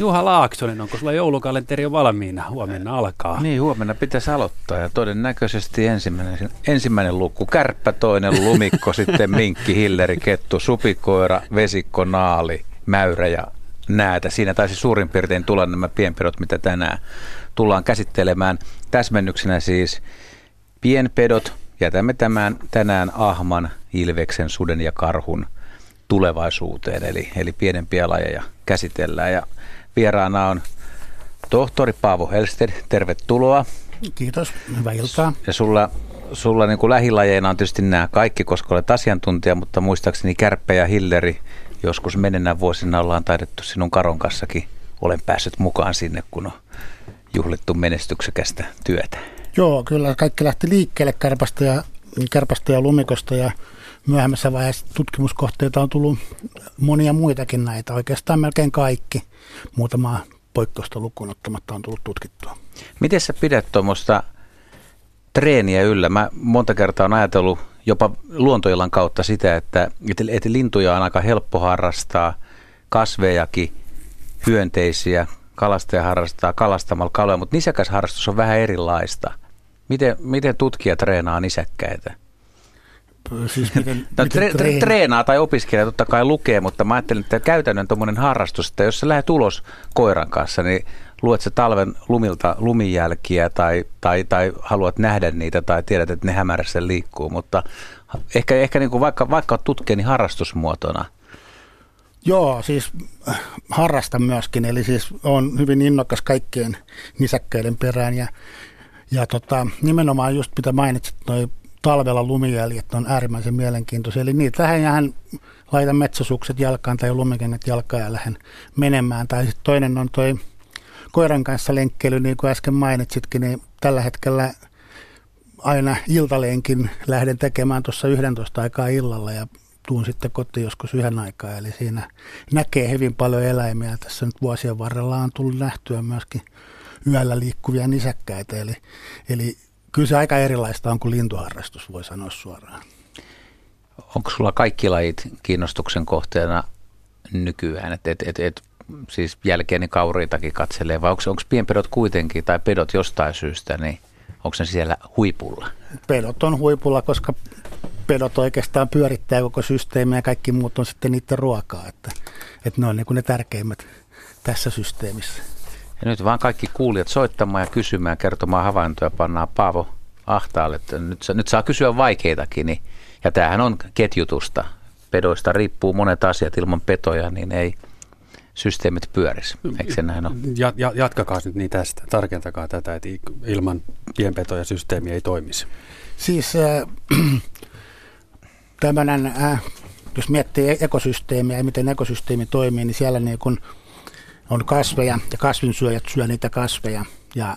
Juha Laaksonen, onko sulla joulukalenteri jo valmiina? Huomenna alkaa. Niin, huomenna pitäisi aloittaa ja todennäköisesti ensimmäinen, ensimmäinen luku. Kärppä, toinen lumikko, sitten minkki, hilleri, kettu, supikoira, vesikko, naali, mäyrä ja näätä. Siinä taisi suurin piirtein tulla nämä pienpedot, mitä tänään tullaan käsittelemään. Täsmennyksenä siis pienpedot. Jätämme tämän tänään ahman, ilveksen, suden ja karhun tulevaisuuteen, eli, eli pienempiä lajeja käsitellään. Ja Vieraana on tohtori Paavo Helsted, tervetuloa. Kiitos, hyvää iltaa. Ja sulla, sulla niin kuin lähilajeina on tietysti nämä kaikki, koska olet asiantuntija, mutta muistaakseni Kärppä ja Hilleri joskus menennä vuosina ollaan taidettu sinun karon kanssakin. Olen päässyt mukaan sinne, kun on juhlittu menestyksekästä työtä. Joo, kyllä kaikki lähti liikkeelle kärpästä ja, kärpästä ja lumikosta ja myöhemmässä vaiheessa tutkimuskohteita on tullut monia muitakin näitä, oikeastaan melkein kaikki. Muutama poikkeusta lukuun ottamatta on tullut tutkittua. Miten sä pidät tuommoista treeniä yllä? Mä monta kertaa on ajatellut jopa luontoillan kautta sitä, että, että lintuja on aika helppo harrastaa, kasvejakin, hyönteisiä, kalastaja harrastaa kalastamalla kaloja, mutta nisäkäsharrastus on vähän erilaista. Miten, miten tutkija treenaa nisäkkäitä? Siis miten, no, miten tre, tre, treenaa tai opiskelee, totta kai lukee, mutta mä ajattelin, että käytännön tuommoinen harrastus, että jos sä lähdet ulos koiran kanssa, niin luet sä talven lumilta lumijälkiä tai, tai, tai haluat nähdä niitä tai tiedät, että ne hämärässä liikkuu, mutta ehkä, ehkä niin kuin vaikka, vaikka tutkee, niin harrastusmuotona. Joo, siis äh, harrastan myöskin, eli siis on hyvin innokas kaikkien nisäkkäiden perään ja, ja tota, nimenomaan just mitä mainitsit, noi talvella lumijäljet on äärimmäisen mielenkiintoisia. Eli niitä lähden laitan metsäsukset jalkaan tai lumikengät jalkaan ja lähden menemään. Tai sitten toinen on toi koiran kanssa lenkkeily, niin kuin äsken mainitsitkin, niin tällä hetkellä aina iltalenkin lähden tekemään tuossa 11 aikaa illalla ja tuun sitten kotiin joskus yhden aikaa. Eli siinä näkee hyvin paljon eläimiä. Tässä nyt vuosien varrella on tullut nähtyä myöskin yöllä liikkuvia nisäkkäitä. Eli, eli kyllä se aika erilaista on kuin lintuharrastus, voi sanoa suoraan. Onko sulla kaikki lajit kiinnostuksen kohteena nykyään, että et, et, et, siis jälkeeni kauriitakin katselee, vai onko, onko pienpedot kuitenkin, tai pedot jostain syystä, niin onko ne siellä huipulla? Pedot on huipulla, koska pedot oikeastaan pyörittää koko systeemiä ja kaikki muut on sitten niiden ruokaa, että, että ne on niin kuin ne tärkeimmät tässä systeemissä. Ja nyt vaan kaikki kuulijat soittamaan ja kysymään kertomaan havaintoja pannaan Paavo ahtaalle. Että nyt, nyt saa kysyä vaikeitakin. Niin, ja tämähän on ketjutusta. Pedoista riippuu monet asiat ilman petoja, niin ei systeemit pyörisi. Eikö se näin ole? Ja, ja, jatkakaa nyt niin tästä. Tarkentakaa tätä, että ilman pienpetoja systeemi ei toimisi. Siis äh, tämmöinen, äh, jos miettii ekosysteemiä ja miten ekosysteemi toimii, niin siellä niin kun on kasveja ja kasvinsyöjät syö niitä kasveja ja,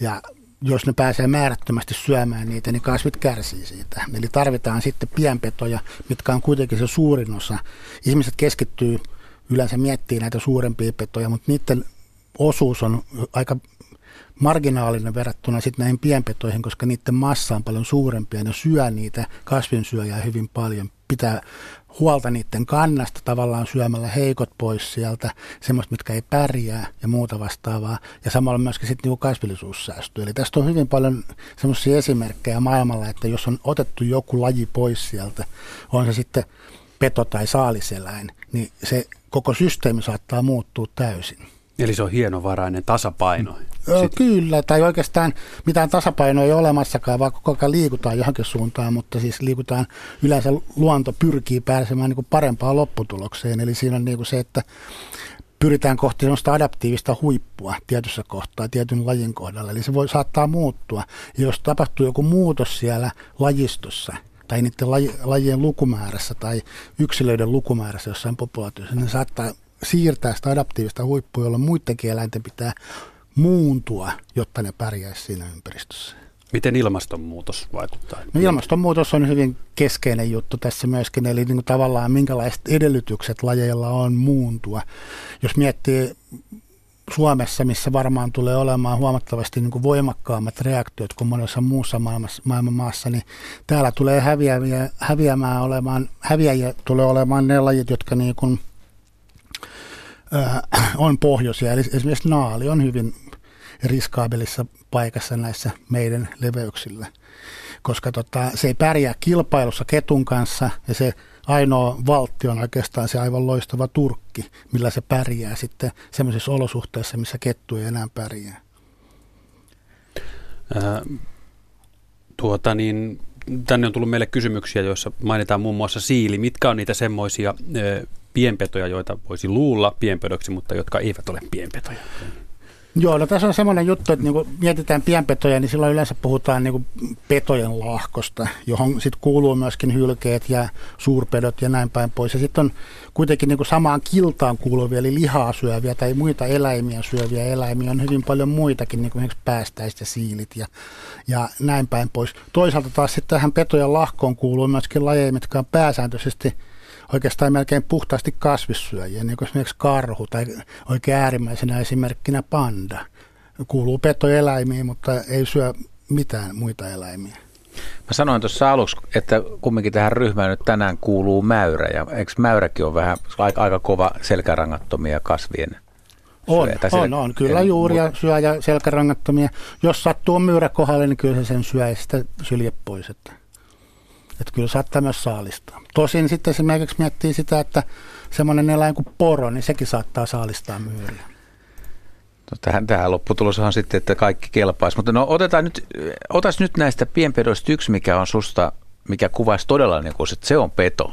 ja jos ne pääsee määrättömästi syömään niitä, niin kasvit kärsii siitä. Eli tarvitaan sitten pienpetoja, mitkä on kuitenkin se suurin osa. Ihmiset keskittyy yleensä miettii näitä suurempia petoja, mutta niiden osuus on aika marginaalinen verrattuna sitten näihin pienpetoihin, koska niiden massa on paljon suurempi ja ne syö niitä kasvinsyöjää hyvin paljon. Pitää huolta niiden kannasta tavallaan syömällä heikot pois sieltä, semmoista, mitkä ei pärjää ja muuta vastaavaa. Ja samalla myöskin sitten niin kasvillisuus säästyy. Eli tästä on hyvin paljon semmoisia esimerkkejä maailmalla, että jos on otettu joku laji pois sieltä, on se sitten peto tai saaliseläin, niin se koko systeemi saattaa muuttua täysin. Eli se on hienovarainen tasapaino. Öö, kyllä, tai oikeastaan mitään tasapainoa ei ole olemassakaan, vaan koko ajan liikutaan johonkin suuntaan, mutta siis liikutaan, yleensä luonto pyrkii pääsemään niin kuin parempaan lopputulokseen. Eli siinä on niin kuin se, että pyritään kohti sellaista adaptiivista huippua tietyssä kohtaa, tietyn lajin kohdalla. Eli se voi saattaa muuttua. Ja jos tapahtuu joku muutos siellä lajistossa, tai niiden lajien lukumäärässä tai yksilöiden lukumäärässä jossain populaatiossa, niin saattaa siirtää sitä adaptiivista huippua, jolla muidenkin eläinten pitää muuntua, jotta ne pärjäisi siinä ympäristössä. Miten ilmastonmuutos vaikuttaa? No ilmastonmuutos on hyvin keskeinen juttu tässä myöskin, eli niin kuin tavallaan minkälaiset edellytykset lajeilla on muuntua. Jos miettii Suomessa, missä varmaan tulee olemaan huomattavasti niin kuin voimakkaammat reaktiot kuin monessa muussa maailmassa, maailman maassa, niin täällä tulee häviäviä, häviämään olemaan, häviäjiä tulee olemaan ne lajit, jotka niin kuin – on pohjoisia. Eli esimerkiksi naali on hyvin riskaabelissa paikassa näissä meidän leveyksillä, koska tota, se ei pärjää kilpailussa ketun kanssa ja se ainoa valtti on oikeastaan se aivan loistava turkki, millä se pärjää sitten sellaisissa olosuhteissa, missä kettu ei enää pärjää. Ää, tuota niin, tänne on tullut meille kysymyksiä, joissa mainitaan muun muassa siili. Mitkä on niitä semmoisia pienpetoja, joita voisi luulla pienpedoksi, mutta jotka eivät ole pienpetoja? Joo, no tässä on semmoinen juttu, että niin mietitään pienpetoja, niin silloin yleensä puhutaan niin petojen lahkosta, johon sitten kuuluu myöskin hylkeet ja suurpedot ja näin päin pois. Ja sitten on kuitenkin niin samaan kiltaan kuuluvia, eli lihaa syöviä tai muita eläimiä syöviä eläimiä. On hyvin paljon muitakin, niin kuin esimerkiksi päästäiset ja siilit ja, ja näin päin pois. Toisaalta taas sitten tähän petojen lahkoon kuuluu myöskin lajeja, mitkä on pääsääntöisesti – oikeastaan melkein puhtaasti kasvissyöjiä, niin kuin esimerkiksi karhu tai oikein äärimmäisenä esimerkkinä panda. Kuuluu petoeläimiin, mutta ei syö mitään muita eläimiä. Mä sanoin tuossa aluksi, että kumminkin tähän ryhmään nyt tänään kuuluu mäyrä, ja eikö mäyräkin on vähän aika, aika kova selkärangattomia kasvien on, on, on, kyllä juuri ja syö ja selkärangattomia. Jos sattuu myyrä kohdalle, niin kyllä se sen syö ja sitä sylje pois. Että. Että kyllä saattaa myös saalistaa. Tosin sitten esimerkiksi miettii sitä, että semmoinen eläin kuin poro, niin sekin saattaa saalistaa myyriä. No tähän, tähän lopputulos on sitten, että kaikki kelpaisi. Mutta no otetaan nyt, otas nyt näistä pienpedoista yksi, mikä on susta, mikä kuvaisi todella niin kuin, että se on peto.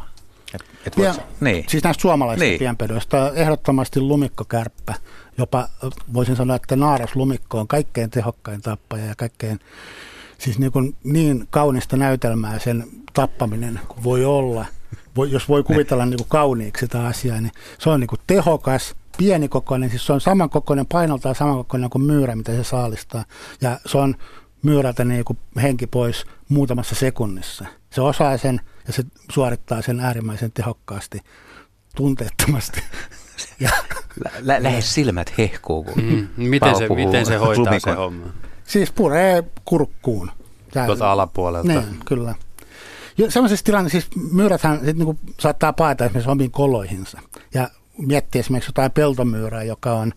Et, et ja, niin. Siis näistä suomalaisista niin. pienpedoista ehdottomasti lumikkokärppä. Jopa voisin sanoa, että naaras lumikko on kaikkein tehokkain tappaja ja kaikkein siis niin, kuin niin kaunista näytelmää sen tappaminen kuin voi olla. Voi, jos voi kuvitella niin kuin kauniiksi sitä asiaa, niin se on niin kuin tehokas, pienikokoinen, siis se on samankokoinen, painoltaan samankokoinen kuin myyrä, mitä se saalistaa. Ja se on myyrältä niin kuin henki pois muutamassa sekunnissa. Se osaa sen ja se suorittaa sen äärimmäisen tehokkaasti, tunteettomasti. Ja, Lä- lähes silmät hehkuu, kun mm, miten, se, miten se hoitaa lumikon. se homma? Siis puree kurkkuun. Tuota alapuolelta. Niin, kyllä. Sellaisessa tilanteessa, siis myyräthän sit niinku saattaa paeta esimerkiksi omiin koloihinsa. Ja miettii esimerkiksi jotain peltomyyrää, joka on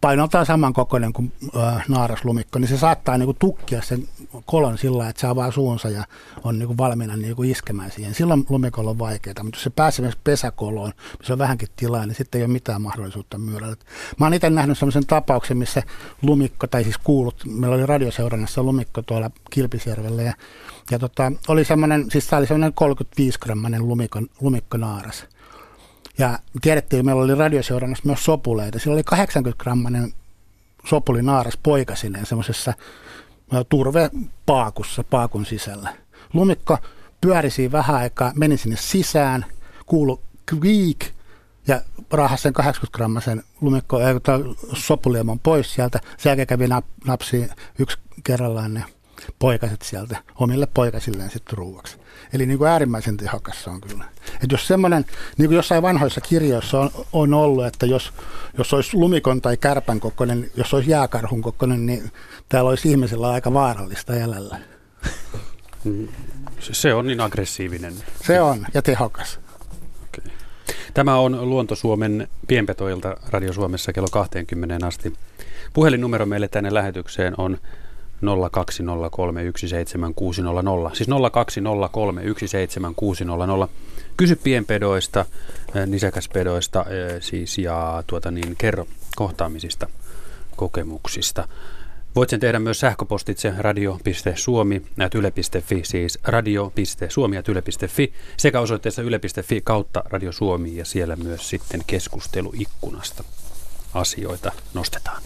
painoltaan samankokoinen kuin äh, naaraslumikko, niin se saattaa niin kuin, tukkia sen kolon sillä että se avaa suunsa ja on niin kuin, valmiina niin kuin, iskemään siihen. Silloin lumikolla on vaikeaa, mutta jos se pääsee myös pesäkoloon, missä on vähänkin tilaa, niin sitten ei ole mitään mahdollisuutta myyrällä. Mä oon itse nähnyt sellaisen tapauksen, missä lumikko, tai siis kuulut, meillä oli radioseurannassa lumikko tuolla Kilpisjärvellä ja, ja tota, oli semmoinen, siis tämä oli semmoinen 35-grammainen lumikko, lumikkonaaras. Ja tiedettiin, meillä oli radioseurannassa myös sopuleita. Sillä oli 80-grammainen sopuli naaras poikasineen semmoisessa turvepaakussa, paakun sisällä. Lumikko pyöri siinä vähän aikaa, meni sinne sisään, kuulu kviik ja rahasi sen 80-grammasen lumikko, äh, sopuliemon pois sieltä. Sen jälkeen kävi nap, napsi yksi kerrallaan ne poikaset sieltä omille poikasilleen sitten ruuaksi. Eli niin kuin äärimmäisen tehokas se on kyllä. Et jos semmoinen, niin kuin jossain vanhoissa kirjoissa on, on ollut, että jos, jos olisi lumikon tai kärpän kokoinen, jos olisi jääkarhun kokoinen, niin täällä olisi ihmisellä aika vaarallista jäljellä. Se on niin aggressiivinen. Se on, ja tehokas. Okay. Tämä on Luonto Suomen pienpetoilta Radio Suomessa kello 20 asti. Puhelinnumero meille tänne lähetykseen on 020317600. Siis 020317600. Kysy pienpedoista, nisäkäspedoista siis ja tuota niin, kerro kohtaamisista, kokemuksista. Voit sen tehdä myös sähköpostitse radio.suomi yle.fi, siis radio.suomi yle.fi sekä osoitteessa yle.fi kautta Radio Suomi ja siellä myös sitten keskusteluikkunasta asioita nostetaan.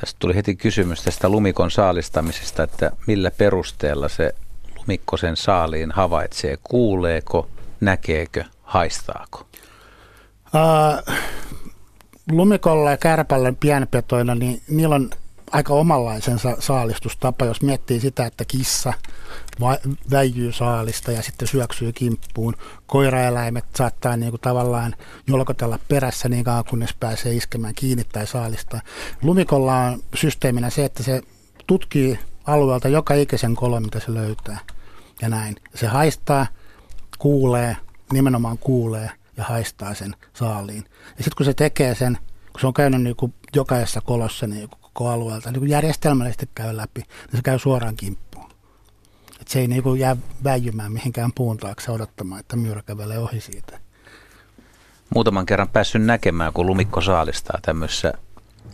Tästä tuli heti kysymys tästä lumikon saalistamisesta, että millä perusteella se lumikko sen saaliin havaitsee, kuuleeko, näkeekö, haistaako? Uh, lumikolla ja kärpällä pienpetoilla, niin niillä on aika omanlaisensa saalistustapa, jos miettii sitä, että kissa väijyy saalista ja sitten syöksyy kimppuun. Koiraeläimet saattaa niin kuin tavallaan jolkotella perässä niin kauan, kunnes pääsee iskemään kiinni tai saalista. Lumikolla on systeeminä se, että se tutkii alueelta joka ikäisen kolon, mitä se löytää. Ja näin. Se haistaa, kuulee, nimenomaan kuulee ja haistaa sen saaliin. Ja sitten kun se tekee sen, kun se on käynyt niin kuin jokaisessa kolossa niin koko alueelta, niin kun järjestelmällisesti käy läpi, niin se käy suoraan kimppuun. Et se ei niin kuin jää väijymään mihinkään puun taakse odottamaan, että myyrä kävelee ohi siitä. Muutaman kerran päässyt näkemään, kun lumikko saalistaa tämmöisessä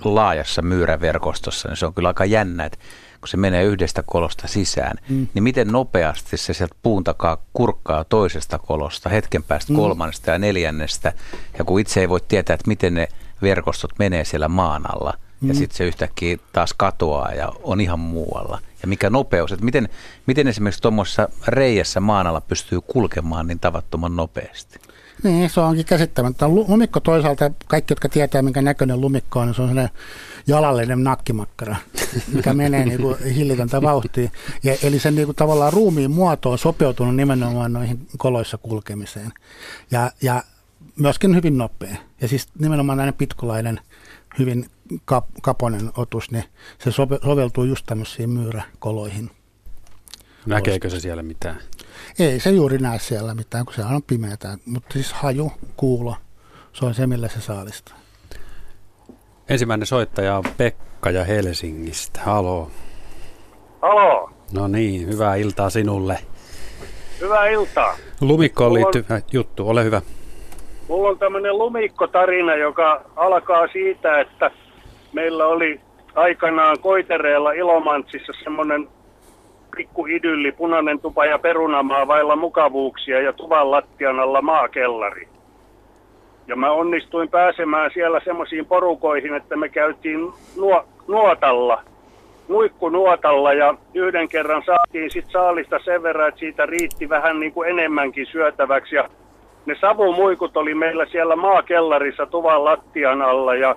laajassa myyräverkostossa, niin se on kyllä aika jännä, että kun se menee yhdestä kolosta sisään, mm. niin miten nopeasti se sieltä puun takaa kurkkaa toisesta kolosta, hetken päästä mm. kolmannesta ja neljännestä, ja kun itse ei voi tietää, että miten ne verkostot menee siellä maan alla, mm. ja sitten se yhtäkkiä taas katoaa ja on ihan muualla. Ja mikä nopeus, että miten, miten esimerkiksi tuommoisessa reijässä maan alla pystyy kulkemaan niin tavattoman nopeasti? Niin, se onkin käsittämättä. Lumikko toisaalta, kaikki jotka tietää minkä näköinen lumikko on, niin se on sellainen jalallinen nakkimakkara, mikä menee niin kuin hillitöntä vauhtia. Ja, eli sen niin kuin tavallaan ruumiin muoto on sopeutunut nimenomaan noihin koloissa kulkemiseen. Ja, ja myöskin hyvin nopea. Ja siis nimenomaan näinen pitkulainen, hyvin kap, kaponen otus, niin se sope, soveltuu just tämmöisiin myyräkoloihin. Näkeekö se siellä mitään? Ei se juuri näe siellä mitään, kun se on pimeätä. Mutta siis haju, kuulo, se on se, millä se saalistaa. Ensimmäinen soittaja on Pekka ja Helsingistä. Halo. Halo. No niin, hyvää iltaa sinulle. Hyvää iltaa. Lumikkoon liittyvä on, juttu, ole hyvä. Mulla on tämmöinen lumikkotarina, joka alkaa siitä, että meillä oli aikanaan Koitereella Ilomantsissa semmoinen pikku idylli, punainen tupa ja perunamaa vailla mukavuuksia ja tuvan lattian alla maakellari. Ja mä onnistuin pääsemään siellä semmoisiin porukoihin, että me käytiin nuo, nuotalla, muikkunuotalla ja yhden kerran saatiin sit saalista sen verran, että siitä riitti vähän niin kuin enemmänkin syötäväksi. Ja ne savumuikut oli meillä siellä maakellarissa tuvan lattian alla ja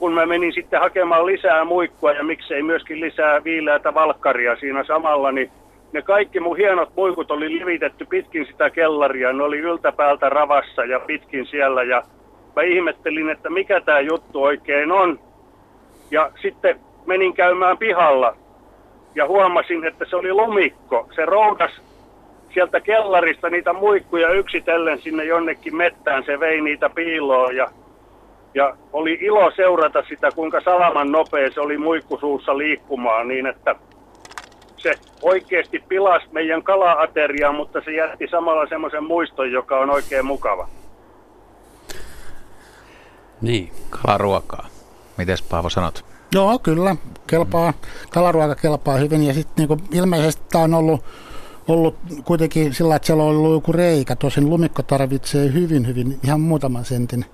kun mä menin sitten hakemaan lisää muikkua ja miksei myöskin lisää viileätä valkkaria siinä samalla, niin ne kaikki mun hienot muikut oli livitetty pitkin sitä kellaria. Ne oli yltäpäältä ravassa ja pitkin siellä ja mä ihmettelin, että mikä tämä juttu oikein on. Ja sitten menin käymään pihalla ja huomasin, että se oli lumikko. Se roudas sieltä kellarista niitä muikkuja yksitellen sinne jonnekin mettään. Se vei niitä piiloon ja ja oli ilo seurata sitä, kuinka salaman nopea se oli muikkusuussa liikkumaan niin, että se oikeasti pilasi meidän kalaateriaa, mutta se jätti samalla semmoisen muiston, joka on oikein mukava. Niin. Kalaruokaa. Mites Paavo sanot? Joo, kyllä. Kelpaa. Kalaruoka kelpaa hyvin ja sitten niinku, ilmeisesti tämä on ollut, ollut kuitenkin sillä, että siellä on ollut joku reikä. Tosin lumikko tarvitsee hyvin, hyvin ihan muutaman sentin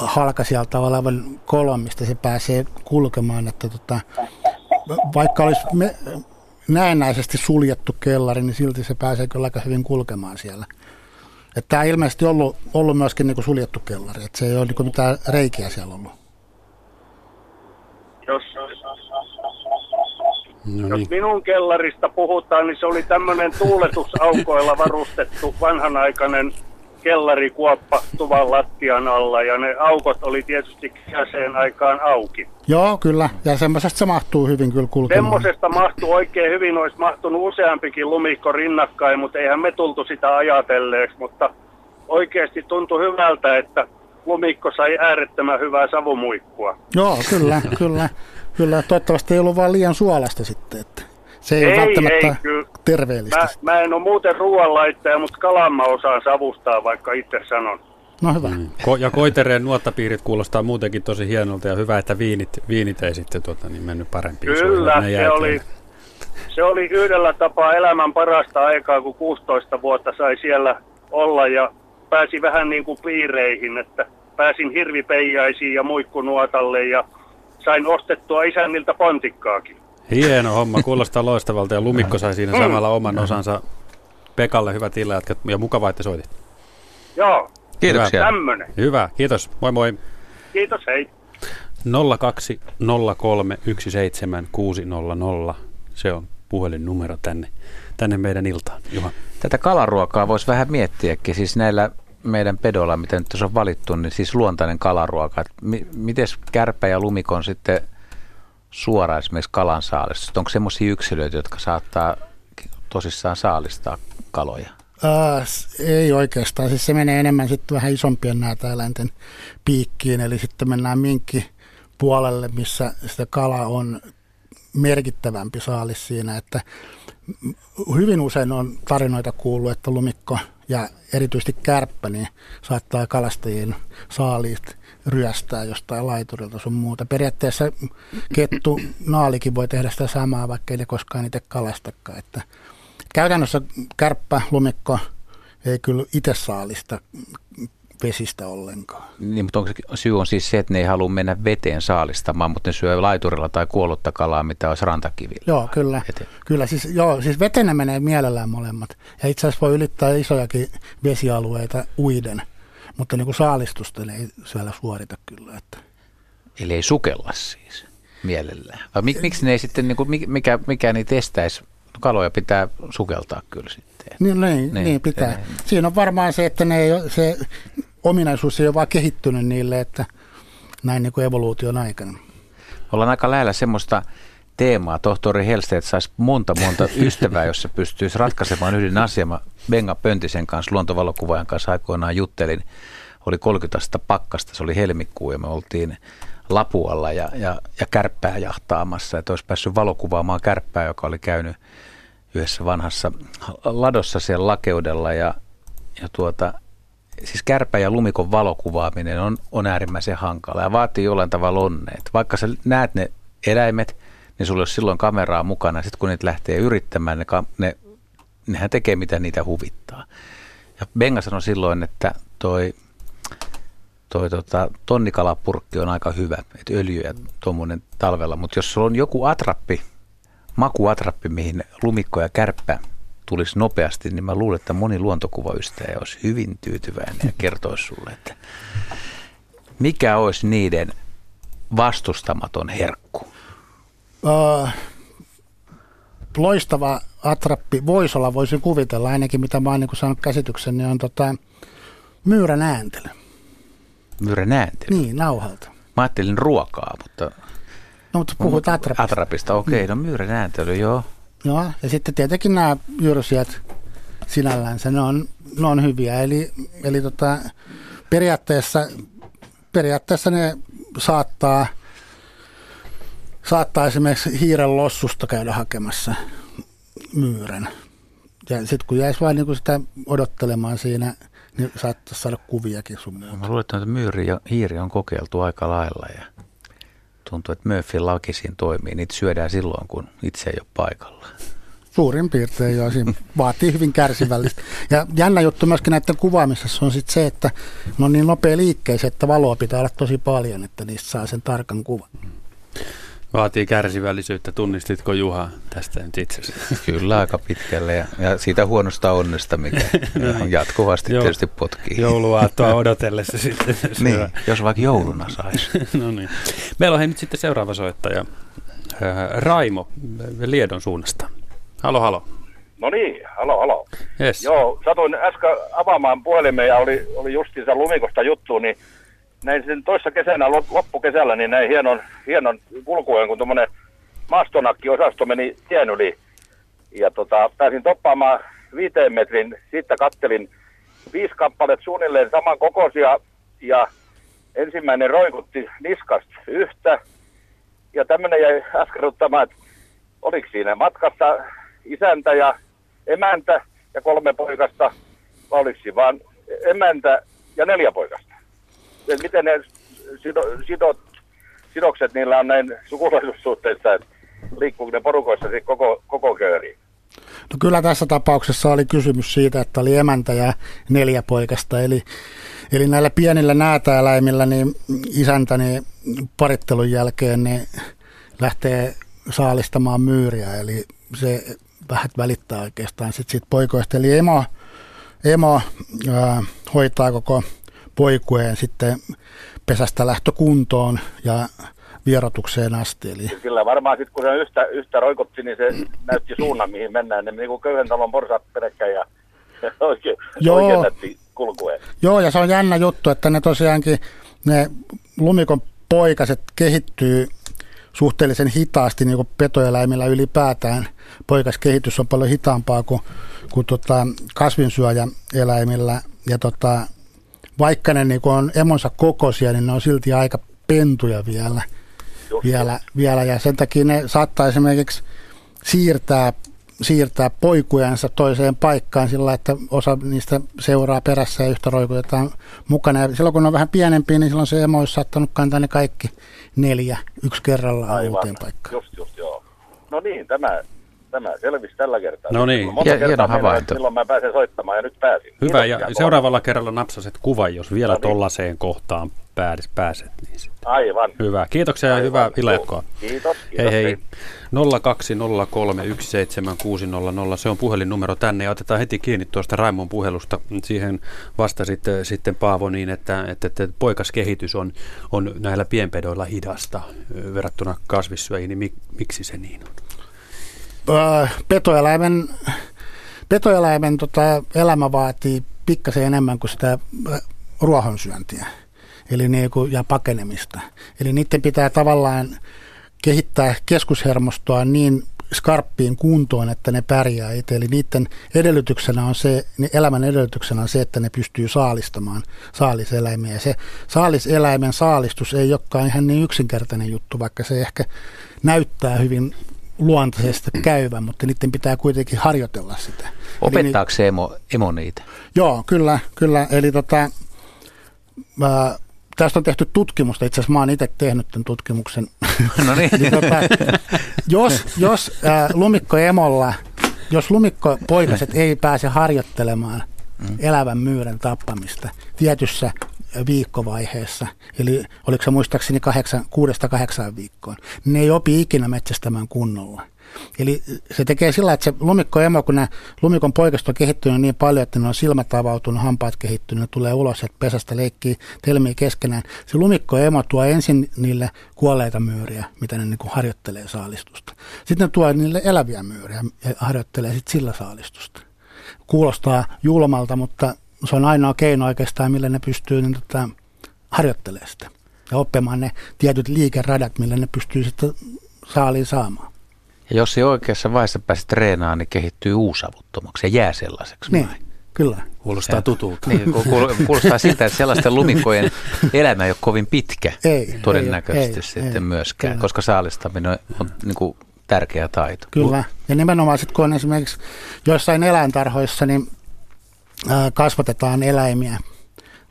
halkaisijalta olevan kolon, mistä se pääsee kulkemaan. Että tota, vaikka olisi me, näennäisesti suljettu kellari, niin silti se pääsee kyllä aika hyvin kulkemaan siellä. Että tämä on ilmeisesti ollut, ollut myöskin niin kuin suljettu kellari, että se ei ole niin kuin mitään reikiä siellä ollut. Jos, no niin. jos minun kellarista puhutaan, niin se oli tämmöinen tuuletusaukoilla varustettu vanhanaikainen kellarikuoppa tuvan lattian alla ja ne aukot oli tietysti kesäiseen aikaan auki. Joo, kyllä. Ja semmoisesta se mahtuu hyvin kyllä kulkemaan. Semmoisesta mahtuu oikein hyvin, olisi mahtunut useampikin lumikko rinnakkain, mutta eihän me tultu sitä ajatelleeksi, mutta oikeasti tuntui hyvältä, että lumikko sai äärettömän hyvää savumuikkua. Joo, kyllä, kyllä. Kyllä, toivottavasti ei ollut vaan liian suolasta sitten, että se ei, ei ole välttämättä ei, kyllä. terveellistä. Mä, mä en ole muuten ruoanlaittaja, mutta kalan mä osaan savustaa, vaikka itse sanon. No hyvä. Mm. Ko- ja Koitereen nuottapiirit kuulostaa muutenkin tosi hienolta ja hyvä, että viinit, viinit ei sitten tuota, niin mennyt parempiin Kyllä, se oli, se oli yhdellä tapaa elämän parasta aikaa, kun 16 vuotta sai siellä olla ja pääsi vähän niin kuin piireihin, että pääsin hirvipeijaisiin ja muikkunuotalle ja sain ostettua isänniltä pontikkaakin. Hieno homma, kuulostaa loistavalta ja Lumikko sai siinä samalla oman osansa. Pekalle hyvät illat ja mukavaa, että soitit. Joo. Kiitoksia. Tämmönen. Hyvä, kiitos. Moi moi. Kiitos, hei. 020317600. Se on puhelinnumero tänne, tänne meidän iltaan. Juha. Tätä kalaruokaa voisi vähän miettiäkin. Siis näillä meidän pedoilla, mitä nyt tässä on valittu, niin siis luontainen kalaruoka. M- miten kärpä ja lumikon sitten suoraan esimerkiksi kalan saalista? Onko semmoisia yksilöitä, jotka saattaa tosissaan saalistaa kaloja? Äh, ei oikeastaan, siis se menee enemmän sitten vähän isompien näätäeläinten piikkiin, eli sitten mennään minkki puolelle, missä sitä kala on merkittävämpi saalis siinä, että hyvin usein on tarinoita kuullut, että lumikko ja erityisesti kärppä niin saattaa kalastajien saaliit ryöstää jostain laiturilta sun muuta. Periaatteessa kettu naalikin voi tehdä sitä samaa, vaikka ei ne koskaan itse kalastakaan. Että käytännössä kärppä, lumikko ei kyllä itse saalista vesistä ollenkaan. Niin, mutta onko syy on siis se, että ne ei halua mennä veteen saalistamaan, mutta ne syö laiturilla tai kuollutta kalaa, mitä olisi rantakivillä? Joo, kyllä. Kyllä, siis, joo, siis veteen ne menee mielellään molemmat. Ja itse asiassa voi ylittää isojakin vesialueita uiden, mutta niin kuin saalistusta ne ei siellä suorita kyllä. Että. Eli ei sukella siis mielellään. Vai mik, miksi ne ei sitten, niin kuin, mikä, mikä niitä estäisi? Kaloja pitää sukeltaa kyllä sitten. Niin, niin, niin, niin pitää. Ne, Siinä on varmaan se, että ne ei, se ominaisuus ei ole vaan kehittynyt niille, että näin niin kuin evoluution aikana. Ollaan aika lähellä semmoista teemaa, tohtori Helsteet saisi monta monta ystävää, jossa pystyisi ratkaisemaan yhden asian. Mä Benga Pöntisen kanssa, luontovalokuvaajan kanssa aikoinaan juttelin. Oli 30 astetta pakkasta, se oli helmikuu ja me oltiin Lapualla ja, ja, ja kärppää jahtaamassa. Että olisi päässyt valokuvaamaan kärppää, joka oli käynyt yhdessä vanhassa ladossa siellä lakeudella ja, ja tuota, siis kärpä ja lumikon valokuvaaminen on, on äärimmäisen hankala ja vaatii jollain tavalla onneet. Vaikka sä näet ne eläimet, niin sulla olisi silloin kameraa mukana. Sitten kun niitä lähtee yrittämään, ne, ne, nehän tekee mitä niitä huvittaa. Ja Benga sanoi silloin, että toi, toi tota, tonnikalapurkki on aika hyvä, että öljy ja tuommoinen talvella. Mutta jos sulla on joku atrappi, makuatrappi, mihin lumikko ja kärppä tulisi nopeasti, niin mä luulen, että moni luontokuvaystäjä olisi hyvin tyytyväinen ja kertoisi sulle, että mikä olisi niiden vastustamaton herkku? Uh, loistava atrappi voisi olla, voisin kuvitella, ainakin mitä mä oon niin saanut käsityksen, niin on tota, myyrän ääntely. Myyrän ääntely? Niin, nauhalta. Mä ajattelin ruokaa, mutta... No, mutta puhut atrapista. Atrapista, okei, okay, no myyrän ääntely, joo. Joo, ja sitten tietenkin nämä jyrsijät sinällänsä, ne on, ne on hyviä. Eli, eli tota, periaatteessa, periaatteessa ne saattaa, saattaa esimerkiksi hiiren lossusta käydä hakemassa myyrän. Ja sitten kun jäisi vain niin sitä odottelemaan siinä, niin saattaisi saada kuviakin sun muuta. Mä luulen, että myyri ja hiiri on kokeiltu aika lailla ja tuntuu, että Murphyn laki siinä toimii. Niitä syödään silloin, kun itse ei ole paikalla. Suurin piirtein joo, siinä vaatii hyvin kärsivällistä. Ja jännä juttu myöskin näiden kuvaamisessa on sitten se, että ne on niin nopea liikkeisiä, että valoa pitää olla tosi paljon, että niistä saa sen tarkan kuvan. Vaatii kärsivällisyyttä. Tunnistitko Juha tästä nyt itse Kyllä aika pitkälle ja, ja siitä huonosta onnesta, mikä no, jatkuvasti Jou, tietysti potkii. Jouluaattoa odotellessa sitten. niin, jos vaikka jouluna saisi. no niin. Meillä on hei nyt sitten seuraava soittaja. Raimo Liedon suunnasta. Halo, halo. No niin, halo, halo. Yes. Joo, satuin äsken avaamaan puhelimeen ja oli, oli justiinsa lumikosta juttu, niin näin sen toissa kesänä, loppukesällä, niin näin hienon, hienon kulkueen, kun tuommoinen maastonakki-osasto meni tien yli. Ja tota, pääsin toppaamaan viiteen metrin, siitä kattelin viisi kappaletta suunnilleen saman kokoisia ja ensimmäinen roikutti niskasta yhtä. Ja tämmöinen jäi askeruttamaan, että oliko siinä matkassa isäntä ja emäntä ja kolme poikasta, vai oliko siinä vaan emäntä ja neljä poikasta? Miten ne sido, sidot, sidokset niillä on näin sukulaisuussuhteissa, että liikkuuko ne porukoissa koko, koko kööriin? No kyllä tässä tapauksessa oli kysymys siitä, että oli emäntä ja neljä poikasta, eli, eli näillä pienillä näätäeläimillä niin isäntä niin parittelun jälkeen niin lähtee saalistamaan myyriä, eli se vähän välittää oikeastaan sit poikoista. Eli emo, emo ää, hoitaa koko poikueen sitten pesästä lähtökuntoon ja vierotukseen asti. Eli... Kyllä varmaan sitten kun se yhtä, yhtä roikotti, niin se näytti suunnan mihin mennään. Ne niin kuin köyhän talon porsaat peräkkäin ja oikein, Joo. oikein kulkueen. Joo ja se on jännä juttu, että ne tosiaankin ne lumikon poikaset kehittyy suhteellisen hitaasti niin kuin petoeläimillä ylipäätään. Poikaskehitys on paljon hitaampaa kuin, kuin tota kasvinsyöjäeläimillä. Ja tota, vaikka ne niin on emonsa kokoisia, niin ne on silti aika pentuja vielä. vielä, vielä. Ja sen takia ne saattaa esimerkiksi siirtää siirtää poikujansa toiseen paikkaan sillä, että osa niistä seuraa perässä ja yhtä roikutetaan mukana. Ja silloin kun on vähän pienempiä, niin silloin se emo olisi saattanut kantaa ne kaikki neljä yksi kerrallaan Aivan. uuteen paikkaan. Just, just, joo. No niin, tämä, tämä selvisi tällä kertaa. No niin, Monta ja, hieno havainto. Milloin mä pääsen soittamaan ja nyt pääsin. Hyvä, ja seuraavalla kerralla napsaset kuvan, jos vielä no niin. tollaiseen kohtaan pääset. Niin Aivan. Hyvä. Kiitoksia Aivan. ja hyvää illatkoa. Kiitos, kiitos. Hei hei. 020317600, se on puhelinnumero tänne ja otetaan heti kiinni tuosta Raimon puhelusta. Siihen vastasi sitten Paavo niin, että, että, että poikaskehitys on, on näillä pienpedoilla hidasta verrattuna kasvissyöjiin, niin mik, miksi se niin on? Petoeläimen, petoeläimen tota, elämä vaatii pikkasen enemmän kuin sitä ruohonsyöntiä eli niin kuin, ja pakenemista. Eli niiden pitää tavallaan kehittää keskushermostoa niin skarppiin kuntoon, että ne pärjää itse. Eli niiden edellytyksenä on se, elämän edellytyksenä on se, että ne pystyy saalistamaan saaliseläimiä. Ja se saaliseläimen saalistus ei olekaan ihan niin yksinkertainen juttu, vaikka se ehkä näyttää hyvin luontaisesti käyvän, mutta niiden pitää kuitenkin harjoitella sitä. Opettaako se emo, emo niitä? Joo, kyllä, kyllä. Eli tota, mä, Tästä on tehty tutkimusta, itse asiassa mä oon itse tehnyt tämän tutkimuksen. No niin. niin tota, jos jos ää, lumikkoemolla, jos lumikkopoikaset ei pääse harjoittelemaan mm. elävän myyrän tappamista tietyssä viikkovaiheessa, eli oliko se muistaakseni kahdeksan, kuudesta kahdeksaan viikkoon, niin ne ei opi ikinä metsästämään kunnolla. Eli se tekee sillä, että se lumikkoemo, kun nämä lumikon poikaset on kehittynyt niin paljon, että ne on silmät avautunut, hampaat kehittynyt, ne tulee ulos, että pesästä leikkii, telmii keskenään. Se lumikkoemo tuo ensin niille kuolleita myyriä, mitä ne niin kuin harjoittelee saalistusta. Sitten ne tuo niille eläviä myyriä ja harjoittelee sitten sillä saalistusta. Kuulostaa julmalta, mutta se on ainoa keino oikeastaan, millä ne pystyy niin tota, harjoittelemaan sitä ja oppimaan ne tietyt liikeradat, millä ne pystyy sitten saaliin saamaan. Ja jos ei oikeassa vaiheessa pääse treenaamaan, niin kehittyy uusavuttomaksi ja jää sellaiseksi. Niin, vai? kyllä. Kuulostaa tutulta. Niin, kuulostaa siltä, että sellaisten lumikojen elämä ei ole kovin pitkä ei, todennäköisesti ei, sitten ei, myöskään, kyllä. koska saalistaminen on niin kuin tärkeä taito. Kyllä, ja nimenomaan sitten kun on esimerkiksi joissain eläintarhoissa, niin kasvatetaan eläimiä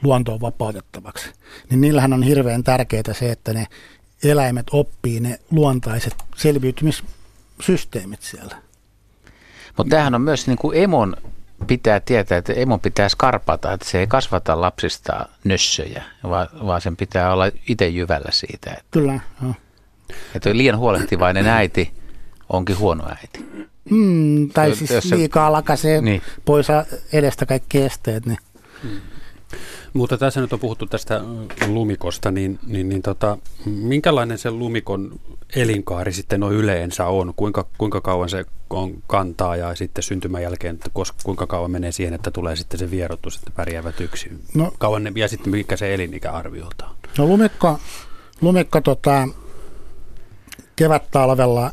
luontoon vapautettavaksi, niin niillähän on hirveän tärkeää se, että ne eläimet oppii ne luontaiset selviytymis systeemit siellä. Mutta tämähän on myös niin kuin emon pitää tietää, että emon pitää skarpata, että se ei kasvata lapsista nössöjä, vaan, vaan sen pitää olla itse jyvällä siitä. Että, Kyllä, joo. Että liian huolehtivainen äiti onkin huono äiti. Mm, tai siis jos liikaa lakasee niin. pois edestä kaikki esteet. Niin. Hmm. Mutta tässä nyt on puhuttu tästä lumikosta, niin, niin, niin tota, minkälainen se lumikon elinkaari sitten on yleensä on? Kuinka, kuinka kauan se on kantaa ja sitten syntymän jälkeen, että koska, kuinka kauan menee siihen, että tulee sitten se vierotus, että pärjäävät yksin? No, kauan ne, ja sitten mikä se elinikä arviolta on? No lumikko, lumikko tota, kevät-talvella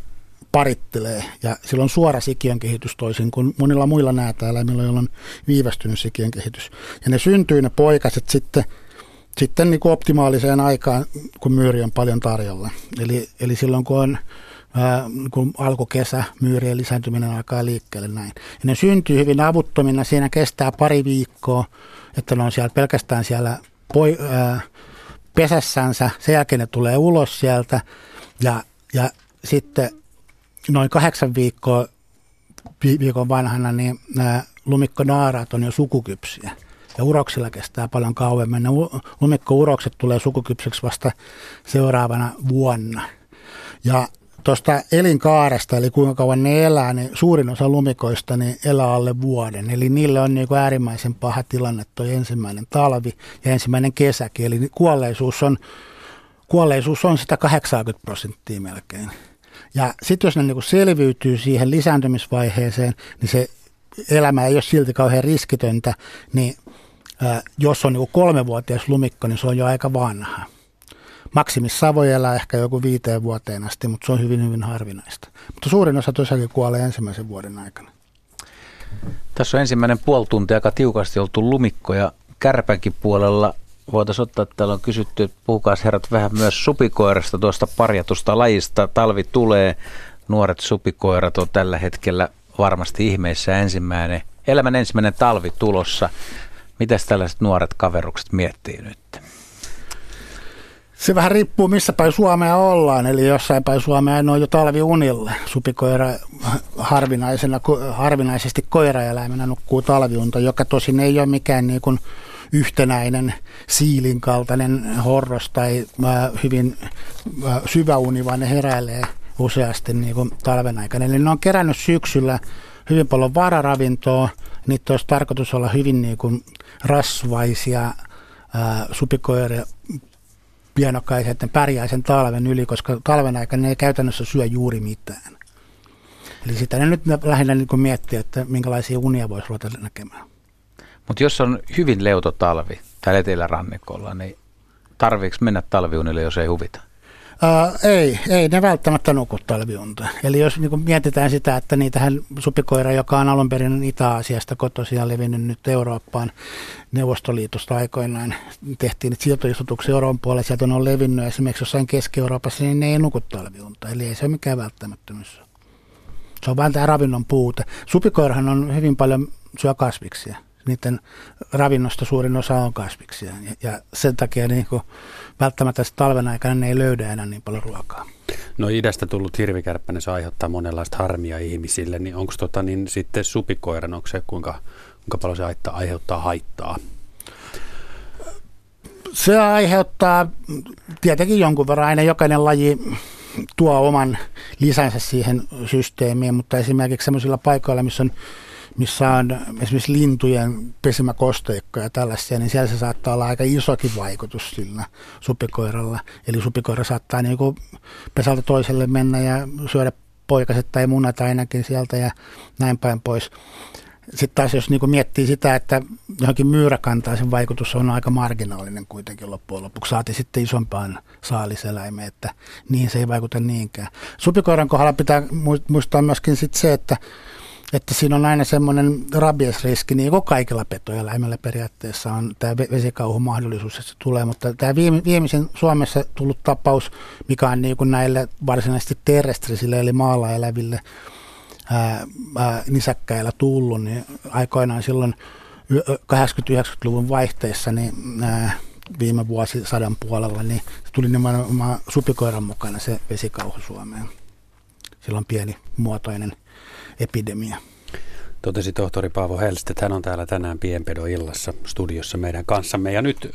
parittelee ja sillä on suora sikiön kehitys toisin kuin monilla muilla näätäeläimillä, joilla on viivästynyt sikiön kehitys. Ja ne syntyy ne poikaset sitten, sitten niin kuin optimaaliseen aikaan, kun myyri on paljon tarjolla. Eli, eli silloin kun on ää, kun alkukesä, myyrien lisääntyminen alkaa liikkeelle näin. Ja ne syntyy hyvin avuttomina, siinä kestää pari viikkoa, että ne on siellä pelkästään siellä poi, ää, pesässänsä, sen jälkeen ne tulee ulos sieltä ja, ja sitten noin kahdeksan viikkoa viikon vanhana, niin nämä lumikkonaaraat on jo sukukypsiä. Ja uroksilla kestää paljon kauemmin. Ne lumikkourokset tulee sukukypseksi vasta seuraavana vuonna. Ja tuosta elinkaaresta, eli kuinka kauan ne elää, niin suurin osa lumikoista niin elää alle vuoden. Eli niille on niin kuin äärimmäisen paha tilanne tuo ensimmäinen talvi ja ensimmäinen kesäkin. Eli kuolleisuus on, kuolleisuus on sitä 80 prosenttia melkein. Ja sitten jos ne niin selviytyy siihen lisääntymisvaiheeseen, niin se elämä ei ole silti kauhean riskitöntä, niin ää, jos on niin kolmevuotias lumikko, niin se on jo aika vanha. maksimissa voi elää ehkä joku viiteen vuoteen asti, mutta se on hyvin, hyvin harvinaista. Mutta suurin osa tosiaankin kuolee ensimmäisen vuoden aikana. Tässä on ensimmäinen puoli tuntia aika tiukasti oltu lumikko ja kärpänkin puolella voitaisiin ottaa, että täällä on kysytty, että puhukaa herrat vähän myös supikoirasta, tuosta parjatusta lajista. Talvi tulee, nuoret supikoirat on tällä hetkellä varmasti ihmeissä ensimmäinen, elämän ensimmäinen talvi tulossa. Mitäs tällaiset nuoret kaverukset miettii nyt? Se vähän riippuu, missä päin Suomea ollaan. Eli jossain päin Suomea on jo talviunille. Supikoira harvinaisena, harvinaisesti koiraeläimenä nukkuu talviunta, joka tosin ei ole mikään niin kuin yhtenäinen siilin kaltainen horros tai hyvin syvä uni, vaan ne heräilee useasti niin kuin talven aikana. Eli ne on kerännyt syksyllä hyvin paljon vararavintoa. Niitä olisi tarkoitus olla hyvin niin kuin rasvaisia supikoiria pienokaisia, että ne pärjää sen talven yli, koska talven aikana ne ei käytännössä syö juuri mitään. Eli sitä ne nyt lähinnä niin kuin miettii, että minkälaisia unia voisi ruveta näkemään. Mutta jos on hyvin leuto talvi täällä etelärannikolla, niin tarviiko mennä talviunille, jos ei huvita? Uh, ei, ei ne välttämättä nuku talviunta. Eli jos niin mietitään sitä, että niitähän supikoira, joka on alun perin Itä-Asiasta kotoisin ja levinnyt nyt Eurooppaan Neuvostoliitosta aikoinaan, tehtiin siirtoistutuksia Euroopan puolella, sieltä on levinnyt esimerkiksi jossain Keski-Euroopassa, niin ne ei nuku talviunta. Eli ei se ole mikään välttämättömyys. Se on vain tämä ravinnon puute. Supikoirahan on hyvin paljon syö kasviksia niiden ravinnosta suurin osa on kasviksia. Ja, ja sen takia niin kuin, välttämättä talven aikana ne ei löydä enää niin paljon ruokaa. No idästä tullut hirvikärppäinen, se aiheuttaa monenlaista harmia ihmisille, niin onko tota, niin sitten supikoiran, onko se kuinka, kuinka paljon se aiheuttaa, aiheuttaa haittaa? Se aiheuttaa tietenkin jonkun verran, aina jokainen laji tuo oman lisänsä siihen systeemiin, mutta esimerkiksi sellaisilla paikoilla, missä on missä on esimerkiksi lintujen pesimäkosteikkoja ja tällaisia, niin siellä se saattaa olla aika isokin vaikutus sillä supikoiralla. Eli supikoira saattaa niin kuin pesältä toiselle mennä ja syödä poikaset tai munat ainakin sieltä ja näin päin pois. Sitten taas jos niin miettii sitä, että johonkin myyräkantaisen vaikutus on aika marginaalinen kuitenkin loppujen lopuksi, saati sitten isompaan saaliseläimeen, että niin se ei vaikuta niinkään. Supikoiran kohdalla pitää muistaa myöskin sit se, että että siinä on aina semmoinen rabiesriski, niin kuin kaikilla petoeläimillä periaatteessa on tämä vesikauhu mahdollisuus, että se tulee, mutta tämä viimeisen Suomessa tullut tapaus, mikä on niin kuin näille varsinaisesti terrestrisille eli maalla eläville ää, ää, nisäkkäillä tullut, niin aikoinaan silloin 80-90-luvun vaihteessa, niin ää, viime vuosisadan puolella, niin tuli nimenomaan supikoiran mukana se vesikauhu Suomeen. Silloin pieni muotoinen epidemia. Totesi tohtori Paavo Helst, että hän on täällä tänään pienpedoillassa studiossa meidän kanssamme. Ja nyt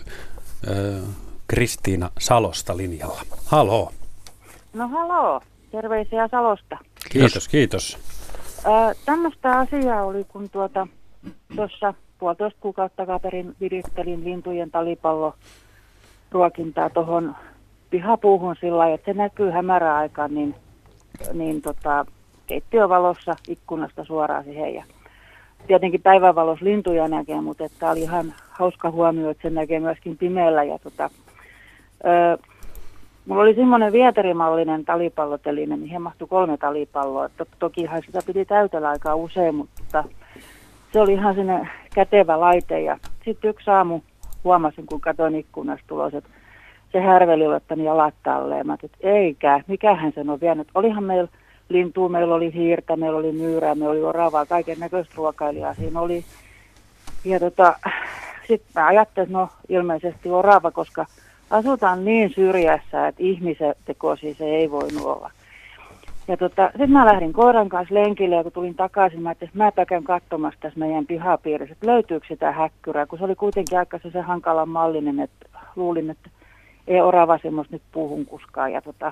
äh, Kristiina Salosta linjalla. Halo. No halo, terveisiä Salosta. Kiitos, kiitos. Äh, tämmöistä asiaa oli, kun tuota tuossa puolitoista kuukautta takaperin virittelin lintujen talipallo ruokintaa tuohon pihapuuhun sillä lailla, että se näkyy hämäräaikaan, niin, niin tota, keittiövalossa ikkunasta suoraan siihen. Ja tietenkin päivänvalossa lintuja näkee, mutta tämä oli ihan hauska huomio, että sen näkee myöskin pimeällä. Ja tota, ö, mulla oli semmoinen vieterimallinen talipalloteline, mihin mahtui kolme talipalloa. To, tokihan sitä piti täytellä aika usein, mutta se oli ihan sinne kätevä laite. Ja sitten yksi aamu huomasin, kun katsoin ikkunasta tulos, että se härveli ottani jalat talleen. Mä että eikä, mikähän sen on vienyt. Olihan meillä lintua, meillä oli hiirtä, meillä oli myyrää, meillä oli oravaa, kaiken näköistä ruokailijaa siinä oli. Ja tota, sitten mä ajattelin, että no ilmeisesti orava, koska asutaan niin syrjässä, että ihmisen tekosi se ei voi olla. Ja tota, sitten mä lähdin koiran kanssa lenkille ja kun tulin takaisin, mä ajattelin, että mä käyn katsomassa tässä meidän pihapiirissä, että löytyykö sitä häkkyrää, kun se oli kuitenkin aika se hankalan mallinen, että luulin, että ei orava semmoista nyt puuhun kuskaa. Ja tota,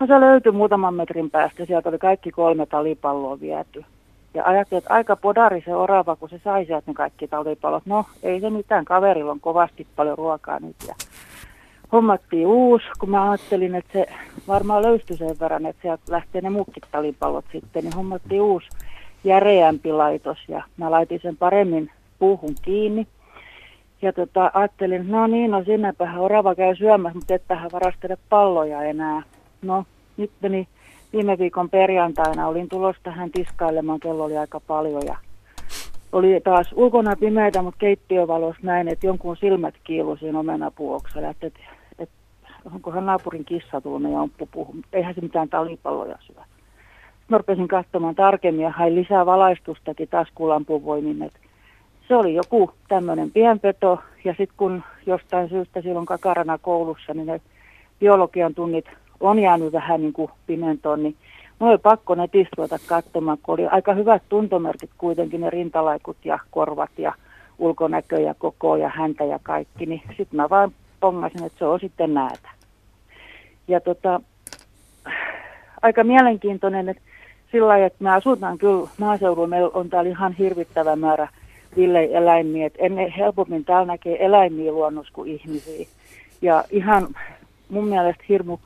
No se löytyi muutaman metrin päästä, sieltä oli kaikki kolme talipalloa viety. Ja ajattelin, että aika podari se orava, kun se sai sieltä ne kaikki talipallot. No, ei se mitään, kaverilla on kovasti paljon ruokaa nyt. Ja hommattiin uusi, kun mä ajattelin, että se varmaan löystyi sen verran, että sieltä lähtee ne muukit talipallot sitten, niin hommattiin uusi järeämpi laitos ja mä laitin sen paremmin puuhun kiinni. Ja tota, ajattelin, no niin, no sinnepähän orava käy syömässä, mutta ettehän varastele palloja enää. No, nyt meni viime viikon perjantaina, olin tulossa tähän tiskailemaan, kello oli aika paljon ja oli taas ulkona pimeitä, mutta keittiövalossa näin, että jonkun silmät kiilu siinä omenapuoksella, että, että, että onkohan naapurin kissa tullut meidän omppupuhun, mutta eihän se mitään talipalloja syö. Mä rupesin katsomaan tarkemmin ja hain lisää valaistustakin taas kulampun voimin, että se oli joku tämmöinen pienpeto. Ja sitten kun jostain syystä silloin kakarana koulussa, niin ne biologian tunnit on jäänyt vähän niin kuin pimentoon, niin Mulla oli pakko netistä ruveta katsomaan, kun oli aika hyvät tuntomerkit kuitenkin, ne rintalaikut ja korvat ja ulkonäkö ja koko ja häntä ja kaikki, niin sitten mä vaan pongasin, että se on sitten näätä. Ja tota, aika mielenkiintoinen, että sillä lailla, että me asutaan kyllä maaseudulla, meillä on täällä ihan hirvittävä määrä villei-eläimiä, että ennen helpommin täällä näkee eläimiä luonnossa kuin ihmisiä. Ja ihan mun mielestä hirmu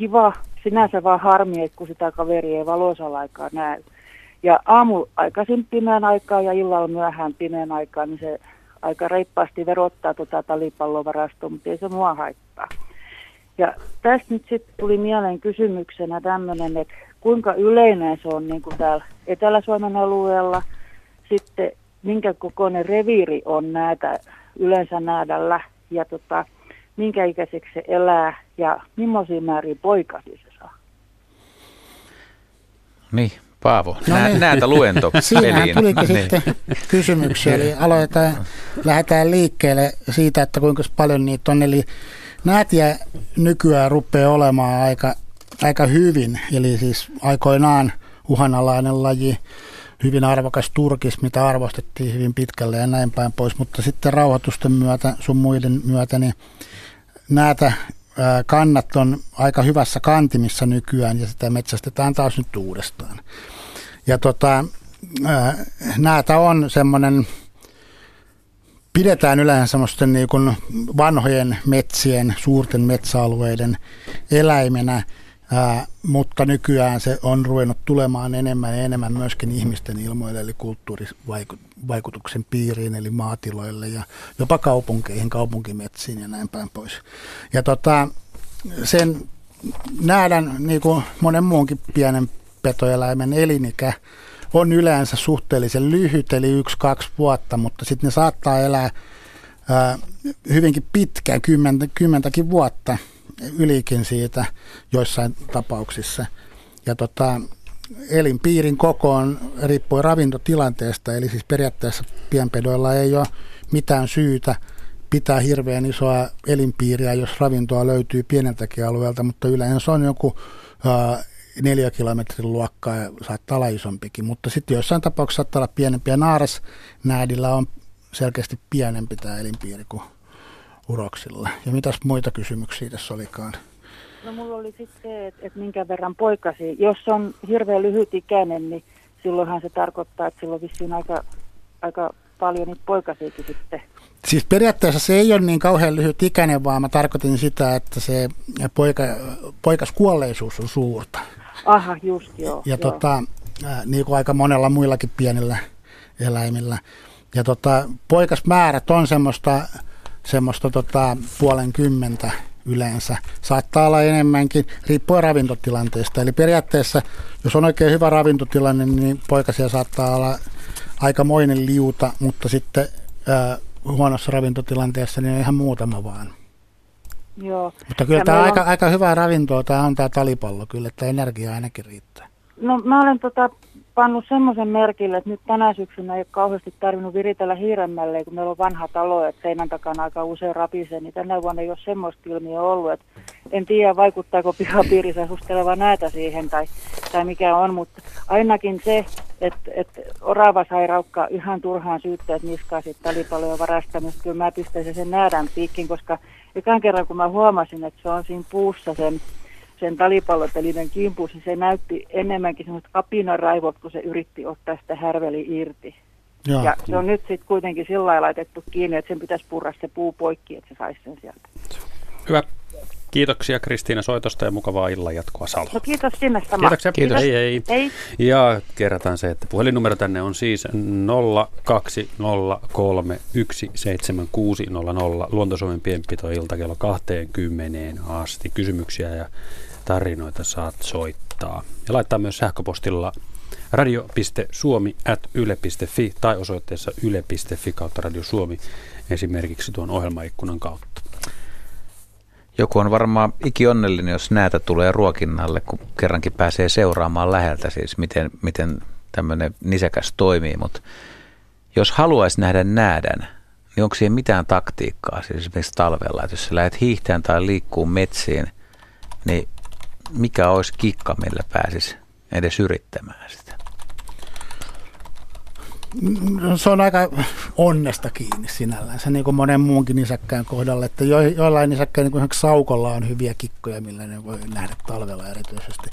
kiva sinänsä vaan harmi, että kun sitä kaveria ei valoisalla aikaa näy. Ja aamu aikaisin pimeän aikaa ja illalla myöhään pimeän aikaa, niin se aika reippaasti verottaa tuota talipallovarastoa, mutta ei se mua haittaa. Ja tästä nyt sitten tuli mieleen kysymyksenä tämmöinen, että kuinka yleinen se on niin kuin täällä Etelä-Suomen alueella, sitten minkä kokoinen reviiri on näitä yleensä näädällä ja tota, minkä ikäiseksi se elää ja millaisia määriä poikasia se saa. Niin, Paavo, no Nä, niin. näitä luento. Siinähän tulikin niin. sitten kysymyksiä, eli aloitetaan, lähdetään liikkeelle siitä, että kuinka paljon niitä on, eli näätiä nykyään rupeaa olemaan aika, aika hyvin, eli siis aikoinaan uhanalainen laji, hyvin arvokas turkis, mitä arvostettiin hyvin pitkälle ja näin päin pois, mutta sitten rauhoitusten myötä, sun muiden myötä, niin näitä kannat on aika hyvässä kantimissa nykyään ja sitä metsästetään taas nyt uudestaan. Ja tota, näitä on semmoinen, pidetään yleensä semmoisten niin vanhojen metsien, suurten metsäalueiden eläimenä, ää, mutta nykyään se on ruvennut tulemaan enemmän ja enemmän myöskin ihmisten ilmoille, eli kulttuurivaikutuksen piiriin, eli maatiloille ja jopa kaupunkeihin, kaupunkimetsiin ja näin päin pois. Ja tota, sen nähdään niin kuin monen muunkin pienen petoeläimen elinikä on yleensä suhteellisen lyhyt, eli yksi-kaksi vuotta, mutta sitten ne saattaa elää ää, hyvinkin pitkään, kymmentä, kymmentäkin vuotta ylikin siitä joissain tapauksissa. Ja tota, elinpiirin kokoon riippuen ravintotilanteesta, eli siis periaatteessa pienpedoilla ei ole mitään syytä pitää hirveän isoa elinpiiriä, jos ravintoa löytyy pieneltäkin alueelta, mutta yleensä on joku neljä kilometrin luokkaa ja saattaa olla isompikin, mutta sitten joissain tapauksissa saattaa olla pienempiä. Naarasnäädillä on selkeästi pienempi tämä elinpiiri kuin uroksilla. Ja mitäs muita kysymyksiä tässä olikaan? No mulla oli sitten se, että, että minkä verran poikasi. Jos on hirveän lyhyt ikäinen, niin silloinhan se tarkoittaa, että silloin vissiin aika, aika paljon niitä poikasiakin sitten. Siis periaatteessa se ei ole niin kauhean lyhyt ikäinen, vaan mä tarkoitin sitä, että se poika, poikaskuolleisuus on suurta. Aha, just joo. Ja joo. Tota, niin kuin aika monella muillakin pienillä eläimillä. Ja tota, poikasmäärät on semmoista semmoista tota, puolen kymmentä yleensä. Saattaa olla enemmänkin, riippuen ravintotilanteesta. Eli periaatteessa, jos on oikein hyvä ravintotilanne, niin poikasia saattaa olla aikamoinen liuta, mutta sitten ää, huonossa ravintotilanteessa niin on ihan muutama vaan. Joo. Mutta kyllä tämä on... aika, aika hyvää ravintoa, tämä on tämä talipallo, kyllä, että energiaa ainakin riittää. No mä olen tota, pannut semmoisen merkille, että nyt tänä syksynä ei ole kauheasti tarvinnut viritellä hiiremmälle, kun meillä on vanha talo, että seinän takana aika usein rapisee, niin tänä vuonna ei ole semmoista ilmiä ollut. Että en tiedä, vaikuttaako pihapiirissä asusteleva näitä siihen tai, tai mikä on, mutta ainakin se, että, että orava sai raukkaa ihan turhaan että niskaa sitten talipaloja varastamista. Kyllä mä pistäisin sen näädän piikkin, koska ekan kerran kun mä huomasin, että se on siinä puussa sen sen talipallotelinen kimpussa, se näytti enemmänkin semmoista apinaraivot, kun se yritti ottaa sitä härveli irti. Ja, ja se on nyt sitten kuitenkin sillä lailla laitettu kiinni, että sen pitäisi purra se puu poikki, että se saisi sen sieltä. Hyvä. Kiitoksia Kristiina soitosta ja mukavaa illan jatkoa Salo. No kiitos sinne sama. Kiitoksia. Kiitos. Hei, hei. Hei. Ja kerrataan se, että puhelinnumero tänne on siis 020317600 Luontosuomen pienpitoilta kello 20 asti. Kysymyksiä ja tarinoita saat soittaa. Ja laittaa myös sähköpostilla radio.suomi.yle.fi tai osoitteessa yle.fi kautta Radio Suomi esimerkiksi tuon ohjelmaikkunan kautta. Joku on varmaan ikionnellinen, jos näitä tulee ruokinnalle, kun kerrankin pääsee seuraamaan läheltä siis, miten, miten tämmöinen nisäkäs toimii. Mutta jos haluaisi nähdä näädän, niin onko siihen mitään taktiikkaa siis esimerkiksi talvella? Että jos sä lähdet hiihtämään tai liikkuu metsiin, niin mikä olisi kikka, millä pääsisi edes yrittämään sitä? Se on aika onnesta kiinni sinällään, se niin kuin monen muunkin nisäkkään kohdalla, että jo, joillain nisäkkään niin kuin saukolla on hyviä kikkoja, millä ne voi nähdä talvella erityisesti.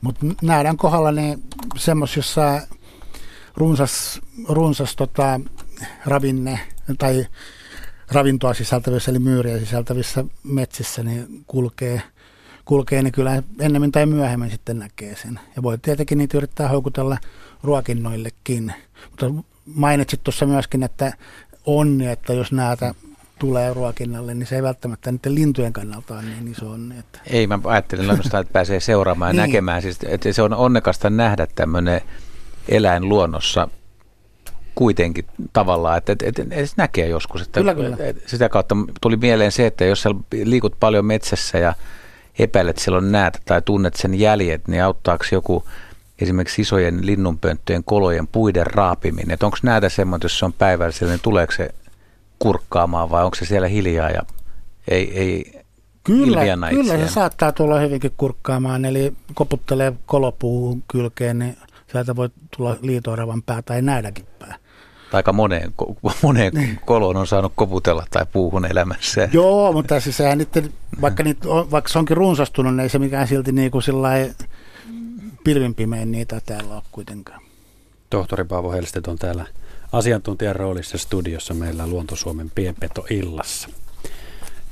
Mutta nähdään kohdalla niin semmoisissa runsas, runsas tota, ravinne tai ravintoa sisältävissä, eli myyriä sisältävissä metsissä, niin kulkee, kulkee, niin kyllä ennemmin tai myöhemmin sitten näkee sen. Ja voi tietenkin niitä yrittää houkutella ruokinnoillekin. Mutta mainitsit tuossa myöskin, että onni, että jos näitä tulee ruokinnalle, niin se ei välttämättä niiden lintujen kannalta ole niin iso onni. Että. Ei, mä ajattelin ainoastaan, että pääsee seuraamaan ja Niin. näkemään. Siis, että se on onnekasta nähdä tämmöinen eläin luonnossa kuitenkin tavallaan, että, että, että edes näkee joskus. Että, Kyllä, kyllä. sitä kautta tuli mieleen se, että jos liikut paljon metsässä ja epäilet, on näet tai tunnet sen jäljet, niin auttaako joku esimerkiksi isojen linnunpönttöjen kolojen puiden raapiminen? Onko näitä semmoinen, jos se on päivällä siellä, niin tuleeko se kurkkaamaan vai onko se siellä hiljaa ja ei, ei Kyllä, kyllä se saattaa tulla hyvinkin kurkkaamaan, eli koputtelee kolopuuhun kylkeen, niin sieltä voi tulla liitooravan pää tai näidäkin pää. Aika moneen, moneen koloon on saanut koputella tai puuhun elämässä. Joo, mutta siis sehän niiden, vaikka, niitä on, vaikka se onkin runsastunut, niin ei se mikään silti niin kuin pimein niitä täällä ole kuitenkaan. Tohtori Paavo Helstet on täällä asiantuntijan roolissa studiossa meillä Luontosuomen pienpetoillassa.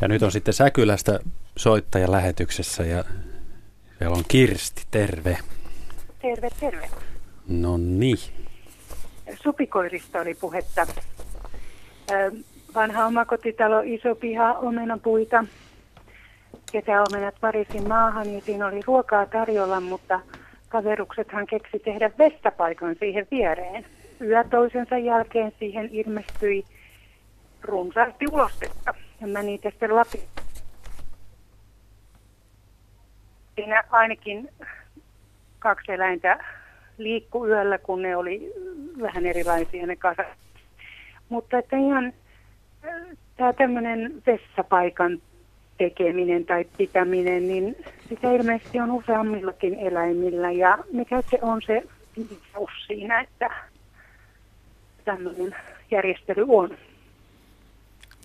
Ja nyt on sitten Säkylästä soittaja lähetyksessä ja siellä on Kirsti, terve. Terve, terve. No niin. Supikoirista oli puhetta. Vanha omakotitalo, iso piha, omenapuita. Kesäomenat varisin maahan ja siinä oli ruokaa tarjolla, mutta kaveruksethan keksi tehdä vestapaikan siihen viereen. Yö toisensa jälkeen siihen ilmestyi runsaasti ulostetta. Ja mä niitä sitten Lapin. Siinä ainakin kaksi eläintä liikku yöllä, kun ne oli vähän erilaisia ne kasat. Mutta että ihan tämä tämmöinen vessapaikan tekeminen tai pitäminen, niin sitä ilmeisesti on useammillakin eläimillä. Ja mikä se on se viisaus siinä, että tämmöinen järjestely on?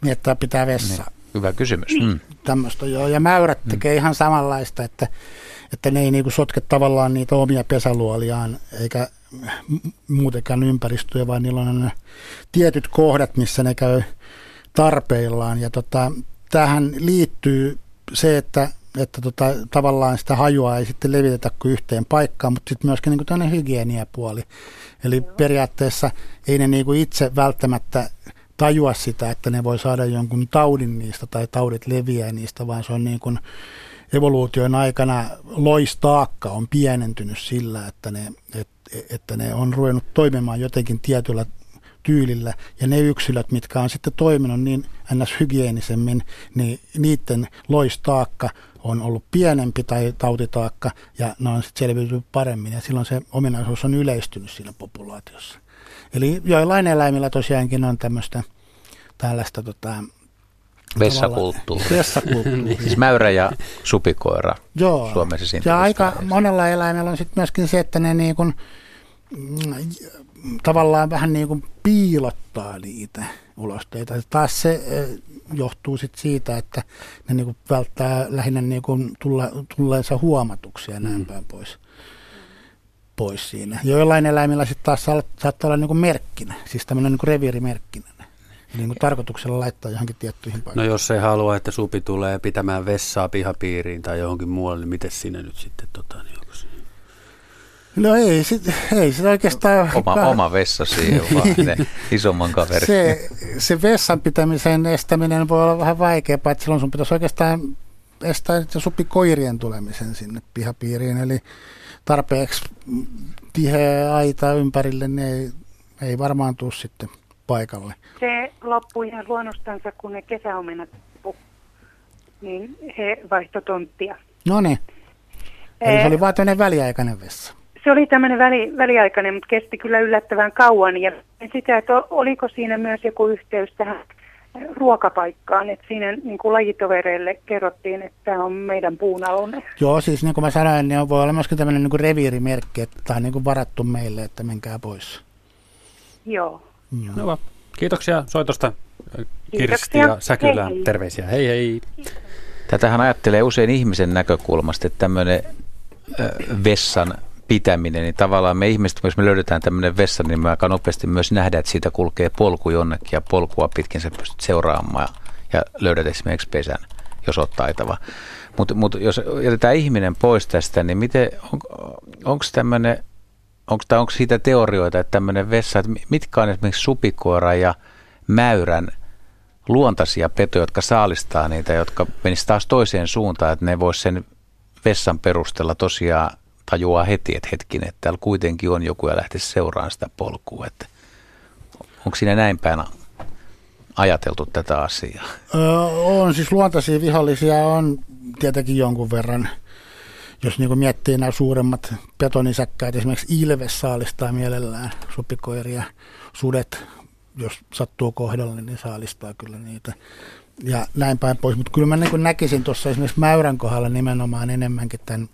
Miettaa pitää vessa. Hyvä kysymys. Mm. Tämmöistä joo. Ja mäyrät tekee ihan samanlaista, että, että ne ei niinku sotke tavallaan niitä omia pesäluoliaan eikä muutenkaan ympäristöjä, vaan niillä on tietyt kohdat, missä ne käy tarpeillaan. Ja tota, tähän liittyy se, että, että tota, tavallaan sitä hajua ei sitten levitetä kuin yhteen paikkaan, mutta sitten myöskin niin tämmöinen hygieniapuoli. Eli periaatteessa ei ne niin kuin itse välttämättä tajua sitä, että ne voi saada jonkun taudin niistä tai taudit leviää niistä, vaan se on niin kuin evoluution aikana loistaakka on pienentynyt sillä, että ne, et, että ne on ruvennut toimimaan jotenkin tietyllä tyylillä ja ne yksilöt, mitkä on sitten toiminut niin ns. hygieenisemmin, niin niiden loistaakka on ollut pienempi tai tautitaakka ja ne on sitten selviytynyt paremmin ja silloin se ominaisuus on yleistynyt siinä populaatiossa. Eli joillain eläimillä tosiaankin on tämmöistä tällaista tota, Vessakulttuuri. vessakulttuuria. Siis mäyrä ja supikoira Joo. Suomessa siinä. Ja aika monella eläimellä on sitten myöskin se, että ne niin kuin, mm, tavallaan vähän niin kuin piilottaa niitä ulosteita. Taas se eh, johtuu sit siitä, että ne niin kuin välttää lähinnä niin kuin tulla, tulleensa huomatuksia ja näin päin pois, pois siinä. Joillain eläimillä sitten taas saa- saattaa olla niin kuin merkkinä, siis tämmöinen niin kuin reviirimerkkinä. Niin kuin tarkoituksella laittaa johonkin tiettyihin No paikkoihin. jos se haluaa, että supi tulee pitämään vessaa pihapiiriin tai johonkin muualle, niin miten sinne nyt sitten tota, niin onko se? No ei, sit, ei sitä oikeastaan... Oma, oma vessa siihen vaan ne isomman kaverin. se, se vessan pitämisen estäminen voi olla vähän vaikeaa, että silloin sun pitäisi oikeastaan estää se supi koirien tulemisen sinne pihapiiriin, eli tarpeeksi tiheä aita ympärille, niin ei, ei varmaan tule sitten paikalle. Se loppui ihan luonnostansa, kun ne kesäomenat loppu. Niin he vaihto tonttia. No niin, eli se Eh, oli vaan tämmöinen väliaikainen vessa. Se oli tämmöinen väli, väliaikainen, mutta kesti kyllä yllättävän kauan. Ja sitä, että oliko siinä myös joku yhteys tähän ruokapaikkaan, että siinä niin kuin lajitovereille kerrottiin, että tämä on meidän puunalone. Joo, siis niin kuin mä sanoin, niin voi olla myöskin tämmöinen niin kuin reviirimerkki, että tämä on niin kuin varattu meille, että menkää pois. Joo. No vaan. Kiitoksia soitosta Kirsti ja Säkylä. Hei, hei. Terveisiä. Hei hei. Tätähän ajattelee usein ihmisen näkökulmasta, että tämmöinen vessan pitäminen, niin tavallaan me ihmiset, jos me löydetään tämmöinen vessa, niin me aika nopeasti myös nähdään, että siitä kulkee polku jonnekin ja polkua pitkin sä pystyt seuraamaan ja, löydät esimerkiksi pesän, jos olet taitava. Mutta mut jos jätetään ihminen pois tästä, niin miten, on, onko tämmöinen, onko, onko siitä teorioita, että tämmöinen vessa, että mitkä on esimerkiksi supikoira ja mäyrän luontaisia petoja, jotka saalistaa niitä, jotka menisivät taas toiseen suuntaan, että ne vois sen vessan perusteella tosiaan tajuaa heti, että hetkinen, että täällä kuitenkin on joku ja lähtisi seuraamaan sitä polkua. Että onko siinä näin päin ajateltu tätä asiaa? Öö, on siis luontaisia vihollisia on tietenkin jonkun verran. Jos niin miettii nämä suuremmat betonisäkkäät, esimerkiksi Ilves saalistaa mielellään supikoiria, sudet, jos sattuu kohdalle, niin saalistaa kyllä niitä. Ja näin päin pois. Mutta kyllä mä niin näkisin tuossa esimerkiksi Mäyrän kohdalla nimenomaan enemmänkin tämän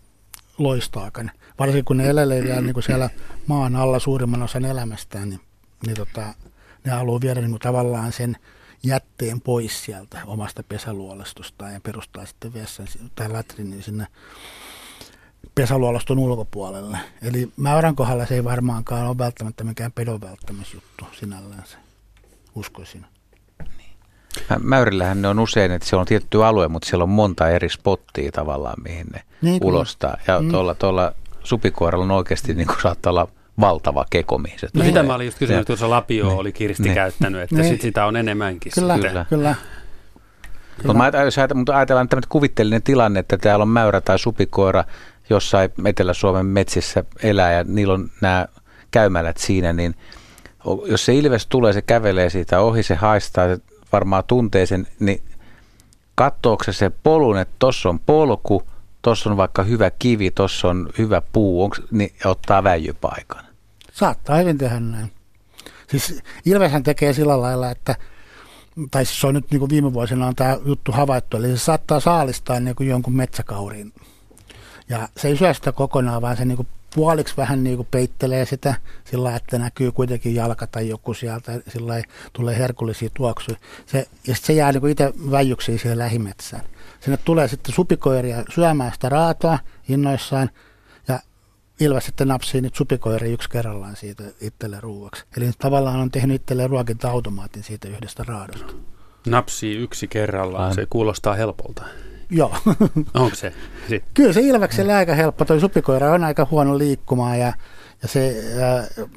loistaakan. Varsinkin kun ne elelee niin siellä maan alla suurimman osan elämästään, niin, niin tota, ne haluaa viedä niin tavallaan sen jätteen pois sieltä omasta pesäluolestustaan ja perustaa sitten vessan tai latrinin sinne pesäluoloston ulkopuolelle. Eli mäyrän kohdalla se ei varmaankaan ole välttämättä mikään pedon välttämisjuttu sinällään se, uskoisin. Mä- Mäyrillähän ne on usein, että siellä on tietty alue, mutta siellä on monta eri spottia tavallaan, mihin ne Niin ulostaa. Ja Mm. tuolla, tuolla supikoiralla on oikeasti niin kuin saattaa olla valtava keko, mihin se No sitä mä olin just kysynyt, että tuossa Lapio Niin. oli Kirsti Niin. käyttänyt, että Niin. sit sitä on enemmänkin. Kyllä, sitten. kyllä. kyllä. Jos mutta ajatellaan tämmöinen kuvitteellinen tilanne, että täällä on mäyrä tai supikoira jossain Etelä-Suomen metsissä elää ja niillä on nämä käymälät siinä, niin jos se ilves tulee, se kävelee siitä ohi, se haistaa, se varmaan tuntee sen, niin katsooko se se polun, että tuossa on polku, tuossa on vaikka hyvä kivi, tuossa on hyvä puu, onks, niin ottaa väijypaikan. Saattaa hyvin tehdä näin. Siis Ilveshän tekee sillä lailla, että tai siis se on nyt niin kuin viime vuosina on tämä juttu havaittu, eli se saattaa saalistaa niin kuin jonkun metsäkaurin. Ja se ei syö sitä kokonaan, vaan se niin kuin puoliksi vähän niin kuin peittelee sitä sillä lailla, että näkyy kuitenkin jalka tai joku sieltä, sillä tulee herkullisia tuoksuja. Se, ja sitten se jää niin kuin itse väijyksiin siihen lähimetsään. Sinne tulee sitten supikoiria syömään sitä raatoa innoissaan, ja Ilves sitten napsii niitä supikoiria yksi kerrallaan siitä itselle ruuaksi. Eli tavallaan on tehnyt itselleen ruokinta-automaatin siitä yhdestä raadosta. Napsii yksi kerrallaan, se kuulostaa helpolta. Joo. Onko se? Sit. Kyllä se Ilvekselle aika helppo. Toi supikoira on aika huono liikkumaan ja, ja se äh,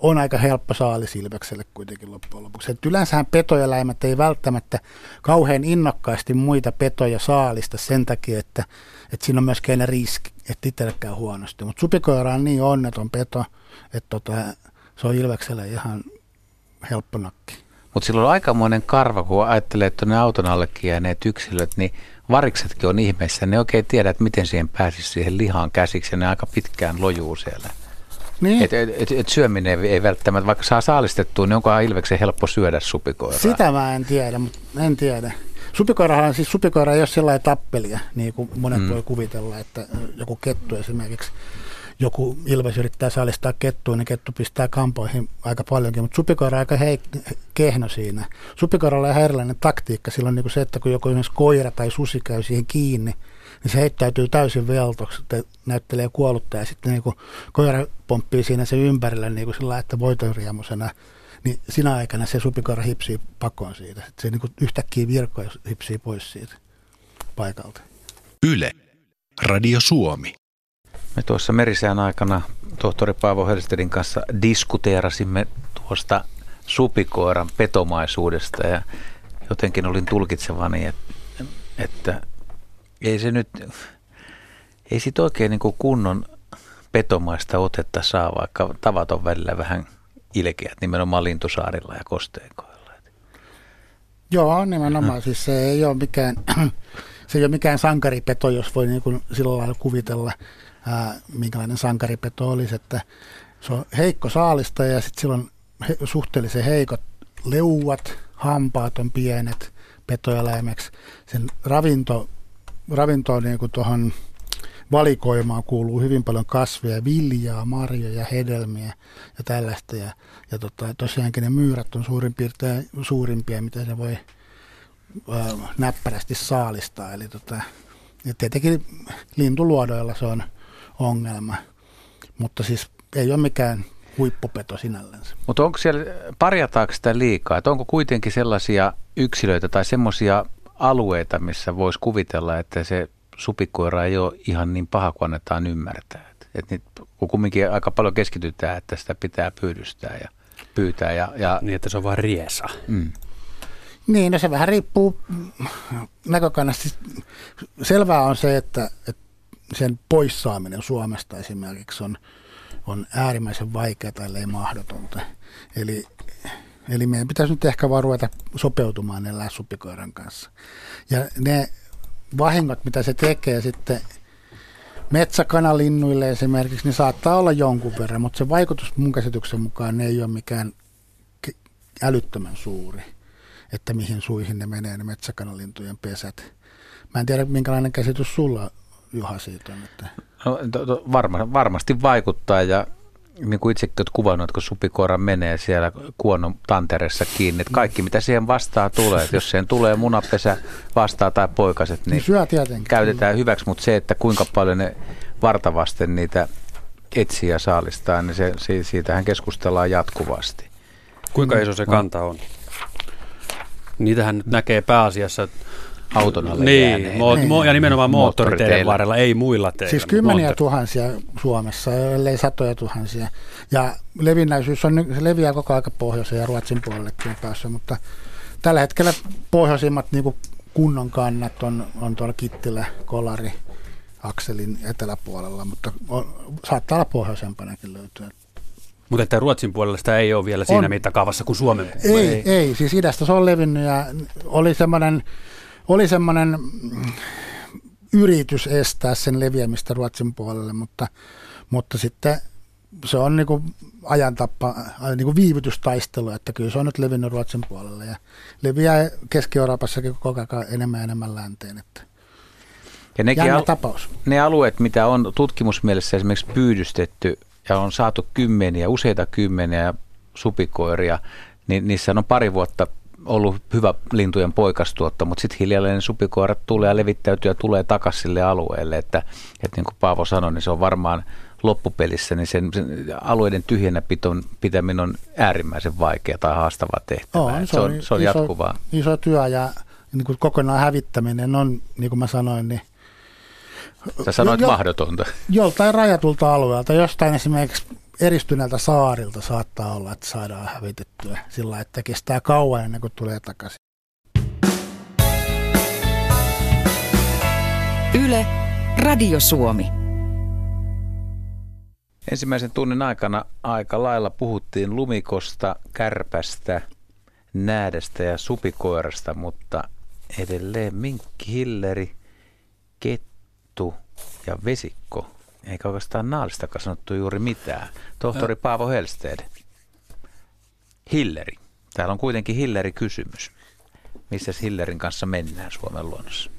on aika helppo saalis Ilvekselle kuitenkin loppujen lopuksi. Et yleensähän petoeläimet ei välttämättä kauhean innokkaasti muita petoja saalista sen takia, että, että siinä on myöskin aina riski, että itselle käy huonosti. Mutta supikoira on niin onneton peto, että tota, se on Ilvekselle ihan helppo nakki. Mutta sillä on aikamoinen karva, kun ajattelee, että ne auton allekin jääneet yksilöt, niin variksetkin on ihmeessä. Ne oikein tiedä, että miten siihen pääsisi siihen lihaan käsiksi ja ne aika pitkään lojuu siellä. Niin. Et, et, et, et syöminen ei välttämättä, vaikka saa saalistettua, niin onkohan ilveksen helppo syödä supikoiraa? Sitä mä en tiedä, mutta en tiedä. Supikoirahan, siis supikoira ei ole sellainen tappelia, niin kuin monet mm. voi kuvitella, että joku kettu esimerkiksi, joku ilves yrittää saalistaa kettua, niin kettu pistää kampoihin aika paljonkin, mutta supikoira on aika heik- kehno siinä. Supikoiralla on erilainen taktiikka, silloin niin kuin se, että kun joku esimerkiksi koira tai susi käy siihen kiinni, niin se heittäytyy täysin veltoksi, että näyttelee kuollutta ja sitten niin koira pomppii siinä se ympärillä niin kuin sillä että voitonriemuisena niin sinä aikana se supikoira hipsii pakoon siitä. Se niin yhtäkkiä virkoja hipsii pois siitä paikalta. Yle. Radio Suomi. Me tuossa merisään aikana tohtori Paavo Hölstedin kanssa diskuteerasimme tuosta supikoiran petomaisuudesta ja jotenkin olin tulkitsevani, että, että ei se nyt, ei sit oikein niin kuin kunnon petomaista otetta saa, vaikka tavat on välillä vähän ilkeät, nimenomaan Lintusaarilla ja Kosteikoilla. Joo, nimenomaan. Siis se ei ole mikään, se ei ole mikään sankaripeto, jos voi niin kuin sillä lailla kuvitella, ää, minkälainen sankaripeto olisi, että se on heikko saalista ja sitten silloin he, suhteellisen heikot leuat, hampaat on pienet petoeläimeksi. Sen ravinto, ravinto niin kuin tuohon valikoimaan kuuluu hyvin paljon kasveja, viljaa, marjoja, hedelmiä ja tällaista. Ja, ja tota, tosiaankin ne myyrät on suurin piirtein suurimpia, mitä se voi näppärästi saalistaa. Eli tota, ja tietenkin lintuluodoilla se on ongelma, mutta siis ei ole mikään huippupeto sinällänsä. Mutta onko siellä, parjataanko sitä liikaa? Et onko kuitenkin sellaisia yksilöitä tai semmoisia alueita, missä voisi kuvitella, että se supikoira ei ole ihan niin paha kuin annetaan ymmärtää. Et, et nyt, kun kumminkin aika paljon keskitytään, että sitä pitää pyydystää ja pyytää. Ja, ja... Niin, että se on vain riesa. Mm. Niin, no se vähän riippuu näkökannasta. Selvää on se, että, että sen poissaaminen Suomesta esimerkiksi on, on äärimmäisen vaikeaa tai mahdotonta. Eli, eli meidän pitäisi nyt ehkä vaan ruveta sopeutumaan elää supikoiran kanssa. Ja ne vahingot, mitä se tekee sitten metsäkanalinnuille esimerkiksi, niin saattaa olla jonkun verran, mutta se vaikutus mun käsityksen mukaan ei ole mikään älyttömän suuri, että mihin suihin ne menee ne metsäkanalintujen pesät. Mä en tiedä, minkälainen käsitys sulla, Juha, siitä on. Että... No, to, to, varma, varmasti vaikuttaa ja niin kuin itsekin olet kuvannut, kun supikoira menee siellä kuonon tantereessa kiinni, että kaikki mitä siihen vastaa tulee, että jos siihen tulee munapesä vastaa tai poikaset, niin, niin käytetään hyväksi, mutta se, että kuinka paljon ne vartavasten niitä etsiä saalistaa, niin se, siitähän keskustellaan jatkuvasti. Kuinka iso se kanta on? Niitähän nyt näkee pääasiassa auton alle niin, mo- niin. Mo- ja nimenomaan moottoriteiden varrella, ei muilla teillä. Siis kymmeniä moottori. tuhansia Suomessa, ellei satoja tuhansia. Ja levinnäisyys on, se leviää koko aika pohjoiseen ja Ruotsin puolellekin on päässyt, mutta tällä hetkellä pohjoisimmat niin kunnon kannat on, on tuolla Kittilä, Kolari, akselin eteläpuolella, mutta on, saattaa olla pohjoisempanakin löytyä. Mutta että Ruotsin puolella sitä ei ole vielä siinä on. mittakaavassa kuin Suomen ei, ei, ei, siis idästä se on levinnyt ja oli semmoinen oli semmoinen yritys estää sen leviämistä Ruotsin puolelle, mutta, mutta sitten se on niin kuin ajantappa, niin kuin viivytystaistelu, että kyllä se on nyt levinnyt Ruotsin puolelle ja leviää Keski-Euroopassakin koko ajan enemmän ja enemmän länteen. Että ja nekin al- tapaus. Ne alueet, mitä on tutkimusmielessä esimerkiksi pyydystetty ja on saatu kymmeniä, useita kymmeniä supikoiria, niin niissä on pari vuotta ollut hyvä lintujen poikastuotto, mutta sitten hiljalleen supikoirat tulee ja levittäytyy ja tulee takaisin sille alueelle, että, että niin kuin Paavo sanoi, niin se on varmaan loppupelissä, niin sen, sen alueiden tyhjänä piton, pitäminen on äärimmäisen vaikea tai haastava tehtävä. On, se, on, se on, se on iso, jatkuvaa. Iso työ ja niin kuin kokonaan hävittäminen on, niin kuin mä sanoin, niin Sä sanoit jo, mahdotonta. Joltain rajatulta alueelta, jostain esimerkiksi eristyneeltä saarilta saattaa olla, että saadaan hävitettyä sillä että kestää kauan ennen kuin tulee takaisin. Yle, Radio Suomi. Ensimmäisen tunnin aikana aika lailla puhuttiin lumikosta, kärpästä, näädestä ja supikoirasta, mutta edelleen minkki, hilleri, kettu ja vesikko eikä oikeastaan naalistakaan sanottu juuri mitään. Tohtori Paavo Helsted, Hilleri. Täällä on kuitenkin Hilleri-kysymys. Missä Hillerin kanssa mennään Suomen luonnossa?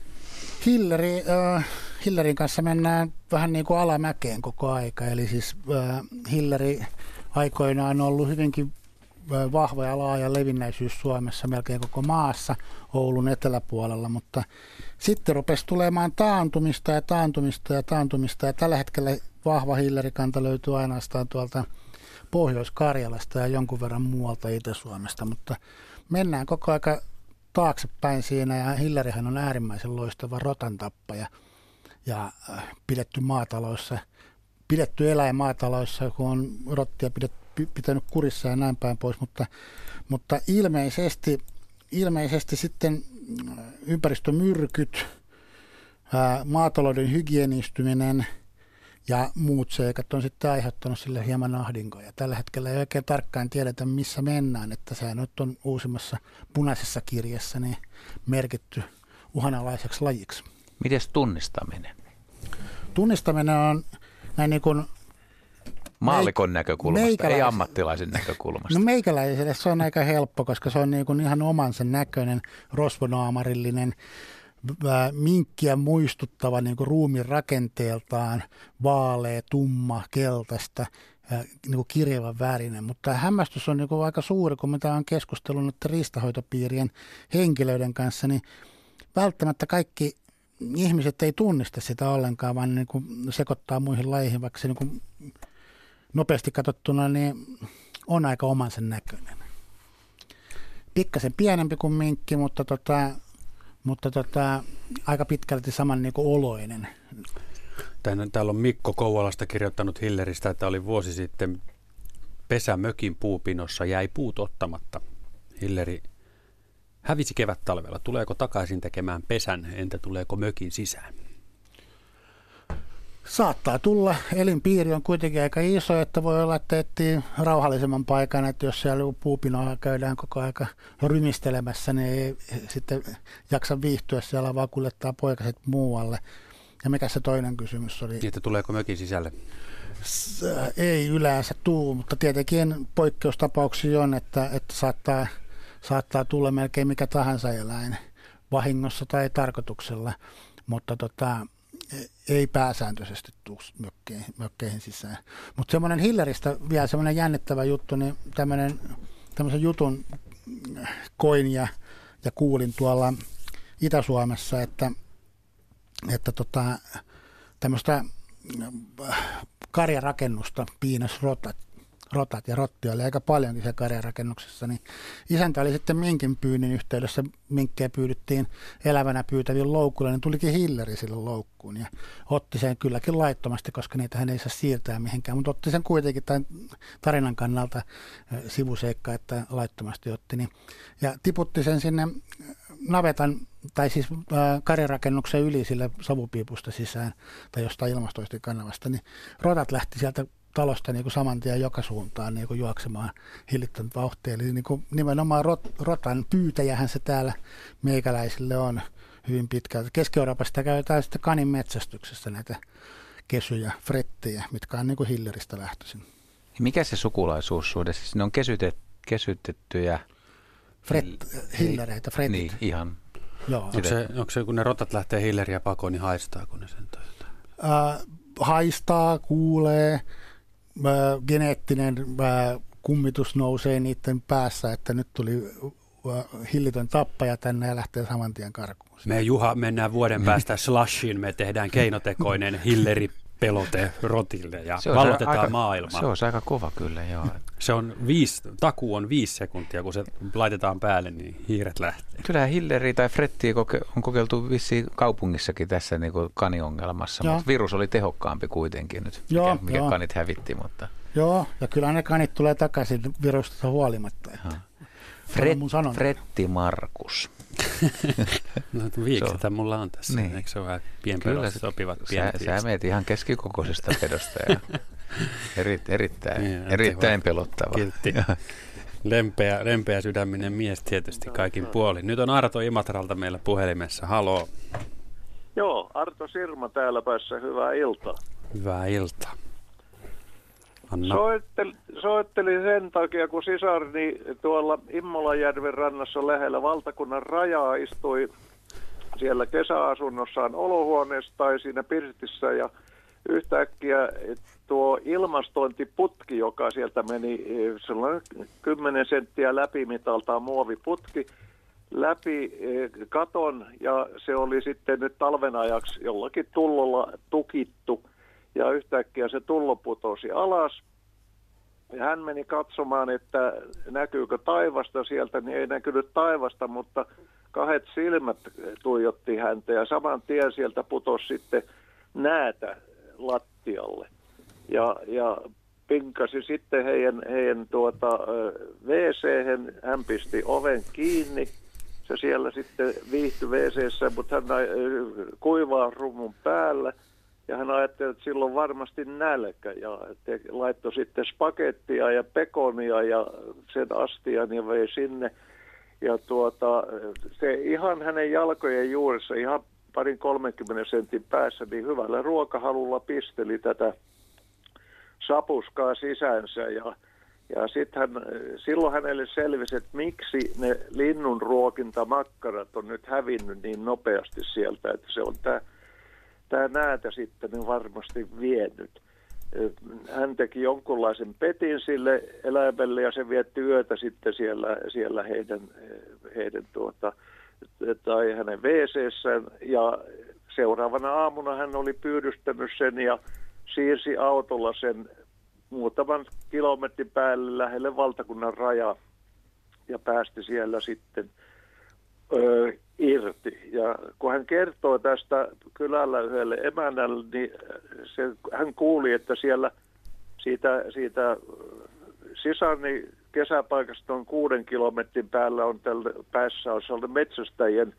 Hilleri, äh, Hillerin kanssa mennään vähän niin kuin alamäkeen koko aika. Eli siis äh, Hilleri aikoinaan on ollut hyvinkin vahva ja laaja levinnäisyys Suomessa melkein koko maassa Oulun eteläpuolella, mutta sitten rupesi tulemaan taantumista ja taantumista ja taantumista ja tällä hetkellä vahva hillerikanta löytyy ainoastaan tuolta Pohjois-Karjalasta ja jonkun verran muualta Itä-Suomesta, mutta mennään koko aika taaksepäin siinä ja Hillerihän on äärimmäisen loistava rotantappaja ja äh, pidetty maataloissa, pidetty eläin maataloissa, kun on rottia pidetty, pitänyt kurissa ja näin päin pois, mutta, mutta ilmeisesti, ilmeisesti sitten äh, ympäristömyrkyt, ää, maatalouden hygienistyminen ja muut seikat on sitten aiheuttanut sille hieman ahdinkoja. Tällä hetkellä ei oikein tarkkaan tiedetä, missä mennään, että se nyt on uusimmassa punaisessa kirjassa niin merkitty uhanalaiseksi lajiksi. Miten tunnistaminen? Tunnistaminen on näin niin kuin Maalikon näkökulmasta, ei ammattilaisen näkökulmasta. No meikäläiselle se on aika helppo, koska se on niin kuin ihan omansa näköinen, rosvonaamarillinen, minkkiä muistuttava niin kuin ruumin rakenteeltaan, vaalea, tumma, keltaista, niin kuin kirjavan värinen. Mutta hämmästys on niin kuin aika suuri, kun mitä on keskustellut riistahoitopiirien henkilöiden kanssa, niin välttämättä kaikki ihmiset ei tunnista sitä ollenkaan, vaan niin kuin sekoittaa muihin lajeihin, vaikka se niin kuin nopeasti katsottuna niin on aika omansa näköinen. Pikkasen pienempi kuin minkki, mutta tota, mutta tota, aika pitkälti saman niin kuin oloinen. Täällä on Mikko Kouvolasta kirjoittanut Hilleristä, että oli vuosi sitten pesämökin puupinossa, jäi puut ottamatta. Hilleri hävisi kevät talvella. Tuleeko takaisin tekemään pesän, entä tuleeko mökin sisään? Saattaa tulla. Elinpiiri on kuitenkin aika iso, että voi olla, että etsii rauhallisemman paikan, että jos siellä puupinoa käydään koko aika rymistelemässä, niin ei sitten jaksa viihtyä siellä, vaan kuljettaa poikaset muualle. Ja mikä se toinen kysymys oli? Niin, että tuleeko mökin sisälle? Ei yleensä tuu, mutta tietenkin poikkeustapauksia on, että, että saattaa, saattaa tulla melkein mikä tahansa eläin vahingossa tai tarkoituksella. Mutta tota, ei pääsääntöisesti tule mökkeihin, mökkeihin sisään. Mutta semmoinen Hilleristä vielä semmoinen jännittävä juttu, niin tämmöinen, tämmöisen jutun koin ja, ja kuulin tuolla Itä-Suomessa, että, että tota, tämmöistä karjarakennusta piinas rotat rotat ja rottia oli aika paljonkin siellä karjarakennuksessa, niin isäntä oli sitten minkin pyynnin yhteydessä, minkkejä pyydettiin elävänä pyytäviin loukulle, niin tulikin hilleri sille loukkuun ja otti sen kylläkin laittomasti, koska niitä hän ei saa siirtää mihinkään, mutta otti sen kuitenkin tämän tarinan kannalta sivuseikka, että laittomasti otti, niin, ja tiputti sen sinne navetan tai siis karjarakennuksen yli sille savupiipusta sisään tai jostain ilmastoistin kanavasta, niin rotat lähti sieltä talosta niin kuin saman tien joka suuntaan niin kuin juoksemaan hillittömät vauhtia. Eli niin kuin nimenomaan rot, rotan pyytäjähän se täällä meikäläisille on hyvin pitkälti. Keski-Euroopasta käytetään sitten kanin metsästyksessä näitä kesyjä, frettejä, mitkä on niin kuin hilleristä lähtöisin. Mikä se sukulaisuussuhde? Siis ne on kesytet, kesytettyjä... Fret, hillereitä, fretit. Niin, ihan. Joo. Onko se, onko se, kun ne rotat lähtee hilleriä pakoon, niin haistaa, kun ne sen toivotaan? Uh, haistaa, kuulee, geneettinen kummitus nousee niiden päässä, että nyt tuli hillitön tappaja tänne ja lähtee saman tien karkuun. Me Juha mennään vuoden päästä slashiin, me tehdään keinotekoinen hilleri pelote rotille ja se valotetaan aika, maailmaa. Se on aika kova kyllä, joo. Se on viisi, takuu on viisi sekuntia, kun se laitetaan päälle, niin hiiret lähtee. Kyllä Hilleri tai Fretti on kokeiltu vissiin kaupungissakin tässä niin kuin kaniongelmassa, joo. mutta virus oli tehokkaampi kuitenkin nyt, joo, mikä, mikä joo. kanit hävitti. Mutta... Joo, ja kyllä ne kanit tulee takaisin virusta huolimatta. Että Fret, Fretti Markus. no viiksethän mulla on tässä. Niin. Eikö se ole vähän sopivat pienet sä, sä meet ihan keskikokoisesta pedosta ja eri, erittäin, niin, erittäin pelottava. Kiltti. Lempeä, lempeä sydäminen mies tietysti kaikin puolin. Nyt on Arto Imatralta meillä puhelimessa. Haloo. Joo, Arto Sirma täällä päässä. Hyvää iltaa. Hyvää iltaa. Anna. Soittel, soittelin sen takia, kun sisarni tuolla Immolajärven rannassa lähellä valtakunnan rajaa istui siellä kesäasunnossaan olohuoneessa tai siinä pirtissä ja yhtäkkiä tuo ilmastointiputki, joka sieltä meni sellainen 10 senttiä läpimitaltaan muoviputki, läpi katon ja se oli sitten nyt talven ajaksi jollakin tullolla tukittu – ja yhtäkkiä se tullo putosi alas hän meni katsomaan, että näkyykö taivasta sieltä, niin ei näkynyt taivasta, mutta kahdet silmät tuijotti häntä ja saman tien sieltä putosi sitten näätä lattialle. Ja, ja pinkasi sitten heidän, heidän tuota, wc hän pisti oven kiinni. Se siellä sitten viihtyi wc mutta hän kuivaa rumun päällä. Ja hän ajatteli, että silloin varmasti nälkä ja te, laittoi sitten spakettia ja pekonia ja sen astian ja vei sinne. Ja tuota, se ihan hänen jalkojen juuressa, ihan parin 30 sentin päässä, niin hyvällä ruokahalulla pisteli tätä sapuskaa sisänsä ja, ja sitten silloin hänelle selvisi, että miksi ne linnun ruokintamakkarat on nyt hävinnyt niin nopeasti sieltä, että se on tämä tämä näätä sitten niin varmasti vienyt. Hän teki jonkunlaisen petin sille eläimelle ja se vietti yötä sitten siellä, siellä heidän, heidän tuota, tai hänen wc ja seuraavana aamuna hän oli pyydystänyt sen ja siirsi autolla sen muutaman kilometrin päälle lähelle valtakunnan rajaa ja päästi siellä sitten ö, irti. Ja kun hän kertoo tästä kylällä yhdelle emännälle, niin se, hän kuuli, että siellä siitä, siitä sisarni kesäpaikasta on kuuden kilometrin päällä on tällä päässä on sellainen metsästäjien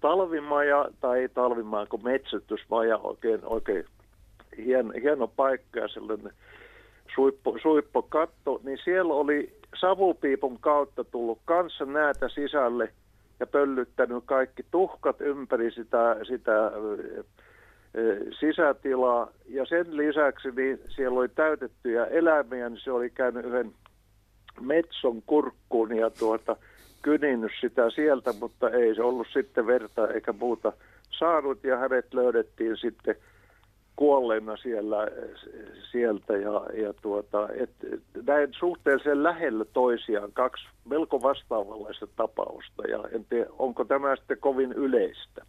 talvimaja tai talvimaa kuin metsästysmaja, oikein, oikein hieno, hieno paikka ja sellainen suippo, suippokatto, niin siellä oli savupiipun kautta tullut kanssa näitä sisälle ja pöllyttänyt kaikki tuhkat ympäri sitä, sitä sisätilaa. Ja sen lisäksi niin siellä oli täytettyjä eläimiä, niin se oli käynyt yhden metson kurkkuun ja tuota, kyninyt sitä sieltä, mutta ei se ollut sitten verta eikä muuta saanut ja hänet löydettiin sitten kuolleena siellä, sieltä ja, ja tuota, et, näin suhteellisen lähellä toisiaan kaksi melko vastaavanlaista tapausta ja en tiedä, onko tämä sitten kovin yleistä?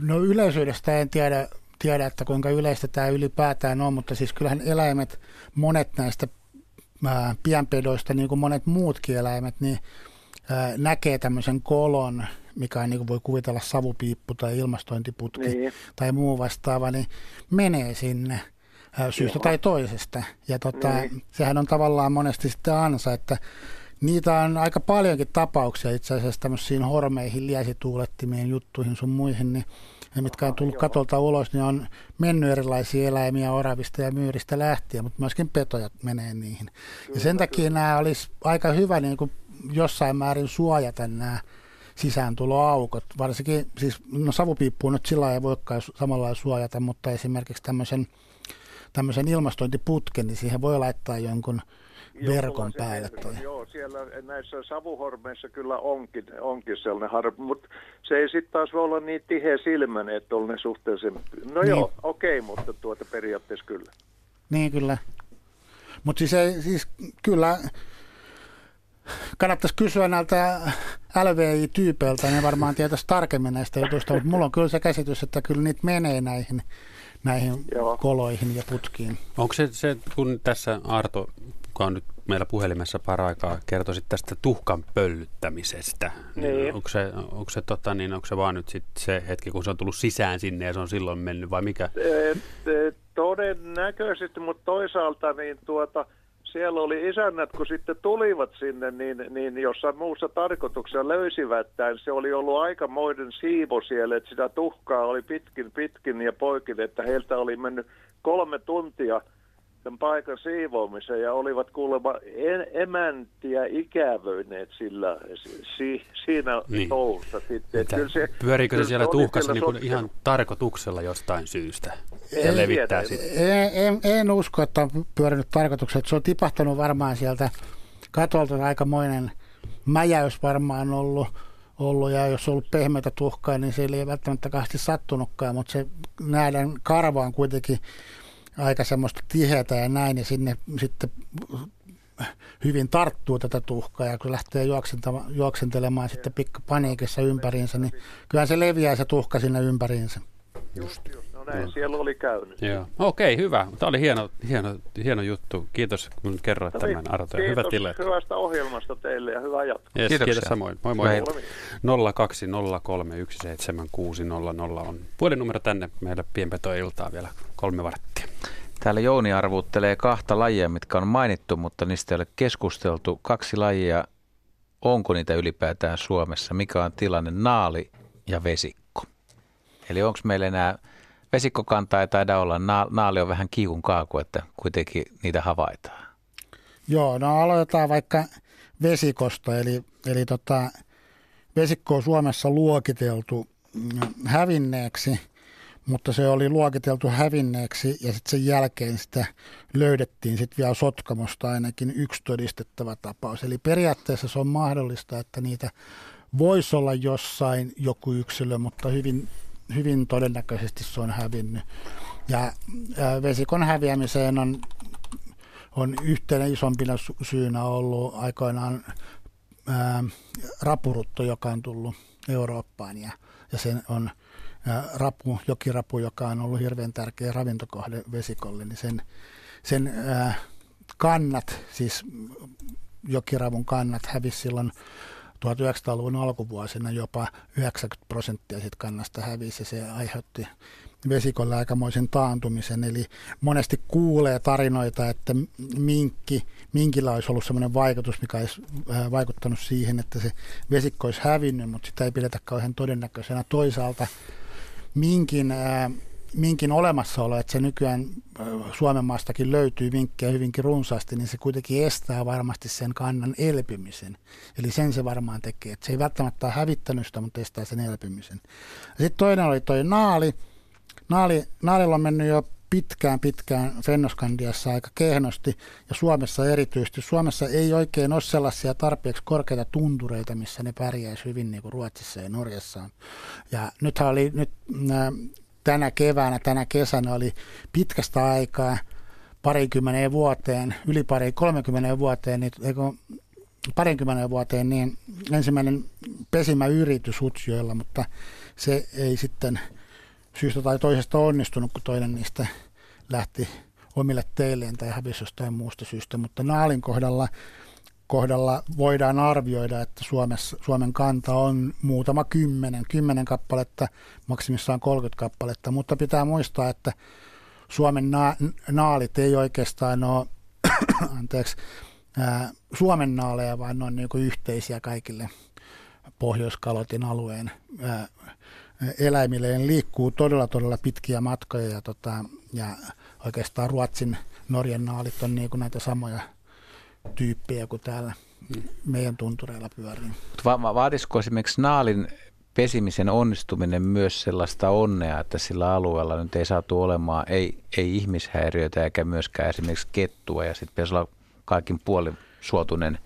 No yleisyydestä en tiedä, tiedä, että kuinka yleistä tämä ylipäätään on, mutta siis kyllähän eläimet, monet näistä ää, pienpedoista, niin kuin monet muutkin eläimet, niin ää, näkee tämmöisen kolon, mikä on, niin kuin voi kuvitella savupiippu tai ilmastointiputki niin. tai muu vastaava, niin menee sinne syystä Joo. tai toisesta. Ja tota, niin. sehän on tavallaan monesti sitten ansa, että niitä on aika paljonkin tapauksia itse asiassa tämmöisiin hormeihin, liäsituulettimiin, juttuihin sun muihin, niin ja mitkä on tullut katolta ulos, niin on mennyt erilaisia eläimiä oravista ja myyristä lähtien, mutta myöskin petojat menee niihin. Kyllä, ja sen takia kyllä. nämä olisi aika hyvä niin kuin jossain määrin suojata nämä sisääntuloaukot. Varsinkin, siis no savupiippuun nyt sillä ei voikaan samalla suojata, mutta esimerkiksi tämmöisen, tämmöisen ilmastointiputken, niin siihen voi laittaa jonkun verkon päälle. Tai... Joo, siellä näissä savuhormeissa kyllä onkin, onkin sellainen harmi, mutta se ei sitten taas voi olla niin tiheä silmäinen, että on ne suhteellisen... No niin. joo, okei, okay, mutta tuota periaatteessa kyllä. Niin, kyllä. Mutta siis, siis kyllä kannattaisi kysyä näiltä LVI-tyypeiltä, ne varmaan tietäisi tarkemmin näistä jutuista, mutta mulla on kyllä se käsitys, että kyllä niitä menee näihin, näihin koloihin ja putkiin. Onko se, se, kun tässä Arto, joka on nyt meillä puhelimessa paraikaa, kertoisit tästä tuhkan pöllyttämisestä, niin, niin onko, se, onko, se, tota, niin onko se vaan nyt sit se hetki, kun se on tullut sisään sinne ja se on silloin mennyt, vai mikä? Et, et, todennäköisesti, mutta toisaalta niin tuota, siellä oli isännät, kun sitten tulivat sinne, niin, niin jossain muussa tarkoituksessa löysivät tämän. Se oli ollut aikamoinen siivo siellä, että sitä tuhkaa oli pitkin, pitkin ja poikin, että heiltä oli mennyt kolme tuntia – sen paikan siivoamiseen ja olivat kuulemma en, emäntiä ikävöineet sillä si, siinä niin. touhussa sitten. Että kyllä se, Pyöriikö se siellä tuhkassa niin kuin ihan tarkoituksella jostain syystä? En, levittää en, en, en usko, että on pyörinyt tarkoituksella. Että se on tipahtanut varmaan sieltä katolta aikamoinen mäjäys varmaan ollut ollut ja jos on ollut pehmeitä tuhkaa, niin se ei välttämättä kahti sattunutkaan, mutta se näiden karva on kuitenkin aika semmoista tiheätä ja näin, ja sinne sitten hyvin tarttuu tätä tuhkaa, ja kun lähtee juoksentelemaan sitten pikku paniikissa ympäriinsä, niin kyllä se leviää se tuhka sinne ympäriinsä. Just. Just, no No näin siellä oli käynyt. Joo. Okei, hyvä. Tämä oli hieno, hieno, hieno juttu. Kiitos, kun kerroit No tämän, niin, Arto. Kiitos Hyvät tilet. hyvästä ohjelmasta teille ja hyvää jatkoa. Yes, Kiitoksia. kiitos samoin. Moi moi. Hei. 020317600 on puhelinnumero tänne meillä pienpetoiltaa vielä kolme varttia. Täällä Jouni arvuttelee kahta lajia, mitkä on mainittu, mutta niistä ei ole keskusteltu. Kaksi lajia, onko niitä ylipäätään Suomessa? Mikä on tilanne? Naali ja vesikko. Eli onko meillä enää, vesikkokanta ei taida olla, Na- naali on vähän kiikun kaaku, että kuitenkin niitä havaitaan. Joo, no aloitetaan vaikka vesikosta, eli, eli tota, vesikko on Suomessa luokiteltu mm, hävinneeksi, mutta se oli luokiteltu hävinneeksi ja sitten sen jälkeen sitä löydettiin sitten vielä Sotkamosta ainakin yksi todistettava tapaus. Eli periaatteessa se on mahdollista, että niitä voisi olla jossain joku yksilö, mutta hyvin, hyvin todennäköisesti se on hävinnyt. Ja vesikon häviämiseen on on yhtenä isompina sy- syynä ollut aikoinaan ää, rapurutto, joka on tullut Eurooppaan ja, ja sen on rapu, jokirapu, joka on ollut hirveän tärkeä ravintokohde vesikolle, niin sen, sen kannat, siis jokiravun kannat hävisi silloin 1900-luvun alkuvuosina jopa 90 prosenttia siitä kannasta hävisi ja se aiheutti vesikolle aikamoisen taantumisen. Eli monesti kuulee tarinoita, että minkki, minkillä olisi ollut sellainen vaikutus, mikä olisi vaikuttanut siihen, että se vesikko olisi hävinnyt, mutta sitä ei pidetä kauhean todennäköisenä. Toisaalta minkin, äh, minkin olemassaolo, että se nykyään äh, Suomen maastakin löytyy vinkkejä hyvinkin runsaasti, niin se kuitenkin estää varmasti sen kannan elpymisen. Eli sen se varmaan tekee. Että se ei välttämättä ole hävittänyt sitä, mutta estää sen elpymisen. Sitten toinen oli toi naali. Naali, naalilla on mennyt jo pitkään pitkään Fennoskandiassa aika kehnosti ja Suomessa erityisesti. Suomessa ei oikein ole sellaisia tarpeeksi korkeita tuntureita, missä ne pärjäisi hyvin niin kuin Ruotsissa ja Norjassa. Ja nythän oli nyt tänä keväänä, tänä kesänä oli pitkästä aikaa parikymmenen vuoteen, yli pari 30 vuoteen, niin, eikö, parinkymmenen vuoteen, niin ensimmäinen pesimäyritys Utsjoella, mutta se ei sitten syystä tai toisesta onnistunut, kun toinen niistä lähti omille teilleen tai hävisi jostain muusta syystä. Mutta naalin kohdalla, kohdalla voidaan arvioida, että Suomessa, Suomen kanta on muutama kymmenen, kymmenen kappaletta, maksimissaan 30 kappaletta, mutta pitää muistaa, että Suomen na- naalit ei oikeastaan ole, anteeksi, ää, Suomen naaleja, vaan ne on niin yhteisiä kaikille Pohjoiskalotin alueen ää, eläimille. Ne liikkuu todella, todella pitkiä matkoja ja, tota, ja oikeastaan Ruotsin, Norjan naalit on niin kuin näitä samoja tyyppejä kuin täällä meidän tuntureilla pyörii. Va- va- vaadisiko esimerkiksi naalin pesimisen onnistuminen myös sellaista onnea, että sillä alueella nyt ei saatu olemaan ei, ei ihmishäiriöitä eikä myöskään esimerkiksi kettua ja sitten pitäisi olla kaikin puolin suotuinen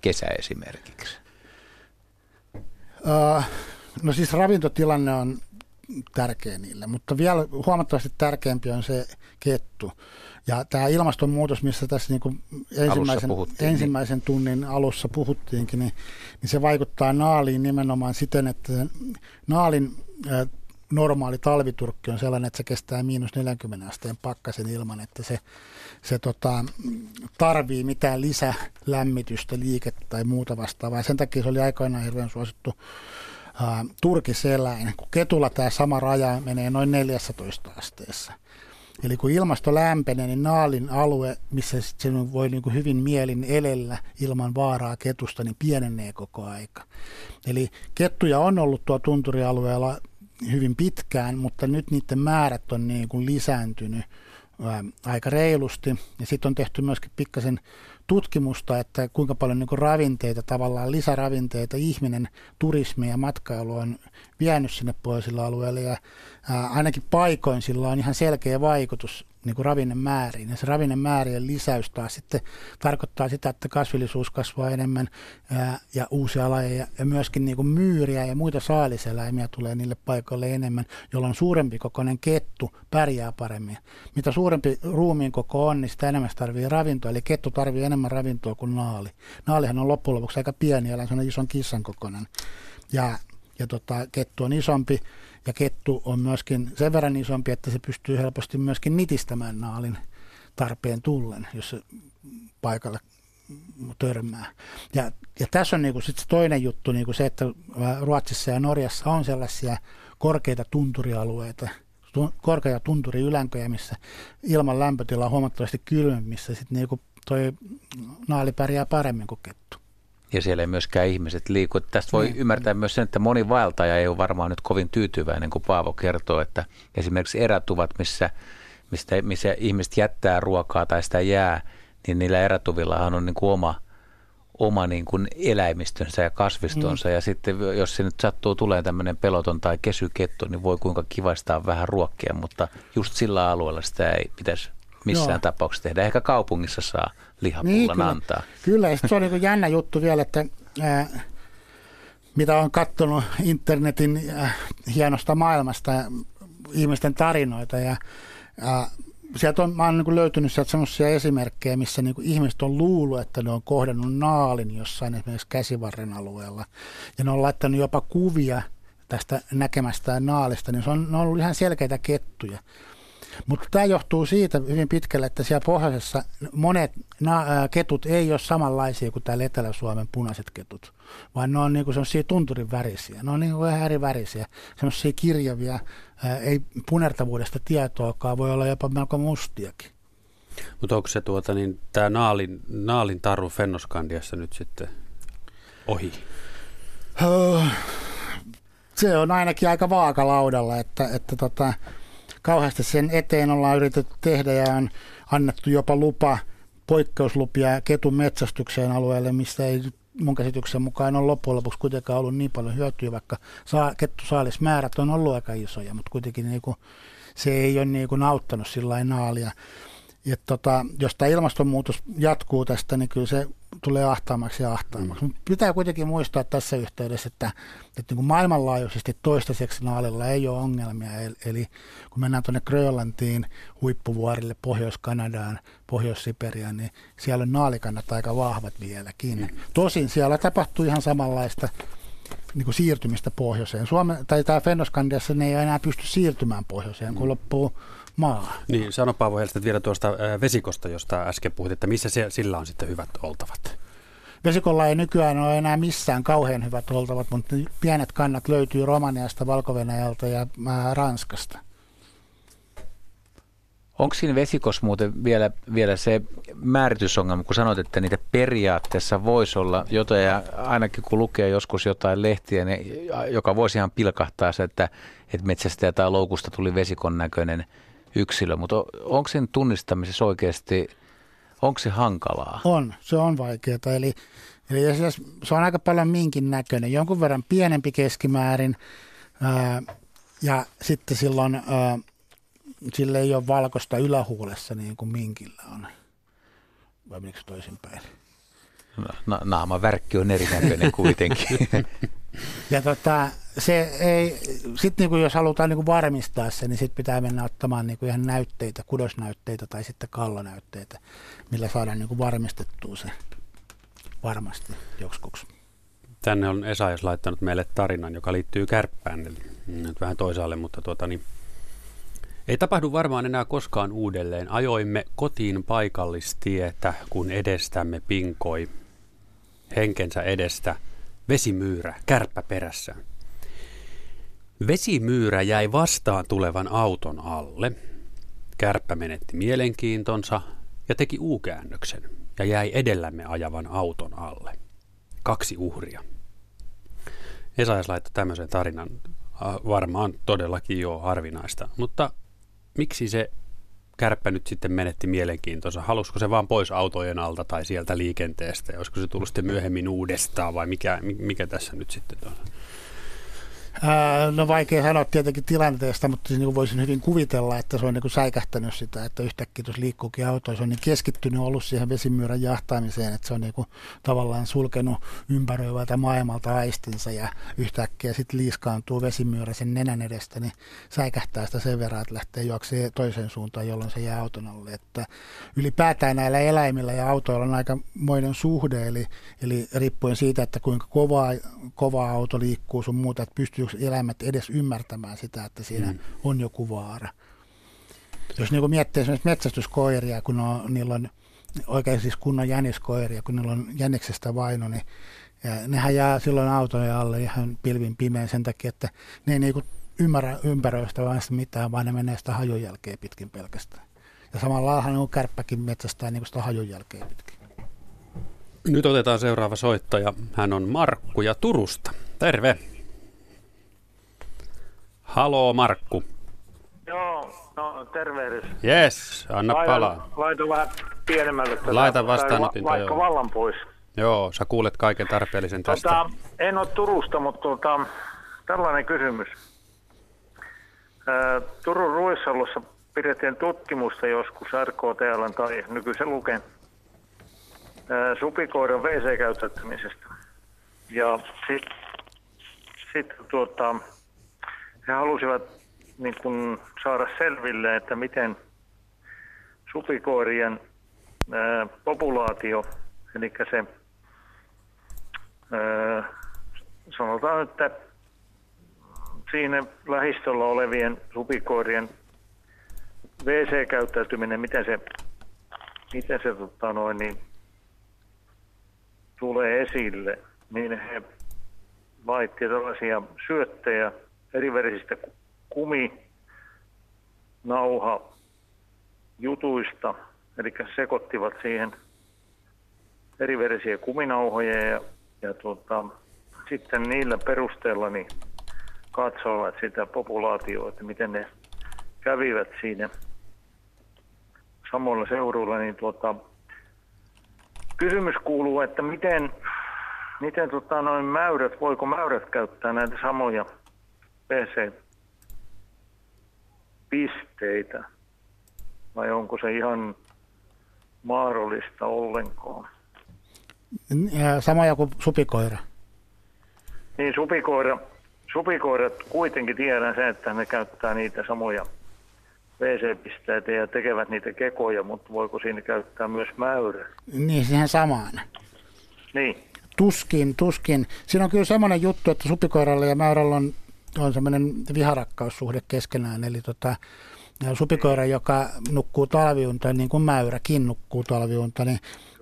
kesä esimerkiksi? Uh, no siis ravintotilanne on tärkeä niille, mutta vielä huomattavasti tärkeämpi on se kettu. Ja tämä ilmastonmuutos, missä tässä niin kuin ensimmäisen, ensimmäisen niin. tunnin alussa puhuttiinkin, niin, niin se vaikuttaa naaliin nimenomaan siten, että naalin äh, normaali talviturkki on sellainen, että se kestää miinus 40 asteen pakkasen ilman, että se, se tota, tarvii mitään lisälämmitystä, liikettä tai muuta vastaavaa. Sen takia se oli aikoinaan hirveän suosittu turkiseläin. Kun ketulla tämä sama raja menee noin 14 asteessa. Eli kun ilmasto lämpenee, niin naalin alue, missä se voi niin kuin hyvin mielin elellä ilman vaaraa ketusta, niin pienenee koko aika. Eli kettuja on ollut tuo tunturialueella hyvin pitkään, mutta nyt niiden määrät on niin kuin lisääntynyt ää, aika reilusti. Ja sitten on tehty myöskin pikkasen tutkimusta, että kuinka paljon niin kuin ravinteita, tavallaan lisäravinteita ihminen, turismi ja matkailu on vienyt sinne pohjoisilla alueilla. Ja ää, ainakin paikoin sillä on ihan selkeä vaikutus niin kuin ravinnemääriin. Ja se ravinnemäärien lisäys taas sitten tarkoittaa sitä, että kasvillisuus kasvaa enemmän ää, ja uusia lajeja ja myöskin niin kuin myyriä ja muita saaliseläimiä tulee niille paikoille enemmän, jolloin suurempi kokoinen kettu pärjää paremmin. Mitä suurempi ruumiin koko on, niin sitä enemmän tarvii ravintoa. Eli kettu tarvii enemmän ravintoa kuin naali. Naalihan on loppujen lopuksi aika pieni, eli se on ison kissan kokoinen. Ja, ja tota, kettu on isompi ja kettu on myöskin sen verran isompi, että se pystyy helposti myöskin nitistämään naalin tarpeen tullen, jos se paikalle törmää. Ja, ja tässä on niinku sit se toinen juttu, niinku se, että Ruotsissa ja Norjassa on sellaisia korkeita tunturialueita, korkeita tunturiylänköjä, missä ilman lämpötila on huomattavasti kylmempi, missä sitten niinku toi naali pärjää paremmin kuin kettu. Ja siellä ei myöskään ihmiset liiku. Tästä voi niin. ymmärtää myös sen, että moni vaeltaja ei ole varmaan nyt kovin tyytyväinen, kun Paavo kertoo, että esimerkiksi erätuvat, missä, mistä, missä ihmiset jättää ruokaa tai sitä jää, niin niillä erätuvillahan on niin kuin oma, oma niin kuin eläimistönsä ja kasvistonsa. Mm. Ja sitten jos se nyt sattuu tulee tämmöinen peloton tai kesykettu, niin voi kuinka kivastaa vähän ruokkia, mutta just sillä alueella sitä ei pitäisi missään Joo. tapauksessa tehdä. Ehkä kaupungissa saa lihapullan niin, kyllä, antaa. Kyllä, ja se on niin jännä juttu vielä, että ää, mitä on katsonut internetin ää, hienosta maailmasta, ihmisten tarinoita ja ää, sieltä on, mä oon niin löytynyt sieltä sellaisia esimerkkejä, missä niin ihmiset on luullut, että ne on kohdannut naalin jossain esimerkiksi käsivarren alueella. Ja ne on laittanut jopa kuvia tästä näkemästään naalista, niin se on, ne on ollut ihan selkeitä kettuja. Mutta tämä johtuu siitä hyvin pitkälle, että siellä pohjoisessa monet na- ketut ei ole samanlaisia kuin täällä Etelä-Suomen punaiset ketut, vaan ne on niinku sellaisia tunturin värisiä. Ne on niinku vähän eri värisiä, sellaisia kirjavia, ää, ei punertavuudesta tietoakaan, voi olla jopa melko mustiakin. Mutta onko se tuota, niin, tämä naalin, naalin tarru Fennoskandiassa nyt sitten ohi? Öö, se on ainakin aika vaakalaudalla, että, että tota, kauheasti sen eteen ollaan yritetty tehdä ja on annettu jopa lupa, poikkeuslupia ketun metsästykseen alueelle, mistä ei mun käsityksen mukaan on loppujen lopuksi kuitenkaan ollut niin paljon hyötyä, vaikka saa, kettusaalismäärät on ollut aika isoja, mutta kuitenkin niin kuin, se ei ole niin kuin auttanut sillä naalia. Ja tota, jos tämä ilmastonmuutos jatkuu tästä, niin kyllä se tulee ahtaammaksi ja ahtaammaksi. Mm. Pitää kuitenkin muistaa tässä yhteydessä, että, että niin kuin maailmanlaajuisesti toistaiseksi naalilla ei ole ongelmia. Eli kun mennään tuonne Grönlantiin, huippuvuorille, Pohjois-Kanadaan, Pohjois-Siperiaan, niin siellä on naalikannat aika vahvat vieläkin. Mm. Tosin siellä tapahtuu ihan samanlaista niin kuin siirtymistä pohjoiseen. Suomen, tai tämä Fennoskandiassa ne ei enää pysty siirtymään pohjoiseen, kun mm. loppuu maa. Niin, sano Paavo Helstet vielä tuosta vesikosta, josta äsken puhuit, että missä se, sillä on sitten hyvät oltavat? Vesikolla ei nykyään ole enää missään kauhean hyvät oltavat, mutta pienet kannat löytyy Romaniasta, valko ja Ranskasta. Onko siinä vesikos muuten vielä, vielä se määritysongelma, kun sanoit, että niitä periaatteessa voisi olla jotain, ja ainakin kun lukee joskus jotain lehtiä, niin joka voisi ihan pilkahtaa se, että, että metsästä tai loukusta tuli vesikon näköinen yksilö, mutta onko sen tunnistamisessa oikeasti, onko se hankalaa? On, se on vaikeaa, eli, eli se on aika paljon minkin näköinen, jonkun verran pienempi keskimäärin, ää, ja sitten silloin... Ää, sillä ei ole valkoista ylähuulessa niin kuin minkillä on. Vai miksi toisinpäin? Na, naama värkki on erinäköinen kuitenkin. ja tota, se ei, sit niinku jos halutaan niinku varmistaa se, niin sitten pitää mennä ottamaan niinku ihan näytteitä, kudosnäytteitä tai sitten kallonäytteitä, millä saadaan niinku varmistettua se varmasti joskus. Tänne on Esaias laittanut meille tarinan, joka liittyy kärppään, eli nyt vähän toisaalle, mutta tuota, niin ei tapahdu varmaan enää koskaan uudelleen. Ajoimme kotiin paikallistietä, kun edestämme pinkoi henkensä edestä vesimyyrä kärppä perässä. Vesimyyrä jäi vastaan tulevan auton alle. Kärppä menetti mielenkiintonsa ja teki u-käännöksen ja jäi edellämme ajavan auton alle. Kaksi uhria. Esaias laittoi tämmöisen tarinan. Varmaan todellakin jo harvinaista, mutta miksi se kärppä nyt sitten menetti mielenkiintonsa? Halusiko se vaan pois autojen alta tai sieltä liikenteestä? Olisiko se tullut sitten myöhemmin uudestaan vai mikä, mikä tässä nyt sitten on? No vaikea sanoa tietenkin tilanteesta, mutta siis niin voisin hyvin kuvitella, että se on niin säikähtänyt sitä, että yhtäkkiä tuossa liikkuukin auto, se on niin keskittynyt ollut siihen vesimyyrän jahtaamiseen, että se on niin kuin tavallaan sulkenut ympäröivältä maailmalta aistinsa ja yhtäkkiä sitten liiskaantuu vesimyyrä sen nenän edestä, niin säikähtää sitä sen verran, että lähtee juokseen toiseen suuntaan, jolloin se jää auton alle. Että ylipäätään näillä eläimillä ja autoilla on aika moinen suhde, eli, eli riippuen siitä, että kuinka kova, kova auto liikkuu sun muuta, että pystyy eläimet edes ymmärtämään sitä, että siinä mm. on joku vaara. Jos niin miettii esimerkiksi metsästyskoiria, kun on, niillä on oikein siis kunnon jäniskoiria, kun niillä on jäniksestä vaino, niin ja nehän jää silloin autojen alle ihan pilvin pimeän sen takia, että ne ei niinku ymmärrä ympäröistä vaan sitä mitään, vaan ne menee sitä hajun jälkeen pitkin pelkästään. Ja samalla on kärppäkin metsästää niin sitä hajun jälkeen pitkin. Nyt otetaan seuraava soittaja. Hän on Markku ja Turusta. Terve. Haloo Markku. Joo, no tervehdys. Yes, anna Laitan, palaa. Laita vähän pienemmälle tätä. Laita vastaanotinta, va- Vaikka joo. vallan pois. Joo, sä kuulet kaiken tarpeellisen tästä. Tota, en ole Turusta, mutta tota, tällainen kysymys. Turun Ruissalossa pidettiin tutkimusta joskus RKTL tai nykyisen Luken supikoiran WC-käyttäytymisestä. Ja sitten sit, tuota, he halusivat niin kun, saada selville, että miten supikoirien ää, populaatio, eli se Öö, sanotaan, että siinä lähistöllä olevien supikoirien WC-käyttäytyminen, miten se, miten se tota noin, niin, tulee esille, niin he laitti tällaisia syöttejä eriverisistä kumi, nauha, jutuista, eli sekoittivat siihen eriverisiä kuminauhoja ja ja tuota, sitten niillä perusteella niin katsoivat sitä populaatioa, että miten ne kävivät siinä samoilla seuruilla, niin tuota, kysymys kuuluu, että miten, miten tota, noin mäyrät, voiko mäyrät käyttää näitä samoja PC-pisteitä vai onko se ihan mahdollista ollenkaan? Ja samoja kuin supikoira. Niin supikoira, supikoirat kuitenkin tiedän sen, että ne käyttää niitä samoja WC-pisteitä ja tekevät niitä kekoja, mutta voiko siinä käyttää myös mäyrä? Niin, siihen samaan. Niin. Tuskin, tuskin. Siinä on kyllä semmoinen juttu, että supikoiralla ja mäyrällä on, on semmoinen viharakkaussuhde keskenään. Eli tota, supikoira, joka nukkuu talviunta, niin kuin mäyräkin nukkuu talviunta, niin,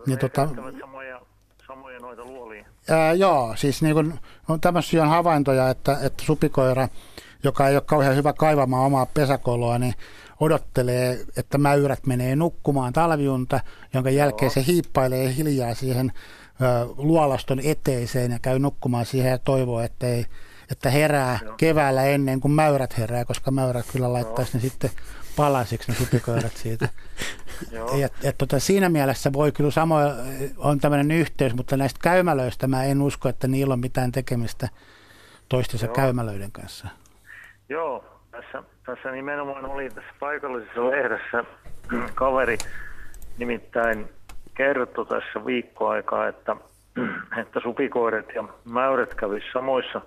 niin tota, samoja, samoja noita luolia. Ää, joo, siis niin kun, on tämmöisiä havaintoja, että, että supikoira, joka ei ole kauhean hyvä kaivamaan omaa pesäkoloa, niin odottelee, että mäyrät menee nukkumaan talviunta, jonka jälkeen se hiippailee hiljaa siihen ö, luolaston eteiseen ja käy nukkumaan siihen ja toivoo, että, ei, että herää joo. keväällä ennen kuin mäyrät herää, koska mäyrät kyllä laittaisi ne sitten palasiksi ne supikoirat siitä. et, et, tota, siinä mielessä voi kyllä samoin, on tämmöinen yhteys, mutta näistä käymälöistä mä en usko, että niillä on mitään tekemistä toistensa Joo. käymälöiden kanssa. Joo, tässä, tässä nimenomaan oli tässä paikallisessa lehdessä kaveri nimittäin kertoi tässä viikkoaikaa, että, että supikoiret ja mäyrät kävisi samoissa,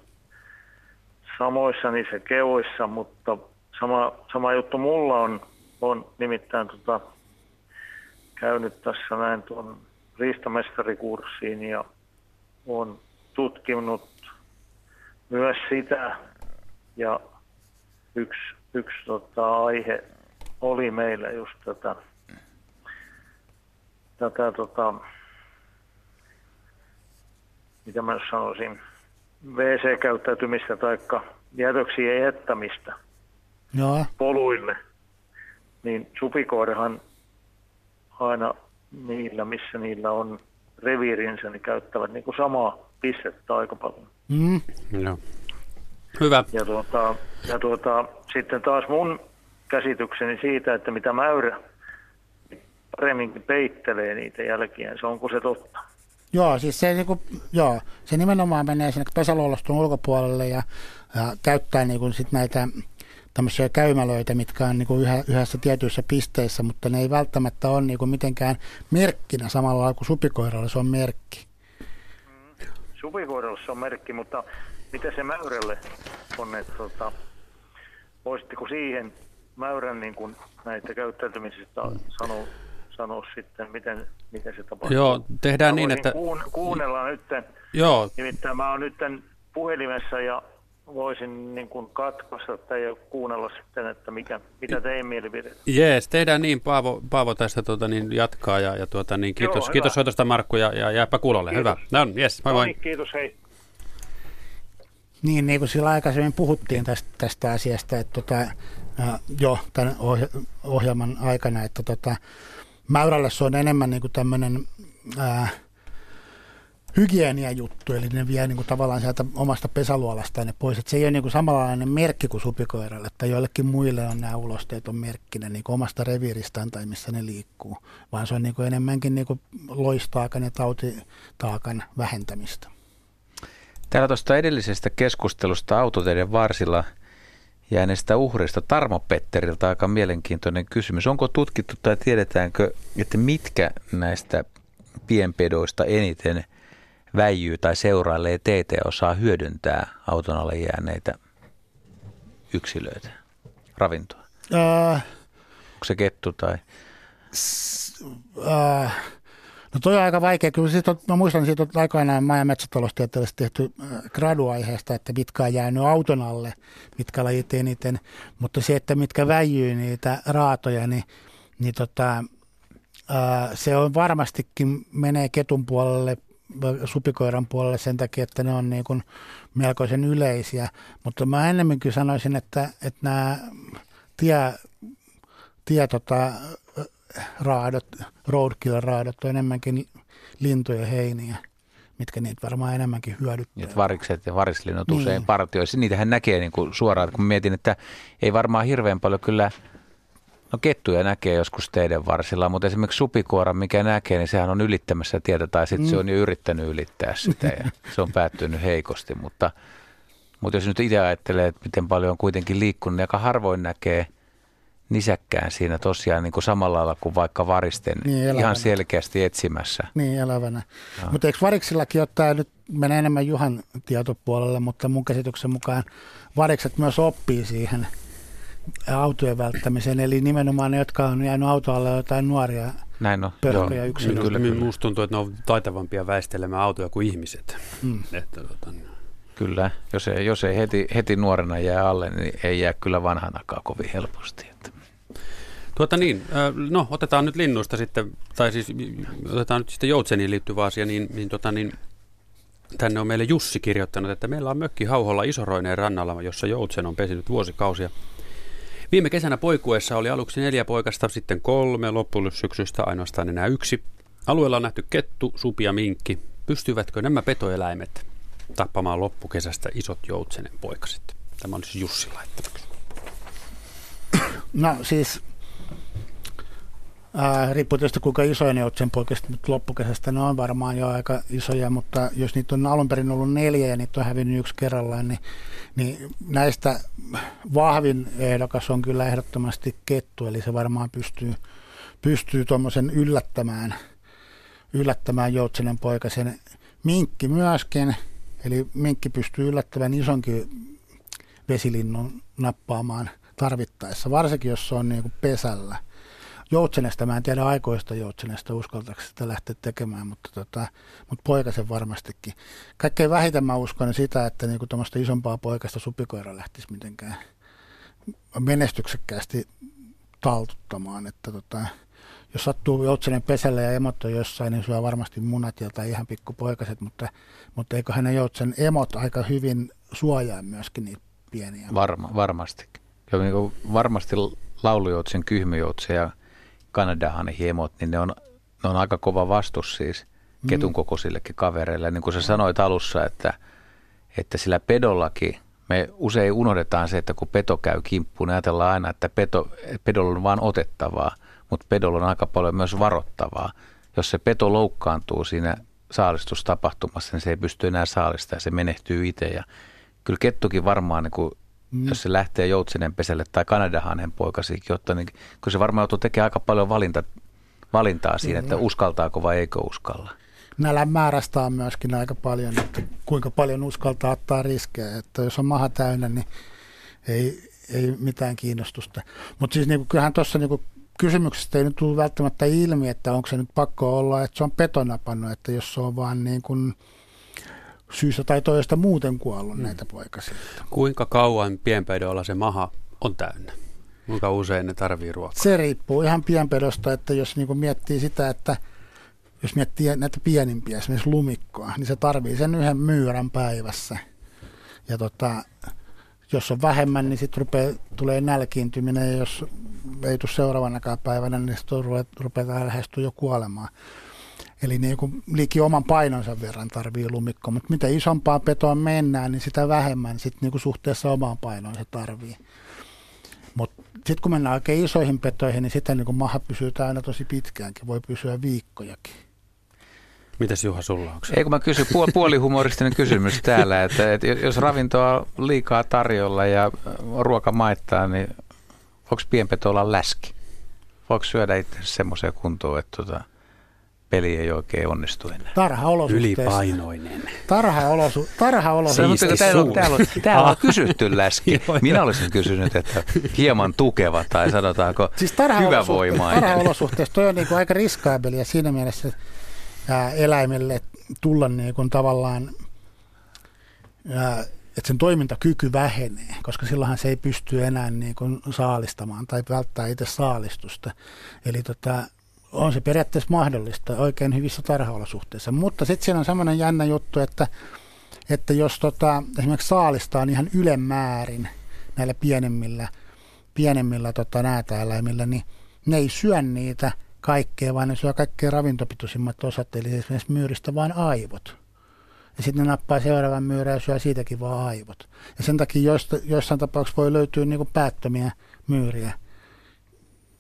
samoissa niissä keoissa, mutta sama, sama juttu mulla on, on nimittäin tota, käynyt tässä näin tuon riistamestarikurssiin ja on tutkinut myös sitä. Ja yksi, yksi tota, aihe oli meillä just tätä, tätä tota, mitä mä sanoisin, WC-käyttäytymistä tai jätöksien jättämistä Joo. poluille, niin supikoirahan aina niillä, missä niillä on reviirinsä, niin käyttävät niin kuin samaa pistettä aika paljon. Mm. Joo. Hyvä. Ja, tuota, ja tuota, sitten taas mun käsitykseni siitä, että mitä mäyrä paremminkin peittelee niitä jälkiä, se onko se totta? Joo, siis se, niin kuin, joo, se nimenomaan menee sinne pesäluolastun ulkopuolelle ja, ja käyttää niin kuin sit näitä tämmöisiä käymälöitä, mitkä on niin kuin yhä, yhdessä tietyissä pisteissä, mutta ne ei välttämättä ole niin kuin mitenkään merkkinä samalla lailla kuin supikoiralla se on merkki. Supikoiralla se on merkki, mutta mitä se mäyrälle on, että tota, voisitteko siihen mäyrän niin kuin näitä käyttäytymisistä sanoa, sanoa sitten, miten, miten se tapahtuu? Joo, tehdään Mä niin, että... Kuun, kuunnella nyt, Joo. nimittäin mä oon nyt puhelimessa ja voisin niin kuin katkaista tai kuunnella sitten, että mikä, mitä teidän mielipide. Jees, tehdään niin. Paavo, Paavo tästä tuota, niin jatkaa ja, ja tuota, niin, kiitos, Joo, kiitos soitosta Markku ja, ja jääpä kuulolle. Kiitos. Hyvä. No, yes, moi moi. No niin, kiitos, hei. Niin, niin kuin sillä aikaisemmin puhuttiin tästä, tästä asiasta, että tota, äh, jo tämän ohjelman aikana, että tota, Mäyrälle se on enemmän niin kuin tämmöinen äh, hygieniajuttu, eli ne vie niin kuin tavallaan sieltä omasta pesäluolastaan ne pois. Et se ei ole niin kuin samanlainen merkki kuin supikoiralle, että joillekin muille on nämä ulosteet on merkkinä niin kuin omasta reviiristään tai missä ne liikkuu, vaan se on niin kuin enemmänkin niin kuin loistaakan ja tautitaakan vähentämistä. Täällä tuosta edellisestä keskustelusta autoteiden varsilla jääneestä uhrista Tarmo Petteriltä aika mielenkiintoinen kysymys. Onko tutkittu tai tiedetäänkö, että mitkä näistä pienpedoista eniten väijyy tai seurailee teitä ja osaa hyödyntää auton alle jääneitä yksilöitä, ravintoa? Äh, Onko se kettu tai? S- äh, No toi on aika vaikea. Kyllä sit on, mä muistan siitä että aikoinaan maa- ja metsätaloustieteellisesti tehty äh, graduaiheesta, että mitkä on jäänyt auton alle, mitkä lajit eniten. Mutta se, että mitkä väijyy niitä raatoja, niin, niin tota, ää, äh, se on varmastikin menee ketun puolelle supikoiran puolelle sen takia, että ne on niin kuin melkoisen yleisiä. Mutta mä ennemminkin sanoisin, että, että nämä tie, tie tota, raadot, roadkill-raadot on enemmänkin lintuja heiniä, mitkä niitä varmaan enemmänkin hyödyttää. Et varikset ja varislinnut niin. usein partioissa. Niitähän näkee niin kuin suoraan, kun mietin, että ei varmaan hirveän paljon kyllä No kettuja näkee joskus teidän varsilla, mutta esimerkiksi supikoira, mikä näkee, niin sehän on ylittämässä tietä tai sitten mm. se on jo yrittänyt ylittää sitä ja se on päättynyt heikosti. Mutta, mutta jos nyt itse ajattelee, että miten paljon on kuitenkin liikkunut, niin aika harvoin näkee – nisäkkään siinä tosiaan niin kuin samalla lailla kuin vaikka varisten niin, ihan selkeästi etsimässä. Niin, elävänä. No. Mutta eikö variksillakin ottaa, nyt menee enemmän Juhan tietopuolelle, mutta mun käsityksen mukaan varikset myös oppii siihen autojen välttämiseen, eli nimenomaan ne, jotka on jäänyt autoalle jotain nuoria näin on. Pörköjä yksilöitä. Kyllä, kyllä. Minusta tuntuu, että ne on taitavampia väistelemään autoja kuin ihmiset. Mm. Että, tota, niin. Kyllä, jos ei, jos ei heti, heti nuorena jää alle, niin ei jää kyllä vanhanakaan kovin helposti. Että. Tuota niin, no otetaan nyt linnuista sitten, tai siis otetaan nyt sitten joutseniin liittyvä asia, niin, niin, tota niin tänne on meille Jussi kirjoittanut, että meillä on mökki Hauholla Isoroineen rannalla, jossa joutsen on pesinyt vuosikausia. Viime kesänä poikuessa oli aluksi neljä poikasta, sitten kolme, loppusyksystä ainoastaan enää yksi. Alueella on nähty kettu, supi ja minkki. Pystyvätkö nämä petoeläimet tappamaan loppukesästä isot joutsenen poikaset? Tämä on siis Jussi laittanut. No siis Ää, riippuu tietysti kuinka isoja ne sen poikasta nyt loppukesästä. Ne on varmaan jo aika isoja, mutta jos niitä on alun perin ollut neljä ja niitä on hävinnyt yksi kerrallaan, niin, niin näistä vahvin ehdokas on kyllä ehdottomasti kettu, eli se varmaan pystyy, pystyy tuommoisen yllättämään, yllättämään joutsenen poikasen. Minkki myöskin, eli minkki pystyy yllättävän isonkin vesilinnun nappaamaan tarvittaessa, varsinkin jos se on niin kuin pesällä – joutsenesta, mä en tiedä aikoista joutsenesta, uskaltaako sitä lähteä tekemään, mutta, tota, mutta poikasen varmastikin. Kaikkein vähiten mä uskon sitä, että niin tuommoista isompaa poikasta supikoira lähtisi mitenkään menestyksekkäästi taltuttamaan, että tota, jos sattuu joutsenen pesällä ja emot on jossain, niin syö varmasti munat ja tai ihan pikkupoikaset, mutta, mutta eikö hänen joutsen emot aika hyvin suojaa myöskin niitä pieniä? Varma, varmasti. Ja niin varmasti laulujoutsen, kyhmyjoutsen ja Kanadahan hiemot, niin ne on, ne on aika kova vastus siis mm. ketun kokoisillekin kavereille. Niin kuin sä sanoit alussa, että, että sillä pedollakin me usein unohdetaan se, että kun peto käy kimppuun, niin ajatellaan aina, että peto, pedolla on vain otettavaa, mutta pedolla on aika paljon myös varottavaa. Jos se peto loukkaantuu siinä saalistustapahtumassa, niin se ei pysty enää saalistamaan, se menehtyy itse. Ja kyllä kettukin varmaan niin mm. jos se lähtee Joutsenen pesälle tai Kanadahanen poikasikin, jotta niin, kun se varmaan joutuu tekemään aika paljon valinta, valintaa siinä, mm. että uskaltaako vai eikö uskalla. Nälän määrästä on myöskin aika paljon, että kuinka paljon uskaltaa ottaa riskejä. Että jos on maha täynnä, niin ei, ei mitään kiinnostusta. Mutta siis niin kyllähän tuossa niin kysymyksestä ei nyt tullut välttämättä ilmi, että onko se nyt pakko olla, että se on petonapannut, että jos se on vaan niin kuin syystä tai toista muuten kuollut mm. näitä poikasia. Kuinka kauan pienpedoilla se maha on täynnä? Kuinka usein ne tarvii ruokaa? Se riippuu ihan pienpedosta, että jos niin miettii sitä, että jos miettii näitä pienimpiä, esimerkiksi lumikkoa, niin se tarvii sen yhden myyrän päivässä. Ja tota, jos on vähemmän, niin sitten tulee nälkiintyminen, ja jos ei tule seuraavanakaan päivänä, niin sitten rupeaa lähestyä jo kuolemaan. Eli niin kuin liiki oman painonsa verran tarvii lumikko, mutta mitä isompaa petoa mennään, niin sitä vähemmän sit niin kuin suhteessa omaan painoon se tarvii. Mutta sitten kun mennään oikein isoihin petoihin, niin sitä niin kuin maha pysyy aina tosi pitkäänkin, voi pysyä viikkojakin. Mitäs Juha sulla on? Ei kun mä kysyn, puolihumoristinen kysymys täällä, että, että jos ravintoa on liikaa tarjolla ja ruoka maittaa, niin voiko pienpeto olla läski? Voiko syödä itse semmoiseen kuntoon, että tota, peli ei oikein onnistu enää. Tarha-olosuhteissa. Ylipainoinen. Tarha-olosu, tarha-olosuhteissa. Siis täällä, on, täällä, on, täällä on kysytty läski. Minä olisin kysynyt, että hieman tukeva tai sanotaanko siis hyvävoimainen. Tarha-olosuhteissa toi on niin kuin aika riskaabelia siinä mielessä ää, eläimelle tulla niin kuin tavallaan, ää, että sen toimintakyky vähenee, koska silloinhan se ei pysty enää niin kuin saalistamaan tai välttää itse saalistusta. Eli tota, on se periaatteessa mahdollista oikein hyvissä tarhaolosuhteissa. Mutta sitten siinä on semmoinen jännä juttu, että, että jos tota, esimerkiksi saalistaa ihan ylemmäärin näillä pienemmillä, pienemmillä tota, näätäeläimillä, niin ne ei syö niitä kaikkea, vaan ne syö kaikkein ravintopituisimmat osat, eli esimerkiksi myyristä vain aivot. Ja sitten ne nappaa seuraavan myyrän ja syö siitäkin vaan aivot. Ja sen takia joista, joissain tapauksissa voi löytyä niin päättömiä myyriä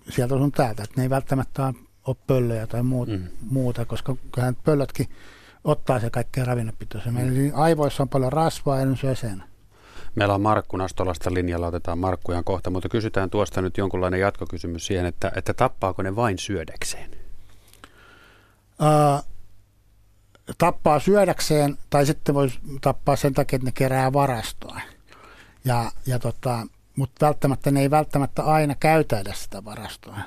sieltä sun täältä, että ne ei välttämättä ole ole pöllöjä tai muut, mm. muuta, koska kyllähän pöllötkin ottaa se kaikkein ravinnepitoisen. Mm. Eli aivoissa on paljon rasvaa ja ne syö sen. Meillä on Markku Nastolasta linjalla, otetaan Markkujan kohta, mutta kysytään tuosta nyt jonkunlainen jatkokysymys siihen, että, että tappaako ne vain syödäkseen? Uh, tappaa syödäkseen tai sitten voi tappaa sen takia, että ne kerää varastoa. Ja, ja tota, mutta välttämättä ne ei välttämättä aina käytä edes sitä varastoa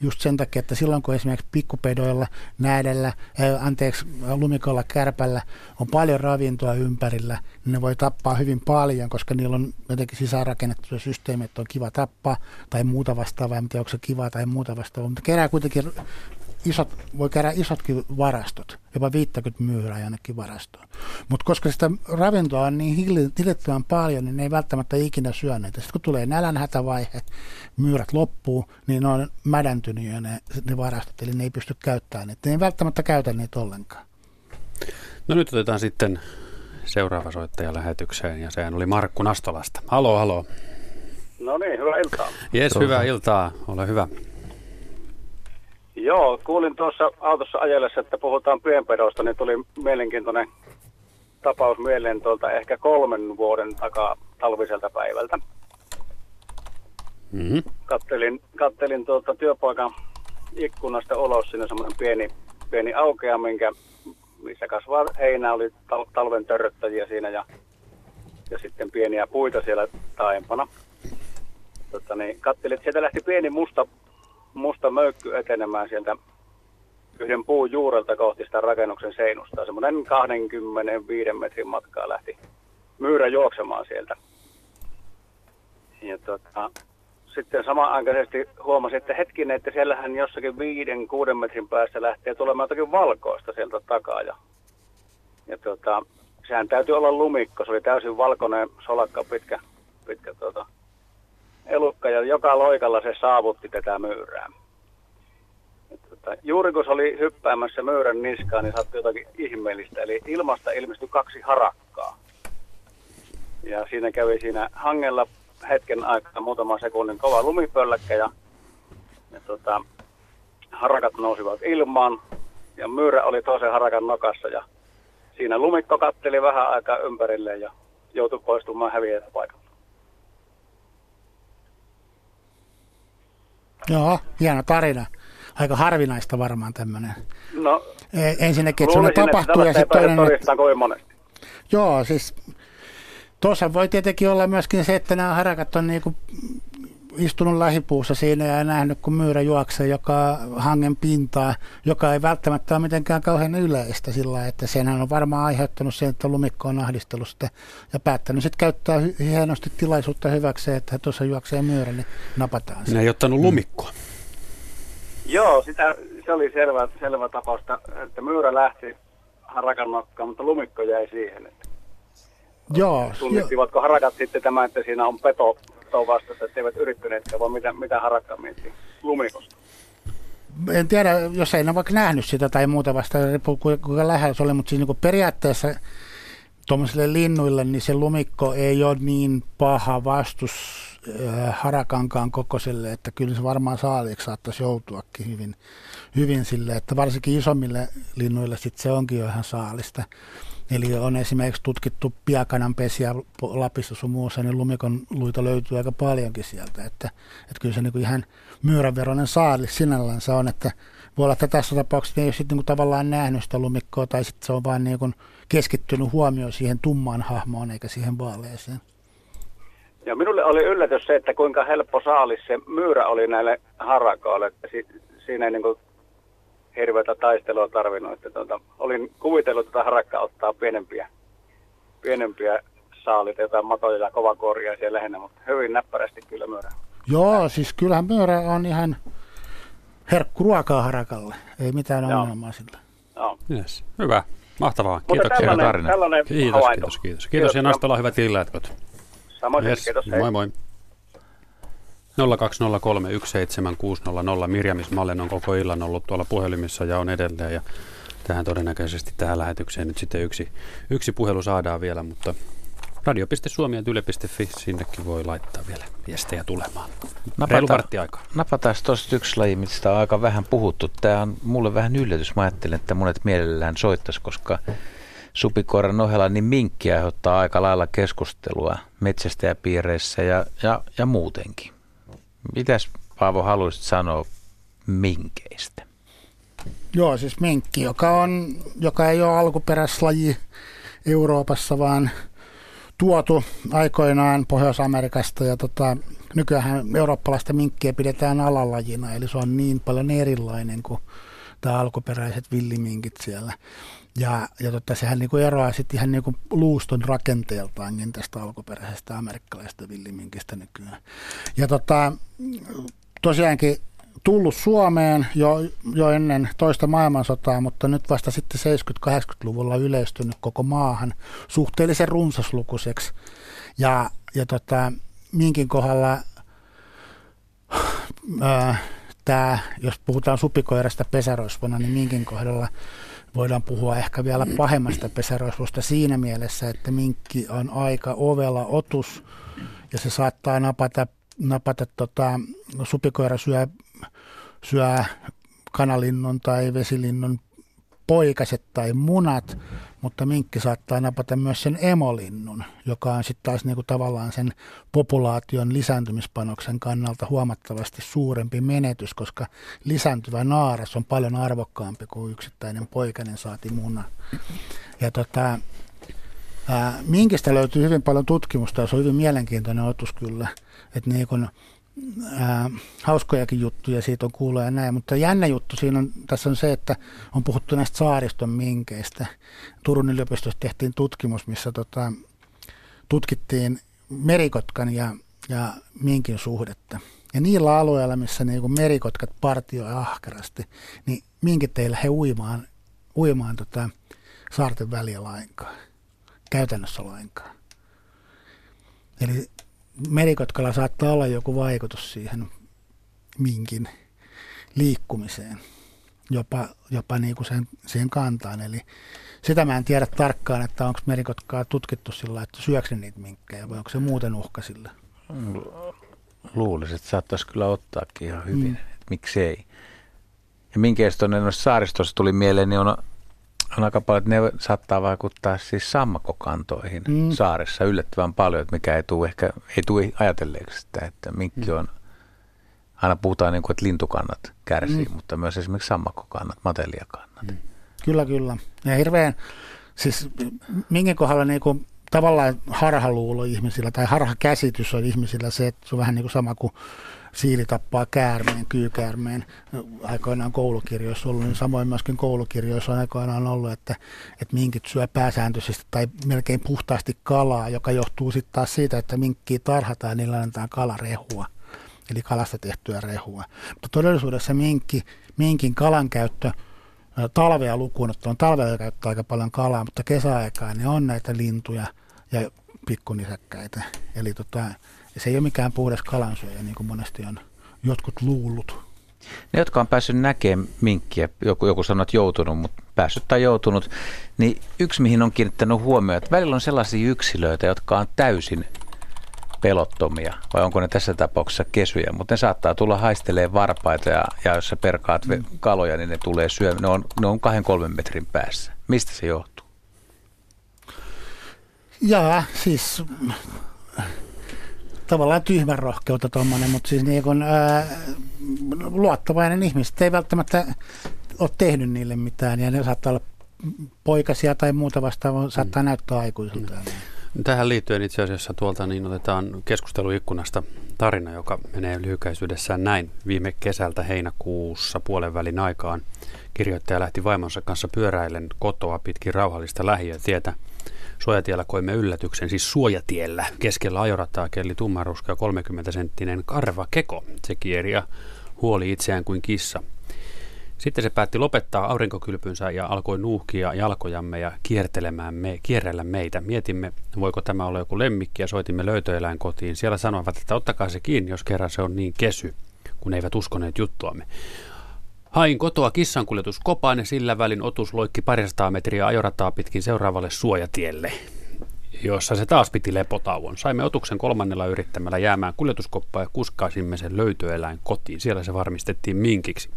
just sen takia, että silloin kun esimerkiksi pikkupedoilla, näädellä, ää, anteeksi, lumikolla, kärpällä on paljon ravintoa ympärillä, niin ne voi tappaa hyvin paljon, koska niillä on jotenkin sisäänrakennettu systeemi, että on kiva tappaa tai muuta vastaavaa, en tiedä onko se kiva tai muuta vastaavaa, mutta kerää kuitenkin isot, voi käydä isotkin varastot, jopa 50 myyrää jonnekin varastoon. Mutta koska sitä ravintoa on niin hillittömän paljon, niin ne ei välttämättä ikinä syö näitä. Sitten kun tulee nälänhätävaihe, myyrät loppuu, niin ne on mädäntynyt jo ne, ne varastot, eli ne ei pysty käyttämään niitä. Ne ei välttämättä käytä niitä ollenkaan. No nyt otetaan sitten seuraava soittaja lähetykseen, ja sehän oli Markku Nastolasta. Halo, halo. No niin, hyvää iltaa. Jes, hyvää iltaa. Ole hyvä. Joo, kuulin tuossa autossa ajellessa, että puhutaan pienpedosta, niin tuli mielenkiintoinen tapaus mieleen tuolta ehkä kolmen vuoden takaa talviselta päivältä. Mm-hmm. Kattelin, kattelin tuolta työpaikan ikkunasta ulos sinne semmoinen pieni, pieni aukea, minkä, missä kasvaa heinä, oli tal- talven törröttäjiä siinä ja, ja sitten pieniä puita siellä taempana. Tota, niin, kattelin, että sieltä lähti pieni musta musta möykky etenemään sieltä yhden puun juurelta kohti sitä rakennuksen seinusta. Semmoinen 25 metrin matkaa lähti myyrä juoksemaan sieltä. Ja tota, sitten samanaikaisesti huomasin, että hetkinen, että siellähän jossakin viiden, kuuden metrin päässä lähtee tulemaan jotakin valkoista sieltä takaa. Ja, ja tota, sehän täytyy olla lumikko, se oli täysin valkoinen solakka pitkä, pitkä tota, elukka ja joka loikalla se saavutti tätä myyrää. Tota, juuri kun se oli hyppäämässä myyrän niskaan, niin sattui jotakin ihmeellistä. Eli ilmasta ilmestyi kaksi harakkaa. Ja siinä kävi siinä hangella hetken aikaa muutama sekunnin kova lumipölläkkä ja, ja tota, harakat nousivat ilmaan ja myyrä oli toisen harakan nokassa ja siinä lumikko katteli vähän aikaa ympärille ja joutui poistumaan häviötä paikalta. Joo, hieno tarina. Aika harvinaista varmaan tämmöinen. No, e, Ensinnäkin, että se tapahtuu ja sitten toinen... Että... kovin monesti. Joo, siis tuossa voi tietenkin olla myöskin se, että nämä harakat on niinku istunut lähipuussa siinä ja nähnyt, kun myyrä juoksee joka hangen pintaa, joka ei välttämättä ole mitenkään kauhean yleistä sillä että senhän on varmaan aiheuttanut sen, että lumikko on ahdistellut sitä ja päättänyt sitten käyttää hienosti tilaisuutta hyväkseen, että tuossa juoksee myyrä, niin napataan se. Ne ei ottanut lumikkoa. Mm. Joo, sitä, se oli selvä, selvä tapaus, että myyrä lähti harakan nokkaan, mutta lumikko jäi siihen. Että Joo. Tunnittivatko harakat sitten tämä, että siinä on peto, peto vastassa, että eivät yrittäneetkään, vai mitä, mitä harakka miettii lumikosta? En tiedä, jos ei ne vaikka nähnyt sitä tai muuta vasta, kuinka lähellä se oli, mutta siis niin periaatteessa tuommoisille linnuille, niin se lumikko ei ole niin paha vastus äh, harakankaan kokoiselle, että kyllä se varmaan saaliiksi saattaisi joutuakin hyvin, hyvin sille, että varsinkin isommille linnuille sit se onkin jo ihan saalista. Eli on esimerkiksi tutkittu piakanan pesiä Lapissa sun muussa, niin lumikon luita löytyy aika paljonkin sieltä. Että, että kyllä se niin ihan myyränveroinen saali sinällänsä on, että voi olla, että tässä tapauksessa ei ole sitten niin tavallaan nähnyt sitä lumikkoa, tai sitten se on vain niin keskittynyt huomioon siihen tummaan hahmoon eikä siihen vaaleeseen. Ja minulle oli yllätys se, että kuinka helppo saalis se myyrä oli näille harakoille. Si- siinä niin kuin hirveätä taistelua tarvinnut. Että tuota, olin kuvitellut, että harakka ottaa pienempiä, pienempiä saalit, jotain matoja ja kovakuoria siellä lähinnä, mutta hyvin näppärästi kyllä myyrä. Joo, siis kyllähän myyrä on ihan herkku ruokaa harakalle. Ei mitään Joo. ongelmaa sillä. Joo. Yes. Hyvä. Mahtavaa. Kiitoksia. Tällainen, tarina. Tällainen kiitos, kiitos, kiitos, kiitos. Kiitos ja Nastalla hyvät illanjatkot. Samoin, yes. kiitos. Moi moi. 020317600. Mirjamis Mallen on koko illan ollut tuolla puhelimissa ja on edelleen. Ja tähän todennäköisesti tähän lähetykseen nyt sitten yksi, yksi puhelu saadaan vielä, mutta radio.suomi ja yle.fi, sinnekin voi laittaa vielä viestejä tulemaan. Napata, napataan tuosta yksi laji, mistä on aika vähän puhuttu. Tämä on mulle vähän yllätys. Mä ajattelin, että monet mielellään soittaisi, koska supikoiran ohella niin minkki aiheuttaa aika lailla keskustelua metsästäjäpiireissä ja, ja, ja muutenkin. Mitäs Paavo haluaisit sanoa minkeistä? Joo, siis minkki, joka, on, joka ei ole alkuperäislaji Euroopassa, vaan tuotu aikoinaan Pohjois-Amerikasta ja tota, nykyään eurooppalaista minkkiä pidetään alalajina, eli se on niin paljon erilainen kuin tämä alkuperäiset villiminkit siellä. Ja, ja tota, sehän niinku eroaa sitten ihan niinku luuston rakenteeltaankin tästä alkuperäisestä amerikkalaisesta villiminkistä nykyään. Ja tota, tosiaankin tullut Suomeen jo, jo ennen toista maailmansotaa, mutta nyt vasta sitten 70-80-luvulla yleistynyt koko maahan suhteellisen runsaslukuiseksi. Ja, ja tota, minkin kohdalla tämä, jos puhutaan supikoirasta pesärosvona, niin minkin kohdalla voidaan puhua ehkä vielä pahemmasta pesärosvosta siinä mielessä, että minkki on aika ovela otus ja se saattaa napata, napata tota, supikoira syö, syö kanalinnun tai vesilinnun poikaset tai munat, mutta minkki saattaa napata myös sen emolinnun, joka on sitten taas niinku tavallaan sen populaation lisääntymispanoksen kannalta huomattavasti suurempi menetys, koska lisääntyvä naaras on paljon arvokkaampi kuin yksittäinen poikainen saati muna. Ja tota, ää, minkistä löytyy hyvin paljon tutkimusta ja se on hyvin mielenkiintoinen otus kyllä. Että niin ää, hauskojakin juttuja siitä on kuullut ja näin, mutta jännä juttu siinä on, tässä on se, että on puhuttu näistä saariston minkeistä. Turun yliopistossa tehtiin tutkimus, missä tota, tutkittiin merikotkan ja, ja minkin suhdetta. Ja niillä alueilla, missä niin merikotkat partioi ahkerasti, niin minkit ei lähde uimaan, uimaan tota, saarten väliä lainkaan, käytännössä lainkaan. Eli merikotkalla saattaa olla joku vaikutus siihen minkin liikkumiseen, jopa, jopa niin kuin sen, siihen kantaan. Eli sitä mä en tiedä tarkkaan, että onko merikotkaa tutkittu sillä että syöksä niitä minkkejä vai onko se muuten uhka sillä? Luulisin, että saattaisi kyllä ottaakin ihan hyvin, mm. että miksei. Ja tuonne noissa saaristossa tuli mieleen, niin on on aika paljon, että ne saattaa vaikuttaa siis sammakokantoihin mm. saaressa yllättävän paljon, että mikä ei tule ehkä, ei tule ajatelleeksi sitä, että minkki mm. on, aina puhutaan niin kuin, että lintukannat kärsii, mm. mutta myös esimerkiksi sammakokannat, mateliakannat. Mm. Kyllä, kyllä. Ja hirveän, siis minkä kohdalla niin kuin tavallaan harhaluulo ihmisillä tai harhakäsitys on ihmisillä se, että se on vähän niin kuin sama kuin siili tappaa käärmeen, kyykäärmeen aikoinaan koulukirjoissa ollut, niin samoin myöskin koulukirjoissa on aikoinaan ollut, että, että minkit syö pääsääntöisesti tai melkein puhtaasti kalaa, joka johtuu sitten taas siitä, että minkkiä tarhataan ja niillä annetaan kalarehua, eli kalasta tehtyä rehua. Mutta todellisuudessa minkki, minkin kalan käyttö talvea lukuun ottaen, talvella käyttää aika paljon kalaa, mutta kesäaikaan ne on näitä lintuja ja pikkunisäkkäitä. Eli tota, se ei ole mikään puhdas kalansyöjä, niin kuin monesti on jotkut luullut. Ne, jotka on päässyt näkemään minkkiä, joku, joku sanoo, että joutunut, mutta päässyt tai joutunut, niin yksi mihin on kiinnittänyt huomioon, että välillä on sellaisia yksilöitä, jotka on täysin pelottomia, vai onko ne tässä tapauksessa kesyjä, mutta ne saattaa tulla haistelee varpaita ja, ja jos sä perkaat mm. kaloja, niin ne tulee syömään. Ne on, ne on kahden kolmen metrin päässä. Mistä se johtuu? Jaa, siis tavallaan tyhmän rohkeutta tuommoinen, mutta siis niin kun, ää, luottavainen ihmiset ei välttämättä ole tehnyt niille mitään ja ne saattaa olla poikasia tai muuta vastaavaa, saattaa mm. näyttää aikuisilta. Mm. Tähän liittyen itse asiassa tuolta niin otetaan keskusteluikkunasta tarina, joka menee lyhykäisyydessään näin. Viime kesältä heinäkuussa puolen välin aikaan kirjoittaja lähti vaimonsa kanssa pyöräillen kotoa pitkin rauhallista lähiötietä. tietä Suojatiellä koimme yllätyksen, siis suojatiellä. Keskellä ajorataa kelli tummaruska ja 30-senttinen karva keko. Se kieri ja huoli itseään kuin kissa. Sitten se päätti lopettaa aurinkokylpynsä ja alkoi nuuhkia jalkojamme ja kiertelemään me, kierrellä meitä. Mietimme, voiko tämä olla joku lemmikki ja soitimme löytöeläin kotiin. Siellä sanoivat, että ottakaa se kiinni, jos kerran se on niin kesy, kun eivät uskoneet juttuamme. Hain kotoa kissankuljetuskopaan ja sillä välin otus loikki parisataa metriä ajorataa pitkin seuraavalle suojatielle, jossa se taas piti lepotauon. Saimme otuksen kolmannella yrittämällä jäämään kuljetuskoppaa ja kuskaisimme sen löytöeläin kotiin. Siellä se varmistettiin minkiksi.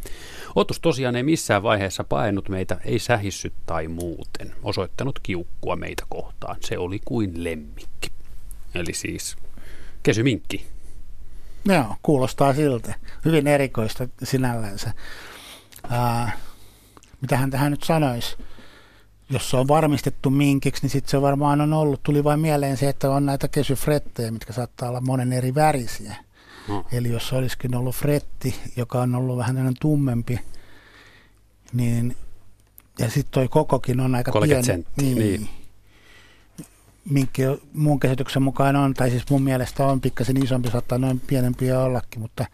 Otus tosiaan ei missään vaiheessa painut meitä, ei sähissyt tai muuten. Osoittanut kiukkua meitä kohtaan. Se oli kuin lemmikki. Eli siis kesyminkki. Joo, kuulostaa siltä. Hyvin erikoista sinällänsä ää, mitä hän tähän nyt sanoisi, jos se on varmistettu minkiksi, niin sitten se varmaan on ollut, tuli vain mieleen se, että on näitä kesyfrettejä, mitkä saattaa olla monen eri värisiä. No. Eli jos olisikin ollut fretti, joka on ollut vähän tummempi, niin ja sitten toi kokokin on aika pieni. Sentti, niin. niin. Minkki mun käsityksen mukaan on, tai siis mun mielestä on pikkasen isompi, saattaa noin pienempiä ollakin, mutta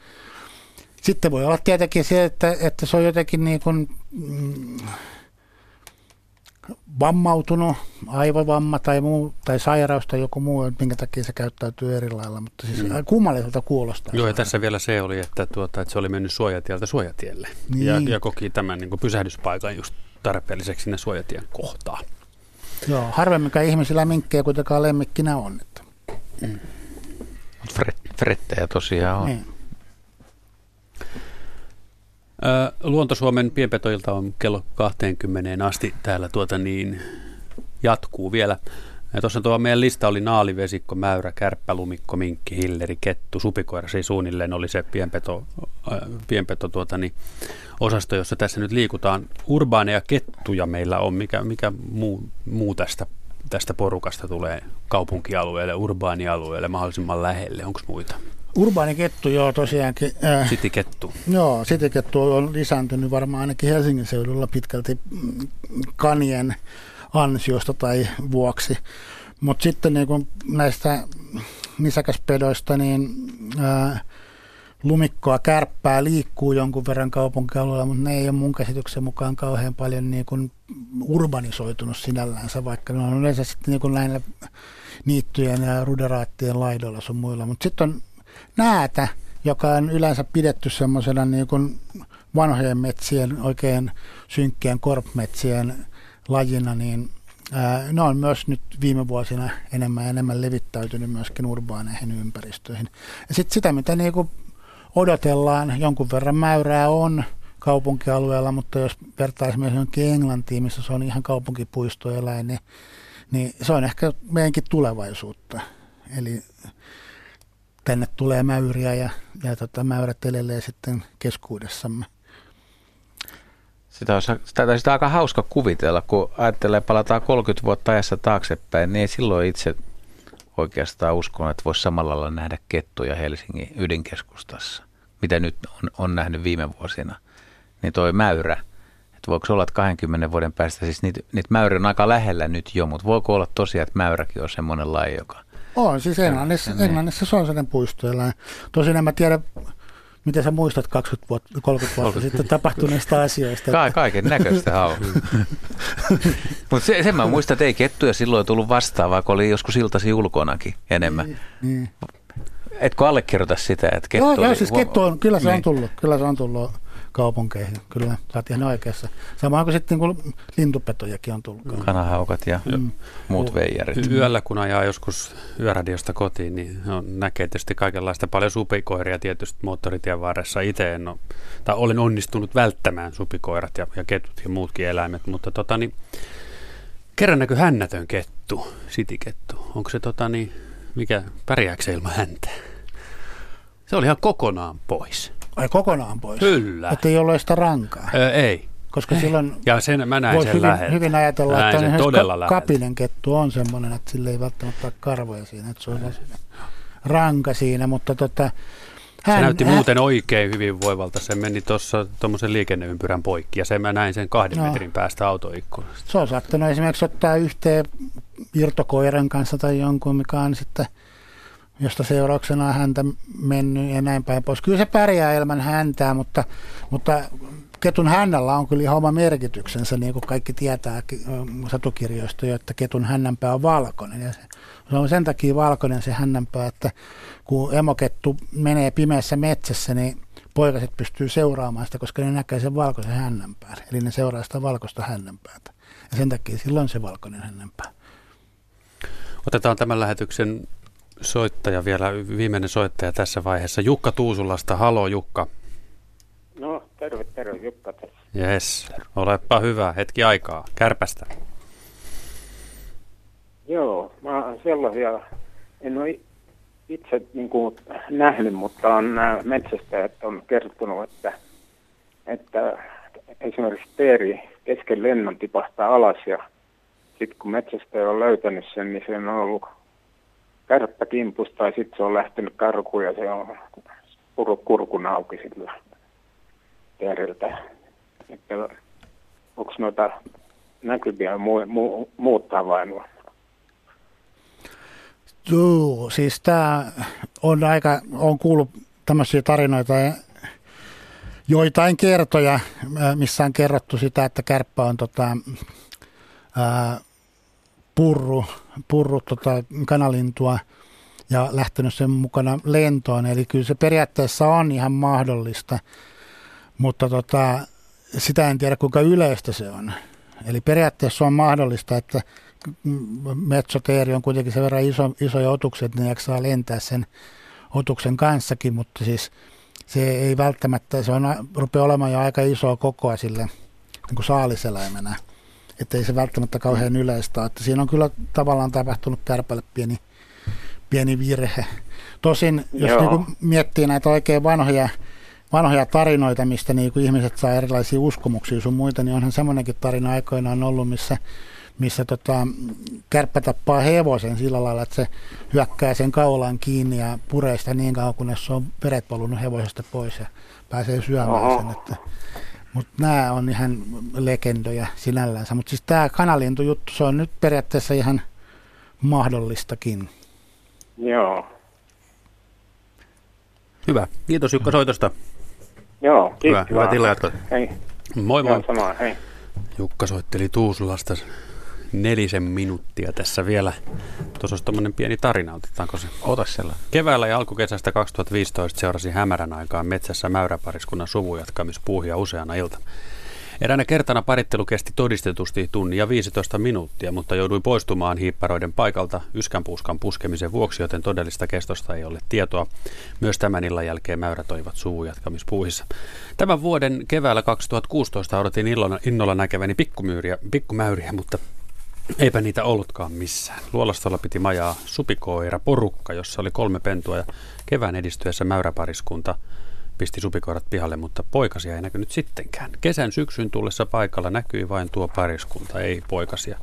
sitten voi olla tietenkin se, että, että se on jotenkin niin kuin, mm, vammautunut, aivovamma tai, muu, tai sairaus tai joku muu, minkä takia se käyttäytyy eri lailla, mutta siis mm. kummalliselta kuulostaa. Joo, ja tässä vielä se oli, että, tuota, että se oli mennyt suojatieltä suojatielle niin. ja, ja koki tämän niin kuin pysähdyspaikan just tarpeelliseksi sinne suojatien kohtaa. Joo, harvemminkaan ihmisillä minkkejä kuitenkaan lemmikkinä on. Että. Mm. frettejä tosiaan on. Niin. Luontosuomen pienpetoilta on kello 20 asti täällä tuota niin jatkuu vielä. Ja tuossa tuo meidän lista oli naalivesikko, mäyrä, kärppä, lumikko, minkki, hilleri, kettu, supikoira. Se suunnilleen oli se pienpeto, äh, pienpeto tuota niin, osasto, jossa tässä nyt liikutaan. Urbaaneja kettuja meillä on. Mikä, mikä muu, muu tästä, tästä porukasta tulee kaupunkialueelle, urbaanialueelle mahdollisimman lähelle? Onko muita? Urbaanikettu, joo tosiaankin. Äh, Sitikettu. Joo, sitikettu on lisääntynyt varmaan ainakin Helsingin seudulla pitkälti mm, kanien ansiosta tai vuoksi. Mutta sitten niin näistä nisäkäspedoista, niin ää, äh, lumikkoa, kärppää liikkuu jonkun verran kaupunkialueella, mutta ne ei ole mun käsityksen mukaan kauhean paljon niin kuin urbanisoitunut sinällänsä, vaikka ne on yleensä sitten niin kuin näillä niittyjen ja ruderaattien laidoilla sun muilla. Mutta sitten on näätä, joka on yleensä pidetty semmoisena niin kuin vanhojen metsien, oikein synkkien korpmetsien lajina, niin ne on myös nyt viime vuosina enemmän ja enemmän levittäytynyt myöskin urbaaneihin ympäristöihin. Ja sitten sitä, mitä niin kuin odotellaan, jonkun verran mäyrää on kaupunkialueella, mutta jos vertaisi myös johonkin Englantiin, missä se on ihan kaupunkipuistoeläin, niin, niin se on ehkä meidänkin tulevaisuutta. Eli tänne tulee mäyriä ja, ja tota, mäyrät elelee sitten keskuudessamme. Sitä, olisi, sitä, sitä aika hauska kuvitella, kun ajattelee, palataan 30 vuotta ajassa taaksepäin, niin ei silloin itse oikeastaan uskon, että voisi samalla lailla nähdä kettuja Helsingin ydinkeskustassa, mitä nyt on, on nähnyt viime vuosina. Niin toi mäyrä, että voiko olla, että 20 vuoden päästä, siis niitä, niitä mäyriä on aika lähellä nyt jo, mutta voiko olla tosiaan, että mäyräkin on semmoinen laji, joka... On, siis Englannissa, Englannissa se on sellainen puistoeläin. Tosin en mä tiedä, Miten sä muistat 20 vuotta, 30 vuotta sitten tapahtuneista asioista? Ka- kaiken näköistä on. Mutta se, sen mä muistan, että ei kettuja silloin tullut vastaan, vaikka oli joskus iltasi ulkonakin enemmän. Niin. niin. Etkö allekirjoita sitä, että kettu Joo, oli... joo siis kettu on, kyllä se niin. on tullut, kyllä se on tullut kaupunkeihin. Kyllä, sä oot ihan oikeassa. Samoin kuin sitten niin lintupetojakin on tullut. Kanahaukat ja mm. muut veijarit. Yöllä kun ajaa joskus yöradiosta kotiin, niin on, näkee tietysti kaikenlaista paljon supikoiria tietysti moottoritien varressa. Itse en ole, tai olen onnistunut välttämään supikoirat ja, ja ketut ja muutkin eläimet, mutta tota niin, kerran näkyy hännätön kettu, sitikettu. Onko se tota niin, mikä, pärjääkö se ilman häntä? Se oli ihan kokonaan pois. Ai kokonaan pois? Kyllä. Että ei ole sitä rankaa? Öö, ei. Koska silloin ja sen, mä näin sen hyvin, hyvin ajatella, näin että sen todella ka- kapinen kettu on semmoinen, että sille ei välttämättä ole karvoja siinä, että se on ranka siinä, mutta tota, hän, se näytti hän, muuten oikein hyvin voivalta. Se meni tuossa tuommoisen liikenneympyrän poikki ja sen mä näin sen kahden no, metrin päästä autoikkunasta. Se on saattanut esimerkiksi ottaa yhteen irtokoiran kanssa tai jonkun, mikä on sitten – josta seurauksena on häntä mennyt ja näin päin pois. Kyllä se pärjää ilman häntää, mutta, mutta ketun hännällä on kyllä ihan oma merkityksensä, niin kuin kaikki tietää satukirjoista jo, että ketun hännänpää on valkoinen. Ja se, se on sen takia valkoinen se hännänpää, että kun emokettu menee pimeässä metsässä, niin poikaset pystyy seuraamaan sitä, koska ne näkee sen valkoisen hännänpään. Eli ne seuraa sitä valkoista hännänpäätä. Ja sen takia silloin se valkoinen hännänpää. Otetaan tämän lähetyksen soittaja vielä, viimeinen soittaja tässä vaiheessa. Jukka Tuusulasta, halo Jukka. No, terve, terve Jukka tässä. Jes, olepa hyvä, hetki aikaa, kärpästä. Joo, mä oon sellaisia, en ole itse niin kuin, nähnyt, mutta on nämä metsästäjät on kertonut, että, että esimerkiksi teeri kesken lennon tipahtaa alas ja sitten kun metsästäjä on löytänyt sen, niin se on ollut kärppäkimpus tai sitten se on lähtenyt karkuun ja se on kurkun auki sillä teriltä. Että onko noita näkyviä mu- mu- muuttaa vai nuo? Joo, siis tämä on aika, on kuullut tämmöisiä tarinoita joitain kertoja, missä on kerrottu sitä, että kärppä on tota, ää, purru, purru tota kanalintua ja lähtenyt sen mukana lentoon. Eli kyllä se periaatteessa on ihan mahdollista, mutta tota, sitä en tiedä kuinka yleistä se on. Eli periaatteessa on mahdollista, että metsoteeri on kuitenkin sen verran iso, isoja otuksia, että ne jaksaa lentää sen otuksen kanssakin, mutta siis se ei välttämättä, se on, rupeaa olemaan jo aika isoa kokoa sille niin kuin saaliseläimenä että ei se välttämättä kauhean yleistä. Että siinä on kyllä tavallaan tapahtunut kärpälle pieni, pieni virhe. Tosin, jos niin miettii näitä oikein vanhoja, vanhoja tarinoita, mistä niin kuin ihmiset saa erilaisia uskomuksia sun muita, niin onhan semmoinenkin tarina aikoinaan ollut, missä, missä tota, kärppä tappaa hevosen sillä lailla, että se hyökkää sen kaulan kiinni ja puree sitä niin kauan, kunnes se on veret valunut hevosesta pois ja pääsee syömään Oho. sen. Että mutta nämä on ihan legendoja sinällänsä. Mutta siis tämä kanalintujuttu, se on nyt periaatteessa ihan mahdollistakin. Joo. Hyvä. Kiitos Jukka soitosta. Joo, kiitos. Hyvä, hyvä tila jatko. Hei. Moi moi. Joo, samaa, hei. Jukka soitteli Tuusulasta nelisen minuuttia tässä vielä. Tuossa olisi tuommoinen pieni tarina, otetaanko se? Ota sellainen. Keväällä ja alkukesästä 2015 seurasi hämärän aikaan metsässä mäyräpariskunnan suvujatkamispuuhia useana iltana. Eräänä kertana parittelu kesti todistetusti tunnin ja 15 minuuttia, mutta joudui poistumaan hiipparoiden paikalta yskänpuuskan puskemisen vuoksi, joten todellista kestosta ei ole tietoa. Myös tämän illan jälkeen mäyrät olivat suvujatkamispuuhissa. Tämän vuoden keväällä 2016 odotin innolla, innolla näkeväni pikkumyyriä, pikkumäyriä, mutta Eipä niitä ollutkaan missään. Luolastolla piti majaa supikoira porukka, jossa oli kolme pentua ja kevään edistyessä mäyräpariskunta pisti supikoirat pihalle, mutta poikasia ei näkynyt sittenkään. Kesän syksyn tullessa paikalla näkyi vain tuo pariskunta, ei poikasia.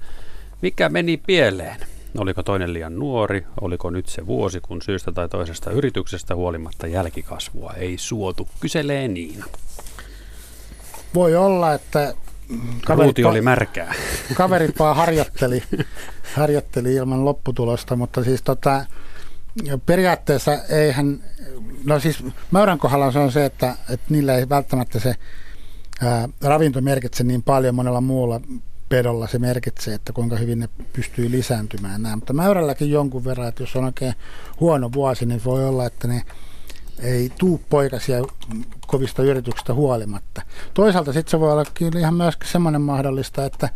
Mikä meni pieleen? Oliko toinen liian nuori? Oliko nyt se vuosi, kun syystä tai toisesta yrityksestä huolimatta jälkikasvua ei suotu? Kyselee Niina. Voi olla, että Ruuti oli märkää. Kaverit vaan harjoitteli, harjoitteli ilman lopputulosta, mutta siis tota, periaatteessa eihän, no siis mäyrän kohdalla se on se, että, että niillä ei välttämättä se ää, ravinto merkitse niin paljon monella muulla pedolla se merkitsee, että kuinka hyvin ne pystyy lisääntymään. Nämä. Mutta mäyrälläkin jonkun verran, että jos on oikein huono vuosi, niin voi olla, että ne ei tuu poikasia kovista yrityksistä huolimatta. Toisaalta sitten se voi olla kyllä ihan myöskin semmoinen mahdollista, että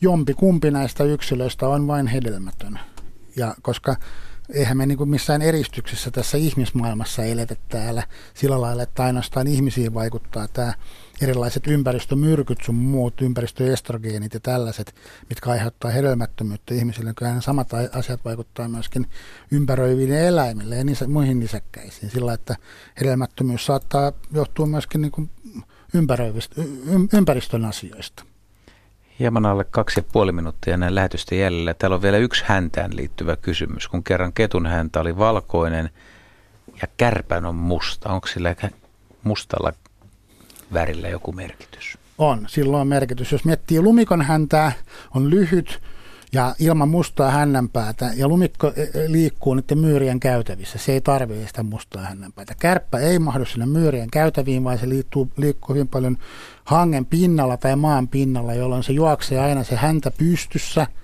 jompi kumpi näistä yksilöistä on vain hedelmätön. Ja koska eihän me niin missään eristyksessä tässä ihmismaailmassa eletä täällä sillä lailla, että ainoastaan ihmisiin vaikuttaa tämä erilaiset ympäristömyrkyt sun muut, ympäristöestrogeenit ja tällaiset, mitkä aiheuttaa hedelmättömyyttä ihmisille. Kyllä samat asiat vaikuttaa myöskin ympäröiviin eläimille ja niissä, muihin nisäkkäisiin. Sillä, että hedelmättömyys saattaa johtua myöskin niin kuin ympäristön asioista. Hieman alle kaksi ja puoli minuuttia näin lähetystä jäljellä. Täällä on vielä yksi häntään liittyvä kysymys. Kun kerran ketun häntä oli valkoinen ja kärpän on musta, onko sillä mustalla värillä joku merkitys? On, silloin on merkitys. Jos miettii lumikon häntää, on lyhyt ja ilman mustaa hännänpäätä ja lumikko e, e, liikkuu niiden myyrien käytävissä. Se ei tarvitse sitä mustaa hännänpäätä. Kärppä ei mahdu sinne myyrien käytäviin, vaan se liikkuu, liikkuu hyvin paljon hangen pinnalla tai maan pinnalla, jolloin se juoksee aina se häntä pystyssä –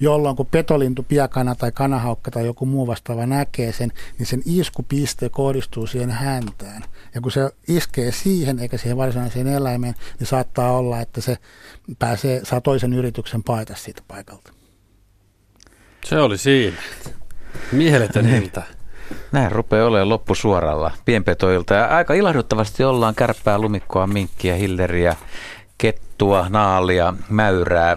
jolloin kun petolintu, piakana tai kanahaukka tai joku muu vastaava näkee sen, niin sen iskupiste kohdistuu siihen häntään. Ja kun se iskee siihen eikä siihen varsinaiseen eläimeen, niin saattaa olla, että se pääsee, saa toisen yrityksen paita siitä paikalta. Se oli siinä. Mieletön niin. ilta. Näin rupeaa olemaan loppusuoralla pienpetoilta. Ja aika ilahduttavasti ollaan kärppää, lumikkoa, minkkiä, hilleriä, kettua, naalia, mäyrää.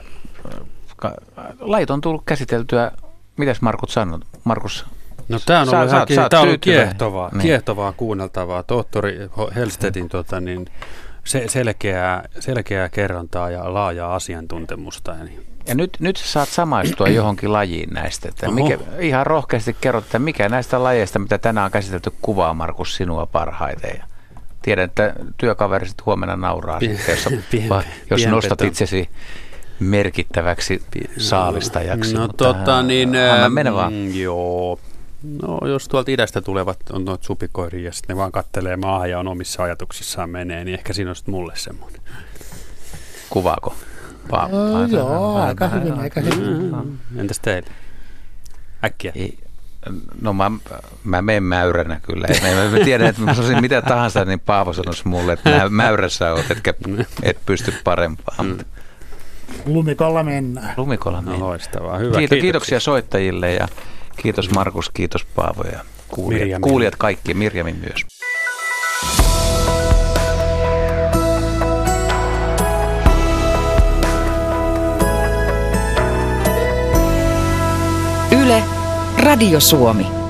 Lait on tullut käsiteltyä. Mitäs Markus sanot? Markus No tämä on ollut, sä, sä, ollut kiehtovaa, niin. kiehtovaa kuunneltavaa. Tohtori Helstedin tota, niin, se, selkeää, selkeää kerrontaa ja laajaa asiantuntemusta. Niin. Ja nyt, nyt saat samaistua johonkin lajiin näistä. Että mikä, ihan rohkeasti kerrot, että mikä näistä lajeista, mitä tänään on käsitelty, kuvaa Markus sinua parhaiten. Ja tiedän, että työkaveriset huomenna nauraa, Pien, sitten, jos, pien, va, jos nostat itsesi merkittäväksi saalistajaksi. No mutta, tota niin, anna mennä vaan. Mm, joo, No jos tuolta idästä tulevat on noita supikoiria ja sitten ne vaan kattelee maahan ja on omissa ajatuksissaan menee, niin ehkä siinä on sitten mulle semmoinen. Kuvaako? Pa- no, joo, aika hyvin, aika hyvin. Entäs teille? Äkkiä. Ei. No mä, mä menen mäyränä kyllä. Mä, mä tiedän, että mä sanoisin mitä tahansa, niin Paavo sanoisi mulle, että mäyrässä olet, etkä et pysty parempaan. Mm. Lumikolla mennään. Lumikolla mennään. No, loistavaa. Hyvä. Kiitos, kiitoksia soittajille ja Kiitos Markus, kiitos Paavo ja kuulijat, kuulijat kaikki, Mirjamin myös. Yle, Radio Suomi.